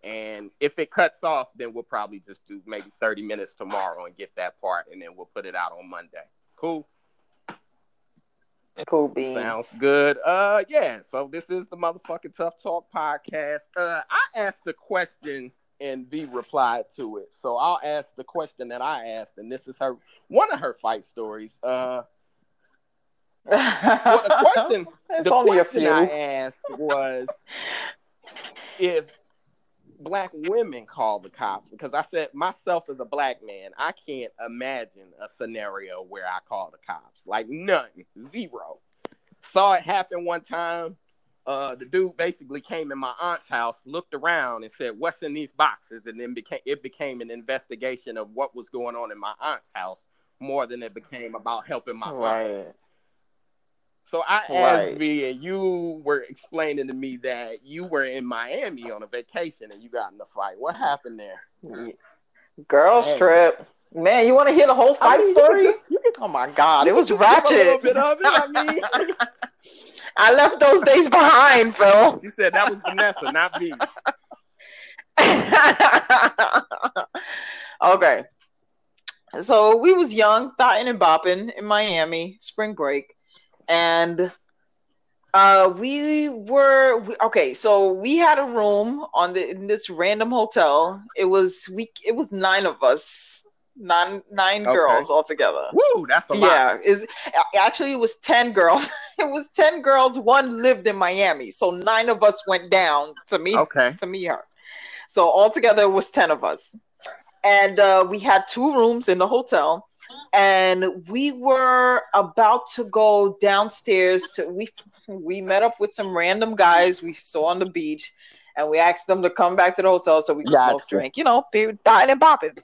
And if it cuts off, then we'll probably just do maybe 30 minutes tomorrow and get that part, and then we'll put it out on Monday. Cool. Cool beans. Sounds good. Uh yeah, so this is the motherfucking Tough Talk podcast. Uh I asked a question and V replied to it. So I'll ask the question that I asked, and this is her one of her fight stories. Uh well, the question it's the only a question few. I asked was if black women call the cops because I said myself as a black man, I can't imagine a scenario where I call the cops. Like none, zero. Saw it happen one time. Uh, the dude basically came in my aunt's house, looked around, and said, "What's in these boxes?" And then became it became an investigation of what was going on in my aunt's house more than it became about helping my aunt. Right. So I asked Right. V, and you were explaining to me that you were in Miami on a vacation and you got in a fight. What happened there? Girls Hey. trip. Man, you want to hear the whole I fight mean, you story? can you can- oh my god, it was can just A little ratchet. bit of it. I mean, I left those days behind, Phil. You said that was Vanessa, not me. okay. So we was young, thotting and bopping in Miami, spring break, and uh we were we, okay so we had a room on the in this random hotel. It was we it was nine of us. Nine nine Okay. girls altogether. Woo, that's a lot. yeah is actually it was 10 girls. It was 10 girls. One lived in miami. So nine of us went down to meet Okay. to meet her. So altogether it was 10 of us. And uh, we had two rooms in the hotel and we were about to go downstairs to we we met up with some random guys we saw on the beach and we asked them to come back to the hotel so we could smoke drink you know be dying and bopping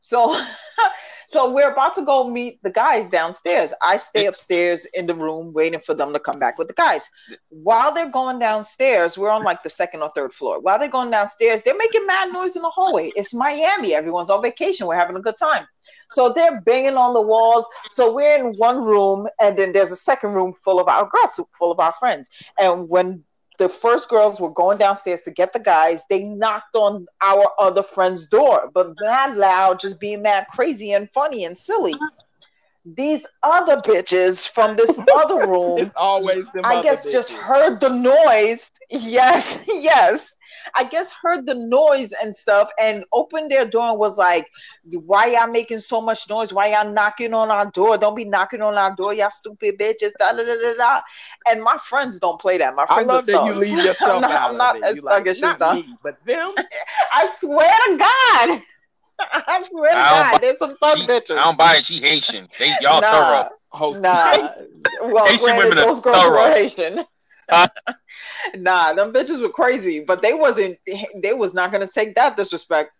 so so we're about to go meet the guys downstairs. I stay upstairs in the room waiting for them to come back with the guys. While they're going downstairs we're on like the second or third floor. While they're going downstairs they're making mad noise in the hallway. It's miami. Everyone's on vacation. We're having a good time. So they're banging on the walls. So we're in one room, and then there's a second room full of our girls, full of our friends. And when the first girls were going downstairs to get the guys, they knocked on our other friend's door, but mad loud, just being mad crazy and funny and silly. These other bitches from this other room It's always I guess just heard the noise. Yes, yes. I guess heard the noise and stuff and opened their door and was like, Why y'all making so much noise? Why y'all knocking on our door? Don't be knocking on our door, y'all stupid bitches. Da, da, da, da, da. And my friends don't play that. My I friends love are that you leave yourself I'm not, out I'm not as You like, thuggish as not them. me, but them. I swear to God. I swear to I God, buy- there's some thug She- bitches. I don't buy it. She Haitian. They y'all nah, thorough. Host Nah. Well, Haitian granted, women are those girls thorough. were Haitian. Huh? Nah, them bitches were crazy, but they wasn't. They was not gonna take that disrespect.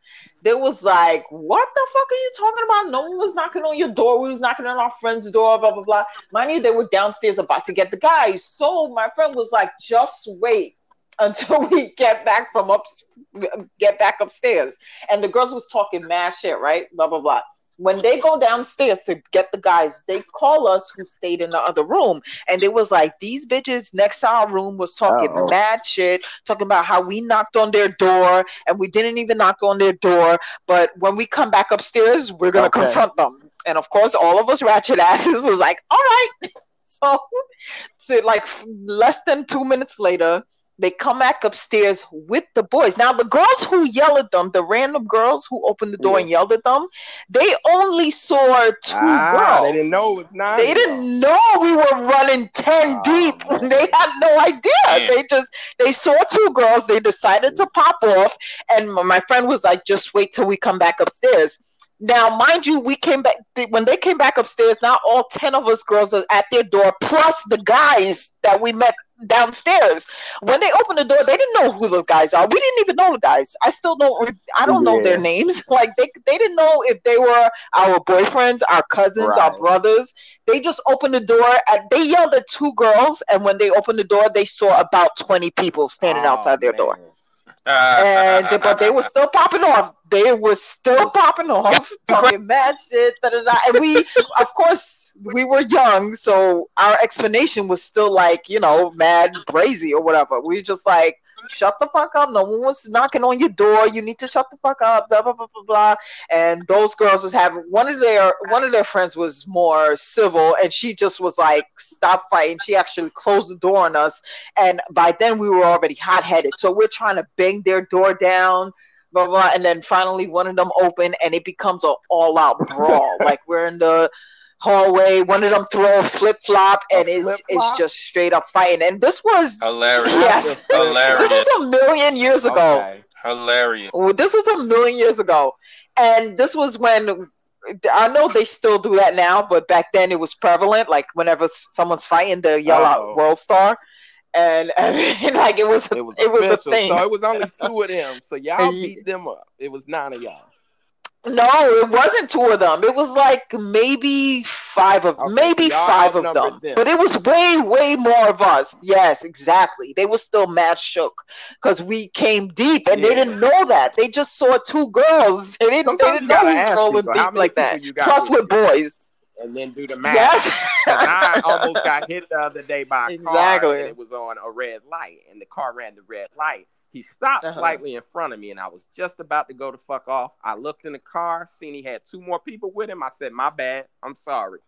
They was like, "What the fuck are you talking about? No one was knocking on your door. We was knocking on our friend's door. Blah blah blah." Mind you, they were downstairs about to get the guys. So my friend was like, "Just wait." Until we get back from up, get back upstairs, and the girls was talking mad shit, right? Blah blah blah when they go downstairs to get the guys, they call us who stayed in the other room. And they was like, these bitches next to our room was talking Uh-oh. mad shit, talking about how we knocked on their door and we didn't even knock on their door. But when we come back upstairs, we're gonna Okay. confront them. And of course, all of us ratchet asses was like, all right. So, so like less than two minutes later, they come back upstairs with the boys. Now, the girls who yelled at them, the random girls who opened the door Yeah. and yelled at them, they only saw two ah, girls. they didn't know it was nine. They didn't know we were running 10 Oh, deep. man. They had no idea. Man. They just they saw two girls, they decided to pop off, and my friend was like, just wait till we come back upstairs. Now, mind you, we came back when they came back upstairs. Now all ten of us girls are at their door, plus the guys that we met downstairs. When they opened the door, they didn't know who the guys are. We didn't even know the guys. I still don't. I don't know their names. Like they, they didn't know if they were our boyfriends, our cousins, right. our brothers. They just opened the door. And they yelled at two girls, and when they opened the door, they saw about twenty people standing oh, outside their man. door and but they were still popping off. They were still popping off, talking mad shit. Da, da, da. And we, of course, we were young, so our explanation was still like, you know, mad crazy or whatever. We just like, shut the fuck up. No one was knocking on your door. You need to shut the fuck up. Blah blah blah blah blah. And those girls was having one of their one of their friends was more civil, and she just was like, "Stop fighting." She actually closed the door on us, and by then we were already hot headed. So we're trying to bang their door down. Blah, blah, and then finally one of them open and it becomes an all out brawl. like we're in the hallway. One of them throw a flip flop and it's is just straight up fighting. And this was hilarious. Yes, hilarious. this was a million years ago. Okay. Hilarious. This was a million years ago, and this was when. I know they still do that now, but back then it was prevalent. Like whenever someone's fighting, they yell out. "World Star," and, and like it was, it was, it was a thing. So it was only two of them. So y'all beat them up. It was nine of y'all. No, it wasn't two of them. It was like maybe five of okay, maybe five of them. them. But it was way, way more of us. Yes, exactly. They were still mad shook because we came deep and yeah. they didn't know that. They just saw two girls. They didn't, they didn't know we was rolling deep like that. Plus with boys. And then do the math. Yes. I almost got hit the other day by a exactly. car and it was on a red light and the car ran the red light he stopped uh-huh. slightly in front of me, and I was just about to go to fuck off. I looked in the car, seen he had two more people with him. I said, "My bad. I'm sorry."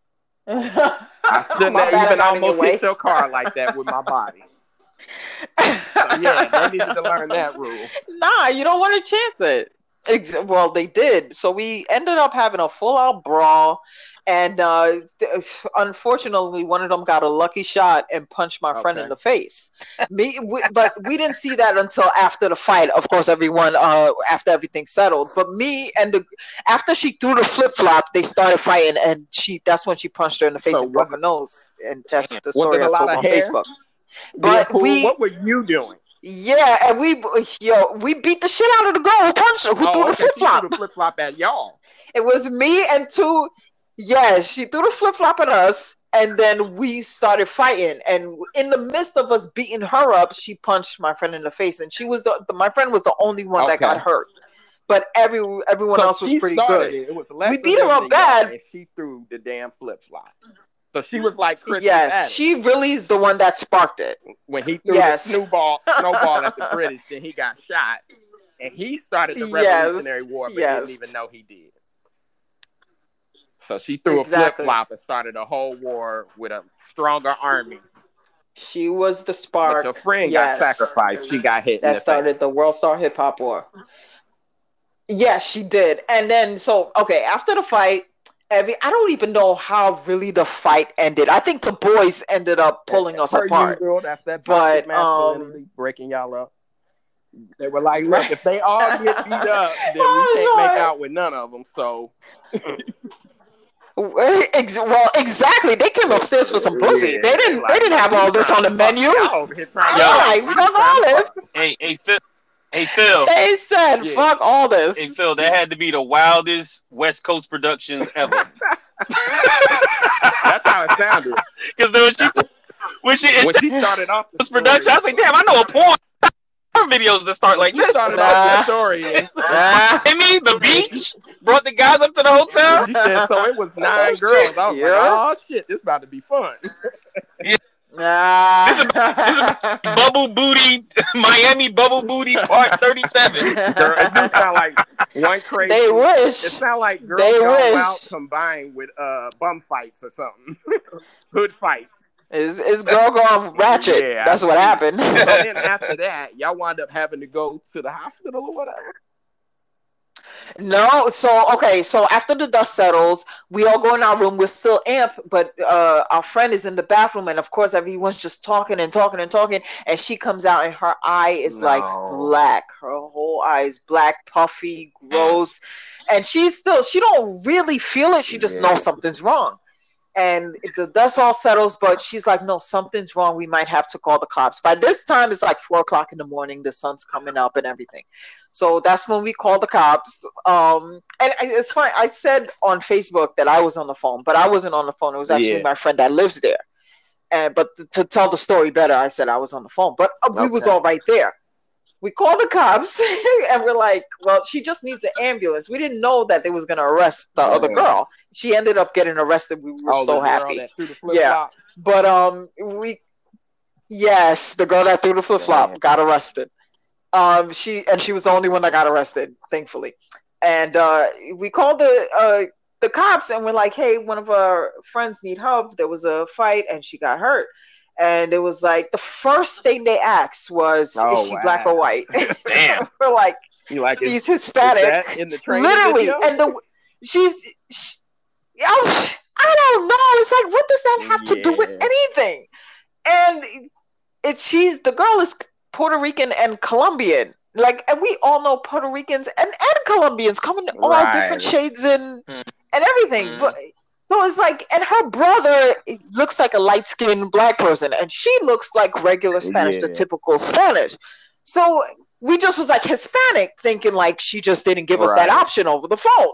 I shouldn't have even almost hit your car like that with my body. so, yeah, they needed to learn that rule. Nah, you don't want to chance it. Ex- well, they did. So we ended up having a full out brawl and uh, unfortunately, one of them got a lucky shot and punched my okay. friend in the face. Me, we, but we didn't see that until after the fight. Of course, everyone uh, after everything settled. But me and the after she threw the flip flop, they started fighting, and she that's when she punched her in the face so and broke her nose. And that's the story I told on hair? Facebook. But yeah, we, what were you doing? Yeah, and we yo we beat the shit out of the girl who punched who oh, threw the flip flop. Flip flop at y'all. It was me and two Yes, she threw the flip flop at us, and then we started fighting. And in the midst of us beating her up, she punched my friend in the face, and she was the, the my friend was the only one okay. that got hurt. But every everyone so else was pretty good. It. it was we beat her up bad. And she threw the damn flip flop. So she was like Chris Yes, she really is the one that sparked it. When he threw yes. the snowball snowball at the British, then he got shot. And he started the Revolutionary yes. War, but yes. didn't even know he did. So she threw exactly. a flip flop and started a whole war with a stronger army. She was the spark. But your friend yes. got sacrificed. She got hit. That started face. the World Star Hip Hop War. Yes, she did. And then so okay, after the fight, every I don't even know how really the fight ended. I think the boys ended up pulling us apart. You, girl, that's that but, um, breaking y'all up. They were like, "Look, if they all get beat up, then we can't make out with none of them." So Well, exactly. They came upstairs for some pussy. Yeah, they didn't. Like, they didn't have all this on the menu. Yo, like, fuck all this. Hey, hey, Phil. Hey, Phil. They said, yeah. "Fuck all this." Hey, Phil. That had to be the wildest West Coast productions ever. That's how it sounded. Because when she, when she, when she started off the production, I was like, "Damn, I know a porn." videos to start like this. Started nah. off story. Nah. Amy, the beach, brought the guys up to the hotel. She said so. It was nine oh, girls. I was yeah. like, oh shit, this about to be fun. yeah. Nah. This is, this is bubble booty, Miami bubble booty part thirty-seven. Girl, it do sound like one crazy. They wish. It sound like girls they wish. out combined with uh bum fights or something, hood fights. Is is girl going ratchet? Yeah, That's what happened. so then after that, y'all wind up having to go to the hospital or whatever. No, so okay, so after the dust settles, we all go in our room. We're still amp, but uh, our friend is in the bathroom, and of course, everyone's just talking and talking and talking. And she comes out, and her eye is no. like black. Her whole eye is black, puffy, gross. and she's still she don't really feel it. She just yeah. knows something's wrong and the dust all settles but she's like no something's wrong. We might have to call the cops. By this time it's like four o'clock in the morning. The sun's coming up and everything. So that's when we call the cops. Um and it's fine i said on facebook that i was on the phone but i wasn't on the phone. It was actually yeah. my friend that lives there. And but to, to, tell the story better i said i was on the phone. But uh, we okay. was all right there we called the cops and we're like, well, she just needs an ambulance. We didn't know that they was gonna arrest the other girl. She ended up getting arrested. We were oh, so happy. Yeah, but um, we yes, the girl that threw the flip flop got arrested. Um, she and she was the only one that got arrested, thankfully. And uh, we called the uh, the cops and we're like, hey, one of our friends need help. There was a fight and she got hurt and it was like the first thing they asked was, oh, "Is she wow. black or white?" Damn, we're like, you like she's Hispanic in the train literally, video? and the she's. She, I, I don't know. It's like, what does that have yeah. to do with anything? And it, she's the girl is Puerto Rican and Colombian. Like, and we all know Puerto Ricans and, and Colombians coming in all right. different shades and mm. and everything. Mm. But so it's like, and her brother looks like a light skinned black person, and she looks like regular Spanish, yeah. the typical Spanish. So we just was like Hispanic, thinking like she just didn't give right. us that option over the phone.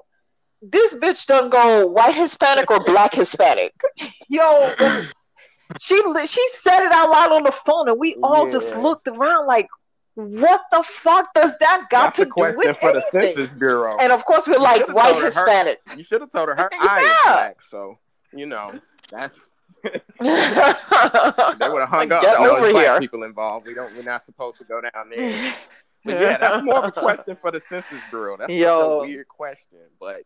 This bitch doesn't go white Hispanic or black Hispanic. Yo, she she said it out loud on the phone, and we all yeah. just looked around like, what the fuck does that got That's to do with for anything? the Census Bureau? And of course, we're like white Hispanic. Her, you should have told her her yeah. eye is black. So you know that's. they would have hung like, up. Get over here. People involved. We don't. We're not supposed to go down there. But yeah, that's more of a question for the Census Bureau. That's Yo. a weird question, but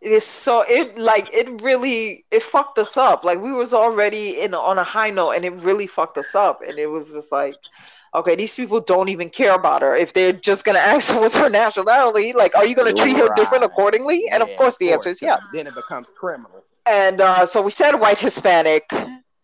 it is so it like it really it fucked us up. Like we was already in on a high note, and it really fucked us up. And it was just like, okay, these people don't even care about her. If they're just gonna ask what's her nationality, like, are you gonna treat her different accordingly? And of course, the of course. answer is yes. Then it becomes criminal. And uh, so we said white Hispanic,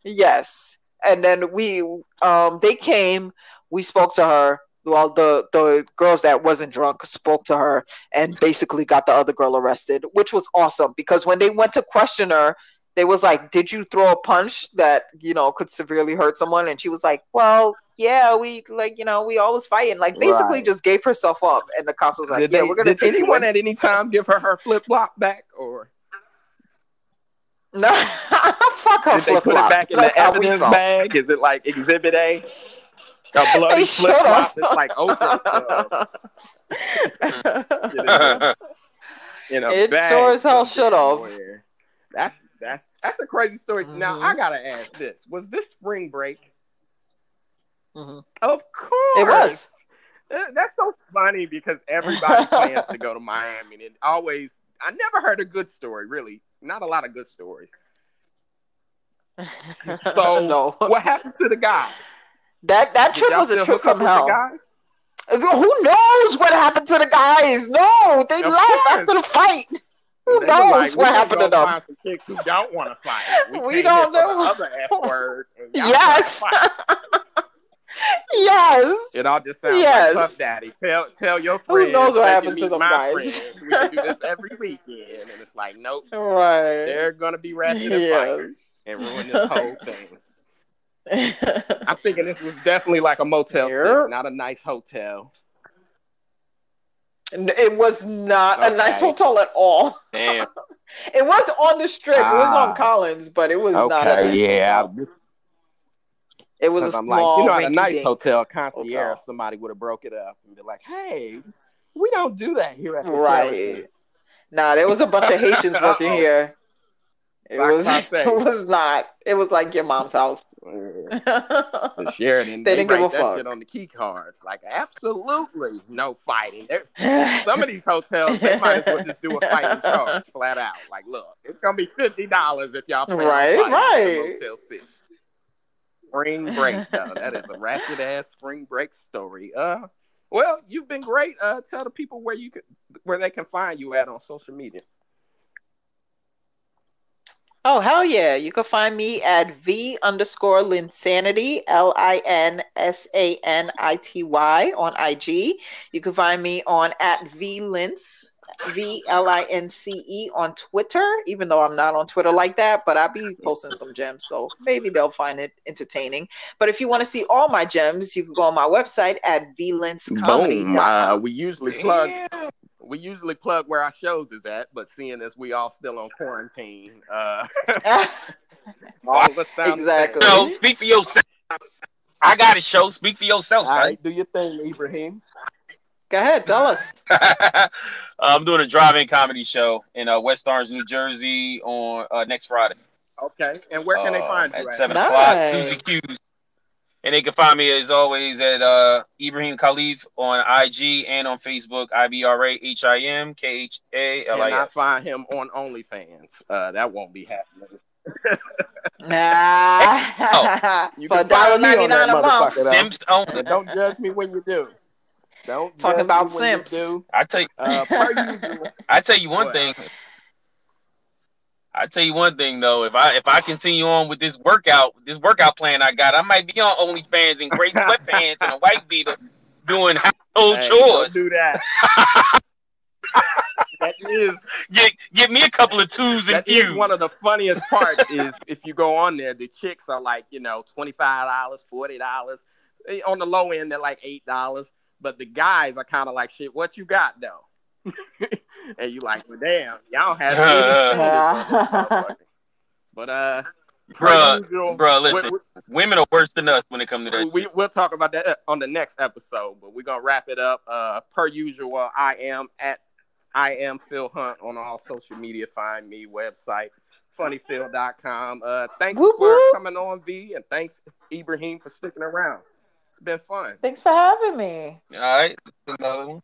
yes. And then we um they came, we spoke to her well the the girls that wasn't drunk spoke to her and basically got the other girl arrested which was awesome because when they went to question her they was like did you throw a punch that you know could severely hurt someone and she was like well yeah we like you know we always fighting like basically right. just gave herself up and the cops was like did yeah they, we're gonna did anyone at any time give her her flip flop back or no, fuck her Did they put it back in the evidence bag? Is it like Exhibit A? A bloody flip flop. It's like open. you know, it sure as hell should have. That's that's that's a crazy story. Mm-hmm. Now I gotta ask this: Was this spring break? Mm-hmm. Of course, it was. That's so funny because everybody plans to go to Miami, and always I never heard a good story. Really, not a lot of good stories. So, no. what happened to the guy? That that trip was a trip from hell. Who knows what happened to the guys? No, they of left course. after the fight. Who they knows like, what happened to them? Some who don't want to fight. We, we don't know. other F word. Yes. yes. It all just sounds yes. like Puff Daddy. Tell tell your friends. Who knows what happened to them guys? Friends. We do this every weekend, and it's like, nope. Right. They're gonna be ratchet yes. and ruin this whole thing. I'm thinking this was definitely like a Motel Six, not a nice hotel. It was not okay. a nice hotel at all. Damn. it was on the strip. Ah. It was on ah. Collins, but it was okay, not. A nice yeah, hotel. it was a small, like, you know, a nice hotel concierge. Hotel. Somebody would have broke it up and be like, "Hey, we don't do that here at the right." Nah, there was a bunch of Haitians working here. It was. It was not. It was like your mom's house. the Sheraton, they, they didn't give a that fuck. shit on the key cards. Like, absolutely no fighting. They're, some of these hotels, they might as well just do a fighting charge flat out. Like, look, it's gonna be fifty dollars if y'all play right, right. Motel Six. Spring break, though. that is a ratchet ass spring break story. Uh, well, you've been great. Uh, tell the people where you could, where they can find you at on social media. Oh, hell yeah. You can find me at V underscore Linsanity, L I N S A N I T Y on IG. You can find me on at V Lince, V L I N C E on Twitter, even though I'm not on Twitter like that, but I'll be posting some gems. So maybe they'll find it entertaining. But if you want to see all my gems, you can go on my website at VLinceComedy. Boom. Uh, we usually plug. We usually plug where our shows is at, but seeing as we all still on quarantine, uh, all of us sound Exactly. So speak for yourself. I got a show. Speak for yourself, All son. right, do your thing, Ibrahim. Go ahead, tell us. I'm doing a drive-in comedy show in uh, West Orange, New Jersey on uh, next Friday. Okay, and where can they Um, find you at at? seven Nice. o'clock? Susie Q's. And they can find me as always at uh, Ibrahim Khalif on IG and on Facebook. I B R A H I M K H A L I Cannot F. find him on OnlyFans. Uh, that won't be happening. Nah. You For dollar find me ninety on that nine a month. Simps only. Don't judge me when you do. Don't Talking judge about simps. Do. I tell you, Uh. I tell you one What? thing. I tell you one thing though, if I if I continue on with this workout, this workout plan I got, I might be on OnlyFans in gray sweatpants and a white beater doing household Hey, chores. Do that. that is Get get me a couple of twos and that is one of the funniest parts. is if you go on there, the chicks are like you know twenty five dollars, forty dollars. Eh, on the low end, they're like eight dollars. But the guys are kind of like shit. What you got though? and you like, well, damn, y'all have. any Yeah. standards on this motherfucker. But uh, per Bruh, usual, bruh, we- listen, we- women are worse than us when it comes to that. we, we'll talk about that on the next episode, but we're gonna wrap it up. Uh, per usual, I am at I am Phil Hunt on all social media. Find me website funnyphil.com. Uh, thanks Whoop, for whoop. coming on, V, and thanks Ibrahim for sticking around. It's been fun. Thanks for having me. All right, another one.